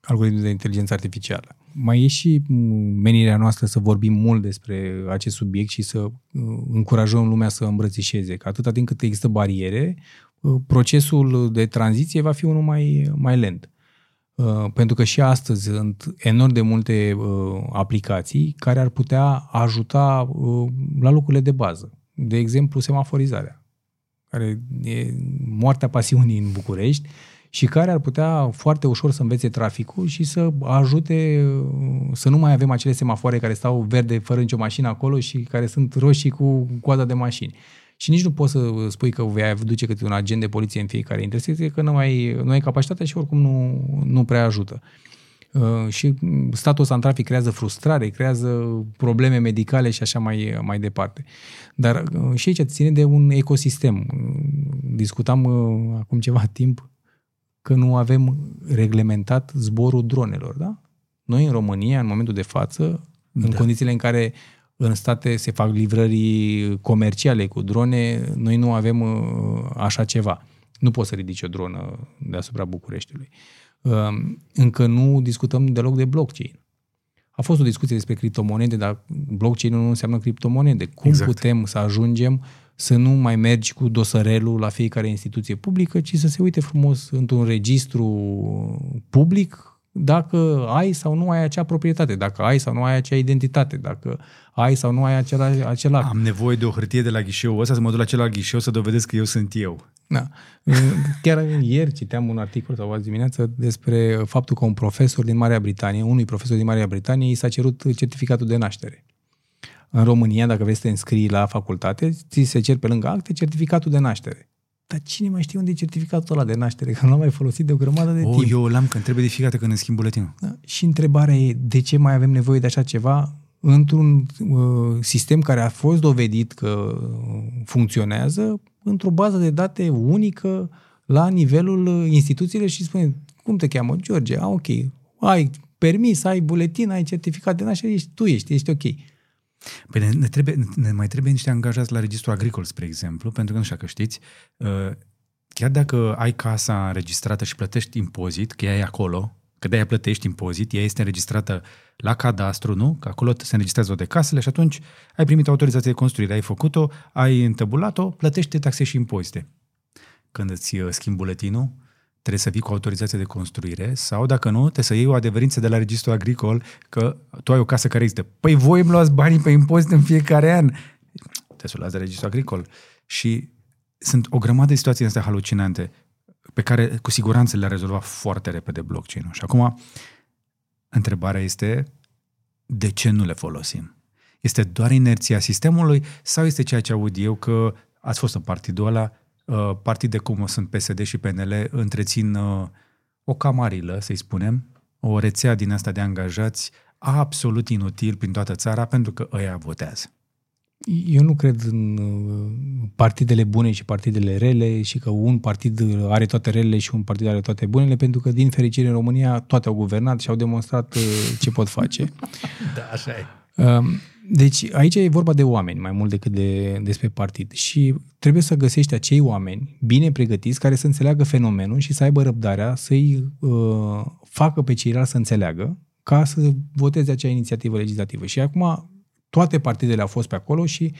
algoritmul de inteligență artificială. Mai e și um, menirea noastră să vorbim mult despre acest subiect și să uh, încurajăm lumea să îmbrățișeze, că atâta timp cât există bariere, uh, procesul de tranziție va fi unul mai, mai lent. Uh, pentru că și astăzi sunt enorm de multe uh, aplicații care ar putea ajuta uh, la lucrurile de bază. De exemplu, semaforizarea, care e moartea pasiunii în București și care ar putea foarte ușor să învețe traficul și să ajute uh, să nu mai avem acele semafoare care stau verde fără nicio mașină acolo și care sunt roșii cu coada de mașini. Și nici nu poți să spui că vei aduce câte un agent de poliție în fiecare intersecție, că nu ai, nu ai capacitatea și oricum nu, nu prea ajută. Uh, și statul ăsta în trafic creează frustrare, creează probleme medicale și așa mai, mai departe. Dar uh, și aici ține de un ecosistem. Uh, Discutam uh, acum ceva timp că nu avem reglementat zborul dronelor, da? Noi în România, în momentul de față, în Da. condițiile în care în state se fac livrări comerciale cu drone, noi nu avem uh, așa ceva. Nu poți să ridici o dronă deasupra Bucureștiului. Um, încă nu discutăm deloc de blockchain. A fost o discuție despre criptomonede, dar blockchain nu înseamnă criptomonede. Cum exact. putem să ajungem să nu mai mergi cu dosărelul la fiecare instituție publică, ci să se uite frumos într-un registru public dacă ai sau nu ai acea proprietate, dacă ai sau nu ai acea identitate, dacă ai sau nu ai acela, acela... Am nevoie de o hârtie de la ghișeu ăsta să mă duc la celălalt ghișeu să dovedesc că eu sunt eu. Da. Chiar ieri citeam un articol sau azi dimineață despre faptul că un profesor din Marea Britanie, unui profesor din Marea Britanie, i s-a cerut certificatul de naștere. În România, dacă vrei să te înscrii la facultate, ți se cer pe lângă acte certificatul de naștere. Dar cine mai știe unde e certificatul ăla de naștere? (laughs) Că nu l-am mai folosit de o grămadă de oh, timp. Eu l-am când trebuie de fiecare când îmi schimb buletinul. Da? Și întrebarea e, de ce mai avem nevoie de așa ceva într-un uh, sistem care a fost dovedit că funcționează într-o bază de date unică la nivelul instituțiilor și spune, cum te cheamă? George, a, ok, ai permis, ai buletin, ai certificat de naștere, ești, tu ești, ești ok. Păi ne, ne, trebuie, ne mai trebuie niște angajați la registru agricol, spre exemplu, pentru că nu știu că știți, uh, chiar dacă ai casa înregistrată și plătești impozit, că ea e acolo, că de-aia plătești impozit, ea este înregistrată la cadastru, nu? Că acolo se înregistrează de casele și atunci ai primit autorizație de construire, ai făcut-o, ai întăbulat-o, plătești taxe și impozite. Când îți uh, schimbi buletinul, trebuie să vii cu autorizație de construire sau, dacă nu, trebuie să iei o adeverință de la registrul agricol că tu ai o casă care există. Păi voi îmi luați banii pe impozit în fiecare an. Trebuie să o luați de registrul agricol. Și sunt o grămadă de situații astea halucinante pe care cu siguranță le-a rezolvat foarte repede blockchain-ul. Și acum, întrebarea este de ce nu le folosim? Este doar inerția sistemului sau este ceea ce aud eu că ați fost în partidul ăla, uh, partide cum sunt PSD și PNL întrețin uh, o camarilă, să-i spunem, o rețea din asta de angajați absolut inutil prin toată țara pentru că ăia votează. Eu nu cred în uh, partidele bune și partidele rele și că un partid are toate relele și un partid are toate bunele, pentru că, din fericire, în România toate au guvernat și au demonstrat uh, ce pot face. (laughs) da, așa e. Um, deci aici e vorba de oameni mai mult decât de, despre partid și trebuie să găsești acei oameni bine pregătiți care să înțeleagă fenomenul și să aibă răbdarea să-i uh, facă pe ceilalți să înțeleagă ca să voteze acea inițiativă legislativă. Și acum toate partidele au fost pe acolo și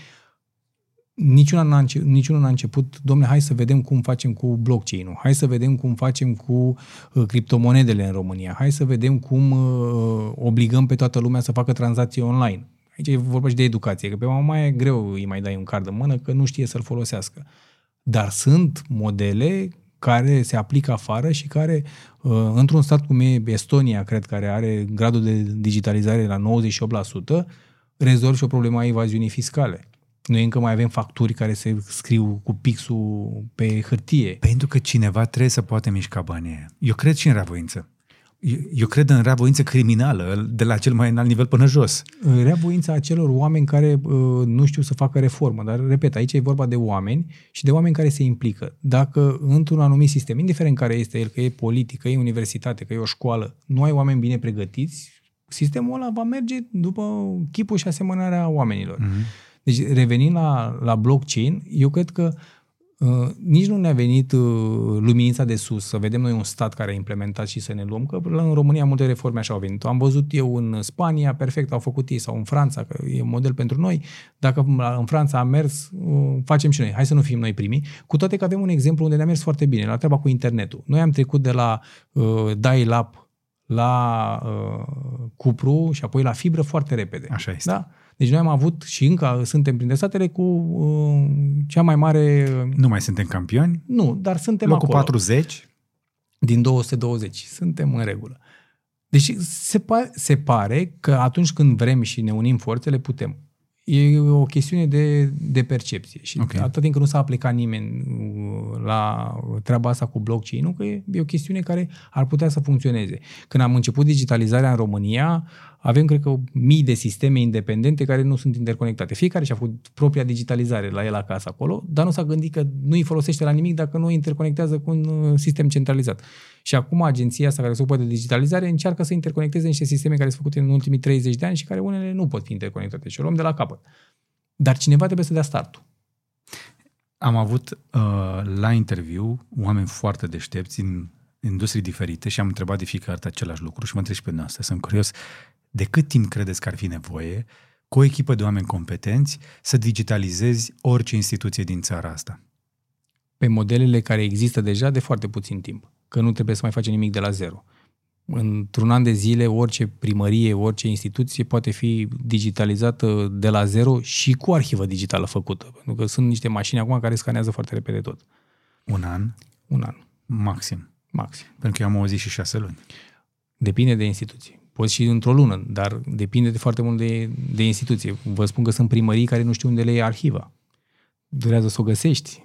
niciuna n-a, înce- niciunul n-a început, domne, hai să vedem cum facem cu blockchain-ul, hai să vedem cum facem cu uh, criptomonedele în România, hai să vedem cum uh, obligăm pe toată lumea să facă tranzacții online. Aici e vorba și de educație, că pe mama e greu îi mai dai un card în mână că nu știe să-l folosească. Dar sunt modele care se aplică afară și care, uh, într-un stat cum e Estonia, cred, care are gradul de digitalizare la 98%, rezolvi și o problemă a evaziunii fiscale. Noi încă mai avem facturi care se scriu cu pixul pe hârtie. Pentru că cineva trebuie să poate mișca banii Eu cred și în reavoință. Eu, eu cred în reavoință criminală, de la cel mai înalt nivel până jos. Reavoința acelor oameni care uh, nu știu să facă reformă. Dar, repet, aici e vorba de oameni și de oameni care se implică. Dacă într-un anumit sistem, indiferent care este el, că e politică, e universitate, că e o școală, nu ai oameni bine pregătiți, sistemul ăla va merge după chipul și asemănarea oamenilor. Mm-hmm. Deci, revenind la, la blockchain, eu cred că uh, nici nu ne-a venit uh, luminița de sus să vedem noi un stat care a implementat și să ne luăm, că în România multe reforme așa au venit. Am văzut eu în Spania, perfect, au făcut ei, sau în Franța, că e un model pentru noi. Dacă în Franța a mers, uh, facem și noi. Hai să nu fim noi primii. Cu toate că avem un exemplu unde ne-a mers foarte bine, la treaba cu internetul. Noi am trecut de la uh, dial-up la uh, cupru și apoi la fibră foarte repede. Așa este. Da? Deci noi am avut și încă suntem printre statele cu uh, cea mai mare... Nu mai suntem campioni? Nu, dar suntem Locul acolo. 40? Din 220. Suntem în regulă. Deci se, pa- se pare că atunci când vrem și ne unim forțele, putem. E o chestiune de, de percepție și okay. atât timp când nu s-a aplicat nimeni uh, la treaba asta cu blockchain-ul, că e, e o chestiune care ar putea să funcționeze. Când am început digitalizarea în România, avem, cred că, mii de sisteme independente care nu sunt interconectate. Fiecare și-a făcut propria digitalizare la el acasă acolo, dar nu s-a gândit că nu îi folosește la nimic dacă nu îi interconectează cu un uh, sistem centralizat. Și acum agenția asta care se ocupă de digitalizare încearcă să interconecteze niște sisteme care sunt făcute în ultimii 30 de ani și care unele nu pot fi interconectate și o luăm de la capăt. Dar cineva trebuie să dea startul. Am avut uh, la interviu oameni foarte deștepți în industrii diferite și am întrebat de fiecare dată același lucru și mă întreb și pe noastră. Sunt curios, de cât timp credeți că ar fi nevoie cu o echipă de oameni competenți să digitalizezi orice instituție din țara asta? Pe modelele care există deja de foarte puțin timp, că nu trebuie să mai facem nimic de la zero. Într-un an de zile, orice primărie, orice instituție poate fi digitalizată de la zero și cu arhivă digitală făcută. Pentru că sunt niște mașini acum care scanează foarte repede tot. Un an? Un an. Maxim. Maxim. Pentru că eu am auzit și șase luni. Depinde de instituție. Poți și într-o lună, dar depinde de foarte mult de, de instituție. Vă spun că sunt primării care nu știu unde le e arhiva. Durează să o găsești.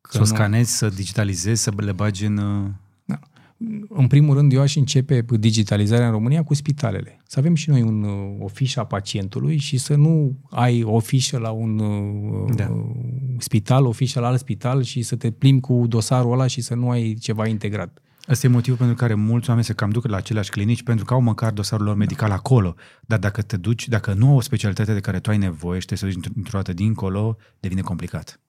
Să o scanezi, să digitalizezi, să le bagi în... Uh, da. În primul rând, eu aș începe digitalizarea în România cu spitalele. Să avem și noi un, uh, o fișă a pacientului și să nu ai o fișă la un uh, da. spital, o fișă la alt spital și să te plimbi cu dosarul ăla și să nu ai ceva integrat. Asta e motivul pentru care mulți oameni se cam duc la aceleași clinici pentru că au măcar dosarul lor medical da. acolo. Dar dacă te duci, dacă nu au o specialitate de care tu ai nevoie și te să duci într-o dată dincolo, devine complicat.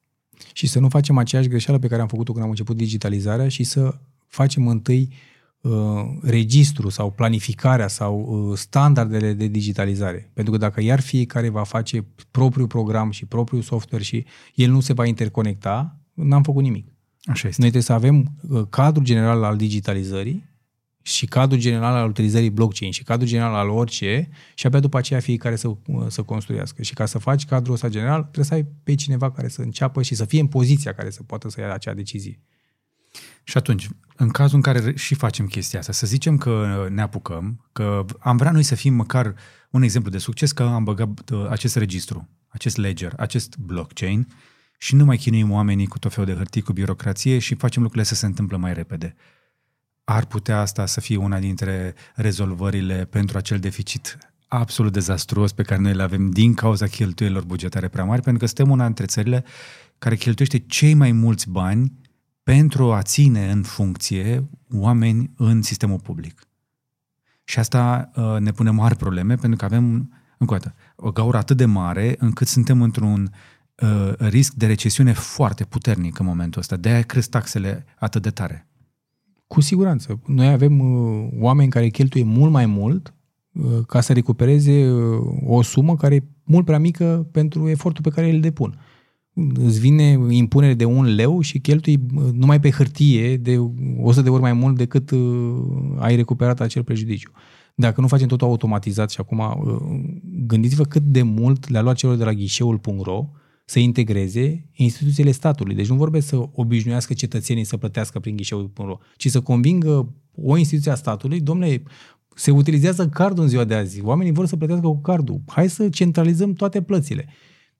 Și să nu facem aceeași greșeală pe care am făcut-o când am început digitalizarea și să facem întâi uh, registru sau planificarea sau uh, standardele de digitalizare. Pentru că dacă iar fiecare va face propriul program și propriul software și el nu se va interconecta, n-am făcut nimic. Așa este. Noi trebuie să avem uh, cadrul general al digitalizării și cadrul general al utilizării blockchain și cadrul general al orice și abia după aceea fiecare să, uh, să construiască. Și ca să faci cadrul ăsta general, trebuie să ai pe cineva care să înceapă și să fie în poziția care să poată să ia acea decizie. Și atunci, în cazul în care și facem chestia asta, să zicem că ne apucăm, că am vrea noi să fim măcar un exemplu de succes, că am băgat uh, acest registru, acest ledger, acest blockchain, și nu mai chinuim oamenii cu tot felul de hârtii, cu birocrație și facem lucrurile să se întâmplă mai repede. Ar putea asta să fie una dintre rezolvările pentru acel deficit absolut dezastruos pe care noi le avem din cauza cheltuielor bugetare prea mari, pentru că suntem una dintre țările care cheltuiește cei mai mulți bani pentru a ține în funcție oameni în sistemul public. Și asta uh, ne pune mari probleme pentru că avem, încă o dată, o gaură atât de mare încât suntem într-un uh, risc de recesiune foarte puternic în momentul ăsta. De-aia cresc taxele atât de tare. Cu siguranță. Noi avem uh, oameni care cheltuie mult mai mult uh, ca să recupereze uh, o sumă care e mult prea mică pentru efortul pe care îl depun. Îți vine impunere de un leu și cheltui uh, numai pe hârtie de 100 de ori mai mult decât uh, ai recuperat acel prejudiciu. Dacă nu facem totul automatizat și acum uh, gândiți-vă cât de mult le-a luat celor de la ghișeul.ro să integreze instituțiile statului. Deci nu vorbesc să obișnuiască cetățenii să plătească prin ghișeul.ro, ci să convingă o instituție a statului, domnule, se utilizează cardul în ziua de azi, oamenii vor să plătească cu cardul, hai să centralizăm toate plățile.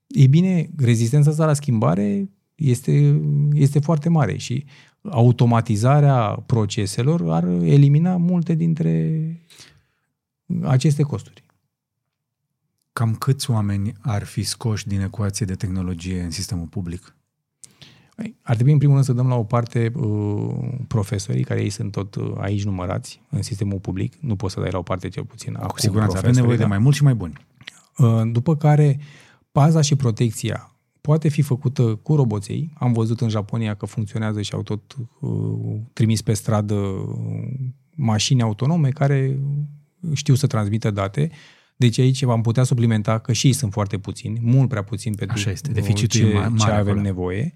E bine, rezistența asta la schimbare este, este foarte mare și automatizarea proceselor ar elimina multe dintre aceste costuri. Cam câți oameni ar fi scoși din ecuație de tehnologie în sistemul public? Păi, ar trebui în primul rând să dăm la o parte uh, profesorii, care ei sunt tot uh, aici numărați în sistemul public. Nu poți să dai la o parte cel puțin. Cu siguranță, avem nevoie da? de mai mulți și mai buni. Uh, după care, paza și protecția poate fi făcută cu roboței. Am văzut în Japonia că funcționează și au tot uh, trimis pe stradă uh, mașini autonome care știu să transmită date deci aici am putea suplimenta că și ei sunt foarte puțini, mult prea puțini pentru Așa este, deficitul ce, mare ce avem acolo. nevoie.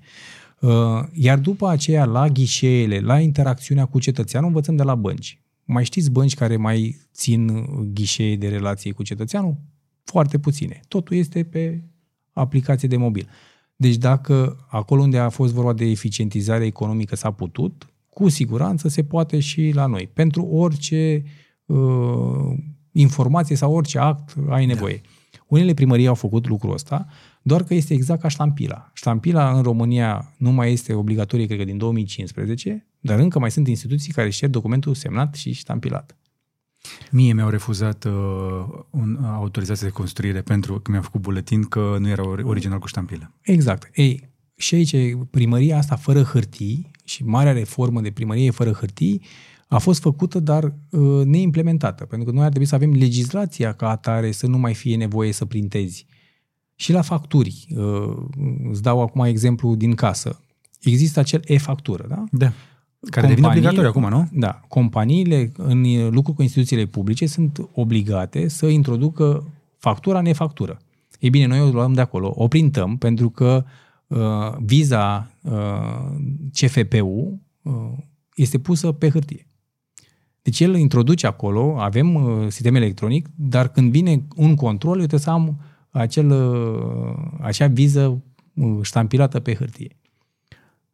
Uh, iar după aceea, la ghișeele, la interacțiunea cu cetățeanul, învățăm de la bănci. Mai știți bănci care mai țin ghișee de relație cu cetățeanul? Foarte puține. Totul este pe aplicație de mobil. Deci dacă acolo unde a fost vorba de eficientizare economică s-a putut, cu siguranță se poate și la noi. Pentru orice uh, informație sau orice act ai nevoie. Da. Unele primării au făcut lucrul ăsta, doar că este exact ca ștampila. Ștampila în România nu mai este obligatorie, cred că din 2015, dar încă mai sunt instituții care cer documentul semnat și ștampilat. Mie mi-au refuzat uh, un, uh, autorizație de construire pentru că mi-am făcut buletin că nu era original cu ștampilă. Exact. Ei, și aici primăria asta fără hârtii și marea reformă de primărie fără hârtii a fost făcută, dar uh, neimplementată. Pentru că noi ar trebui să avem legislația ca atare să nu mai fie nevoie să printezi. Și la facturi, uh, îți dau acum exemplu din casă. Există acel e-factură, da? Da. Care devine obligatoriu acum, nu? Da. Companiile în lucru cu instituțiile publice sunt obligate să introducă factura în e-factură. Ei bine, noi o luăm de acolo, o printăm pentru că uh, viza uh, CFPU uh, este pusă pe hârtie. Deci el introduce acolo, avem uh, sistem electronic, dar când vine un control, eu trebuie să am acel, uh, acea viză uh, ștampilată pe hârtie.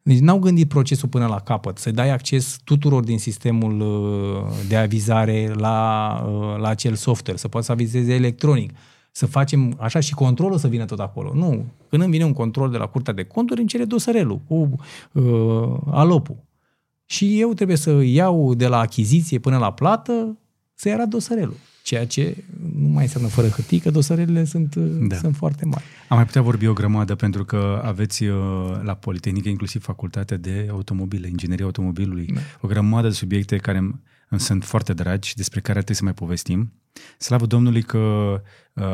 Deci n-au gândit procesul până la capăt, să dai acces tuturor din sistemul uh, de avizare la, uh, la acel software, să poți să avizeze electronic, să facem așa și controlul să vină tot acolo. Nu. Când îmi vine un control de la Curtea de Conturi, îmi cere dosărelul cu uh, alopul. Și eu trebuie să iau de la achiziție până la plată să-i arăt dosărelul. Ceea ce nu mai înseamnă fără hârtii, că dosarele sunt, da. sunt foarte mari. Am mai putea vorbi o grămadă, pentru că aveți uh, la Politehnică inclusiv facultatea de automobile, inginerie automobilului, da. o grămadă de subiecte care îmi sunt foarte dragi și despre care trebuie să mai povestim. Slavă Domnului că uh,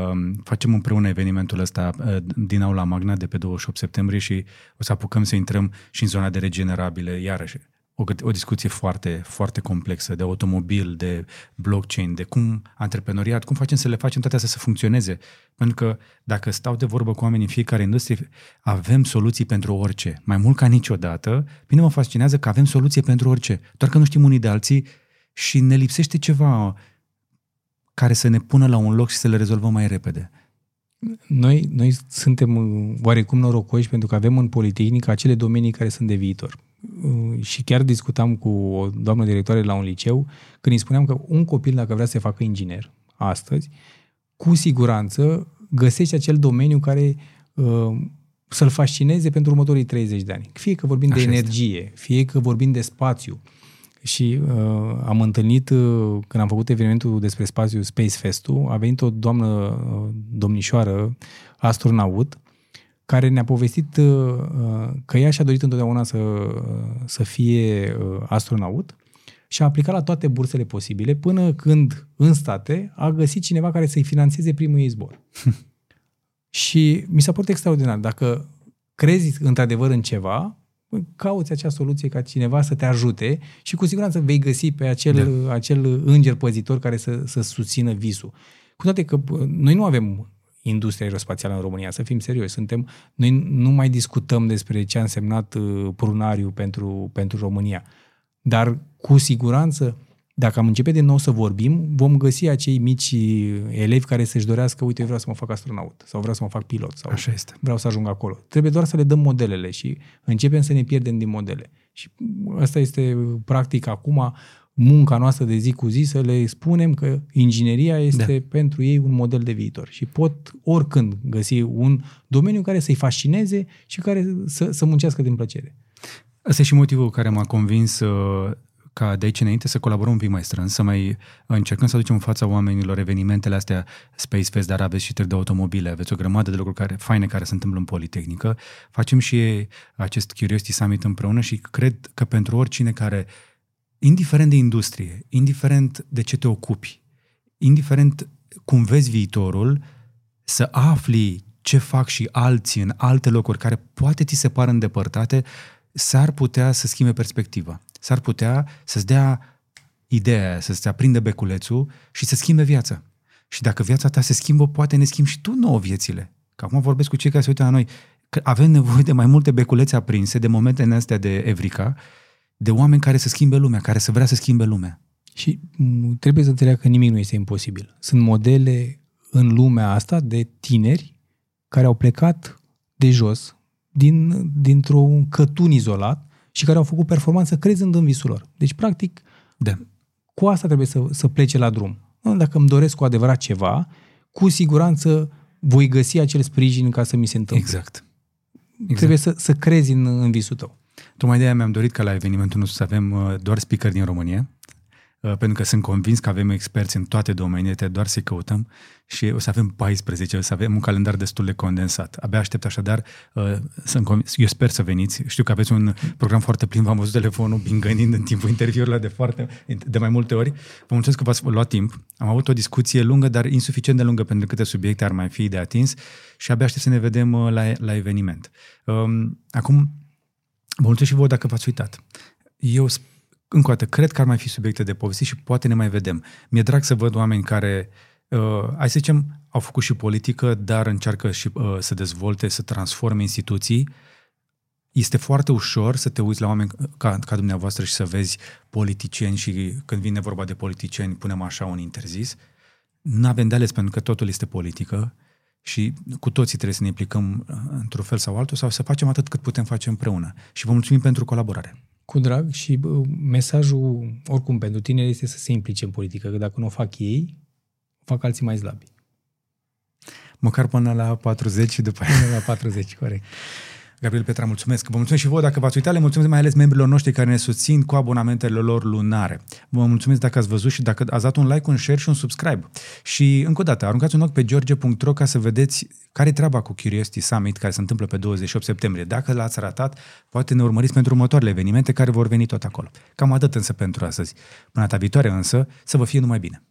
facem împreună evenimentul ăsta uh, din Aula Magna de pe 28 septembrie și o să apucăm să intrăm și în zona de regenerabile, iarăși o, o discuție foarte, foarte complexă de automobil, de blockchain, de cum antreprenoriat, cum facem să le facem toate astea să funcționeze. Pentru că dacă stau de vorbă cu oamenii în fiecare industrie, avem soluții pentru orice. Mai mult ca niciodată, bine mă fascinează că avem soluție pentru orice. Doar că nu știm unii de alții și ne lipsește ceva care să ne pună la un loc și să le rezolvăm mai repede. Noi, noi suntem oarecum norocoși pentru că avem în Politehnică acele domenii care sunt de viitor Uh, și chiar discutam cu o doamnă directoare la un liceu când îi spuneam că un copil dacă vrea să se facă inginer astăzi, cu siguranță găsește acel domeniu care uh, să-l fascineze pentru următorii 30 de ani. Fie că vorbim Așa de energie, este. fie că vorbim de spațiu. Și uh, am întâlnit, uh, când am făcut evenimentul despre spațiu Space Fest-ul, a venit o doamnă uh, domnișoară, astronaut, care ne-a povestit uh, uh, că ea și-a dorit întotdeauna să, uh, să fie astronaut și a aplicat la toate bursele posibile până când în state a găsit cineva care să-i financeze primul ei zbor. (laughs) și mi s-a părut extraordinar. Dacă crezi într-adevăr în ceva, cauți acea soluție ca cineva să te ajute și cu siguranță vei găsi pe acel, da. acel înger păzitor care să, să susțină visul. Cu toate că noi nu avem industria aerospațială în România, să fim serioși. Suntem, noi nu mai discutăm despre ce a însemnat uh, prunariu pentru, pentru România. Dar cu siguranță, dacă am începe de nou să vorbim, vom găsi acei mici elevi care să-și dorească, uite, eu vreau să mă fac astronaut sau vreau să mă fac pilot sau Așa este. vreau să ajung acolo. Trebuie doar să le dăm modelele și începem să ne pierdem din modele. Și asta este practic acum munca noastră de zi cu zi să le spunem că ingineria este da. pentru ei un model de viitor și pot oricând găsi un domeniu care să-i fascineze și care să, să muncească din plăcere. Asta e și motivul care m-a convins uh, ca de aici înainte să colaborăm un pic mai strâns, să mai încercăm să aducem în fața oamenilor evenimentele astea Space Fest, dar aveți și de automobile, aveți o grămadă de lucruri care, faine care se întâmplă în Politehnică. Facem și acest Curiosity Summit împreună și cred că pentru oricine care indiferent de industrie, indiferent de ce te ocupi, indiferent cum vezi viitorul, să afli ce fac și alții în alte locuri care poate ți se par îndepărtate, s-ar putea să schimbe perspectiva. S-ar putea să-ți dea ideea aia, să-ți aprinde beculețul și să schimbe viața. Și dacă viața ta se schimbă, poate ne schimbi și tu nouă viețile. Că acum vorbesc cu cei care se uită la noi, că avem nevoie de mai multe beculețe aprinse, de momente în astea de Evrica, de oameni care să schimbe lumea, care să vrea să schimbe lumea. Și trebuie să înțeleagă că nimic nu este imposibil. Sunt modele în lumea asta de tineri care au plecat de jos, din, dintr-un cătun izolat și care au făcut performanță crezând în visul lor. Deci, practic, da. cu asta trebuie să, să plece la drum. Dacă îmi doresc cu adevărat ceva, cu siguranță voi găsi acel sprijin ca să mi se întâmple. Exact. exact. Trebuie să, să crezi în, în visul tău. Tocmai de aia mi-am dorit ca la evenimentul nostru să avem uh, doar speaker din România. Uh, pentru că sunt convins că avem experți în toate domeniile, doar să-i căutăm și o să avem 14, o să avem un calendar destul de condensat. Abia aștept așadar, uh, să eu sper să veniți. Știu că aveți un program foarte plin, v-am văzut telefonul bingănind în timpul interviurilor de, foarte, de mai multe ori. Vă mulțumesc că v-ați luat timp. Am avut o discuție lungă, dar insuficient de lungă pentru câte subiecte ar mai fi de atins și abia aștept să ne vedem uh, la, la eveniment. Um, acum, vă mulțumesc și vouă dacă v-ați uitat. Eu încă o dată, cred că ar mai fi subiecte de povestit și poate ne mai vedem. Mi-e drag să văd oameni care, uh, hai să zicem, au făcut și politică, dar încearcă și uh, să dezvolte, să transforme instituții. Este foarte ușor să te uiți la oameni ca, ca dumneavoastră și să vezi politicieni și când vine vorba de politicieni, punem așa un interzis. Nu avem de ales pentru că totul este politică și cu toții trebuie să ne implicăm uh, într-un fel sau altul sau să facem atât cât putem face împreună. Și vă mulțumim pentru colaborare. Cu drag și bă, mesajul, oricum, pentru tine este să se implice în politică, că dacă nu o fac ei, o fac alții mai slabi. Măcar până la 40 și după aia. Până la 40, corect. Gabriel Petra, mulțumesc. Vă mulțumesc și vouă dacă v-ați uitat, le mulțumesc mai ales membrilor noștri care ne susțin cu abonamentele lor lunare. Vă mulțumesc dacă ați văzut și dacă ați dat un like, un share și un subscribe. Și încă o dată, aruncați un ochi pe george.ro ca să vedeți care e treaba cu Curiosity Summit care se întâmplă pe 28 septembrie. Dacă l-ați ratat, poate ne urmăriți pentru următoarele evenimente care vor veni tot acolo. Cam atât însă pentru astăzi. Până data viitoare însă, să vă fie numai bine.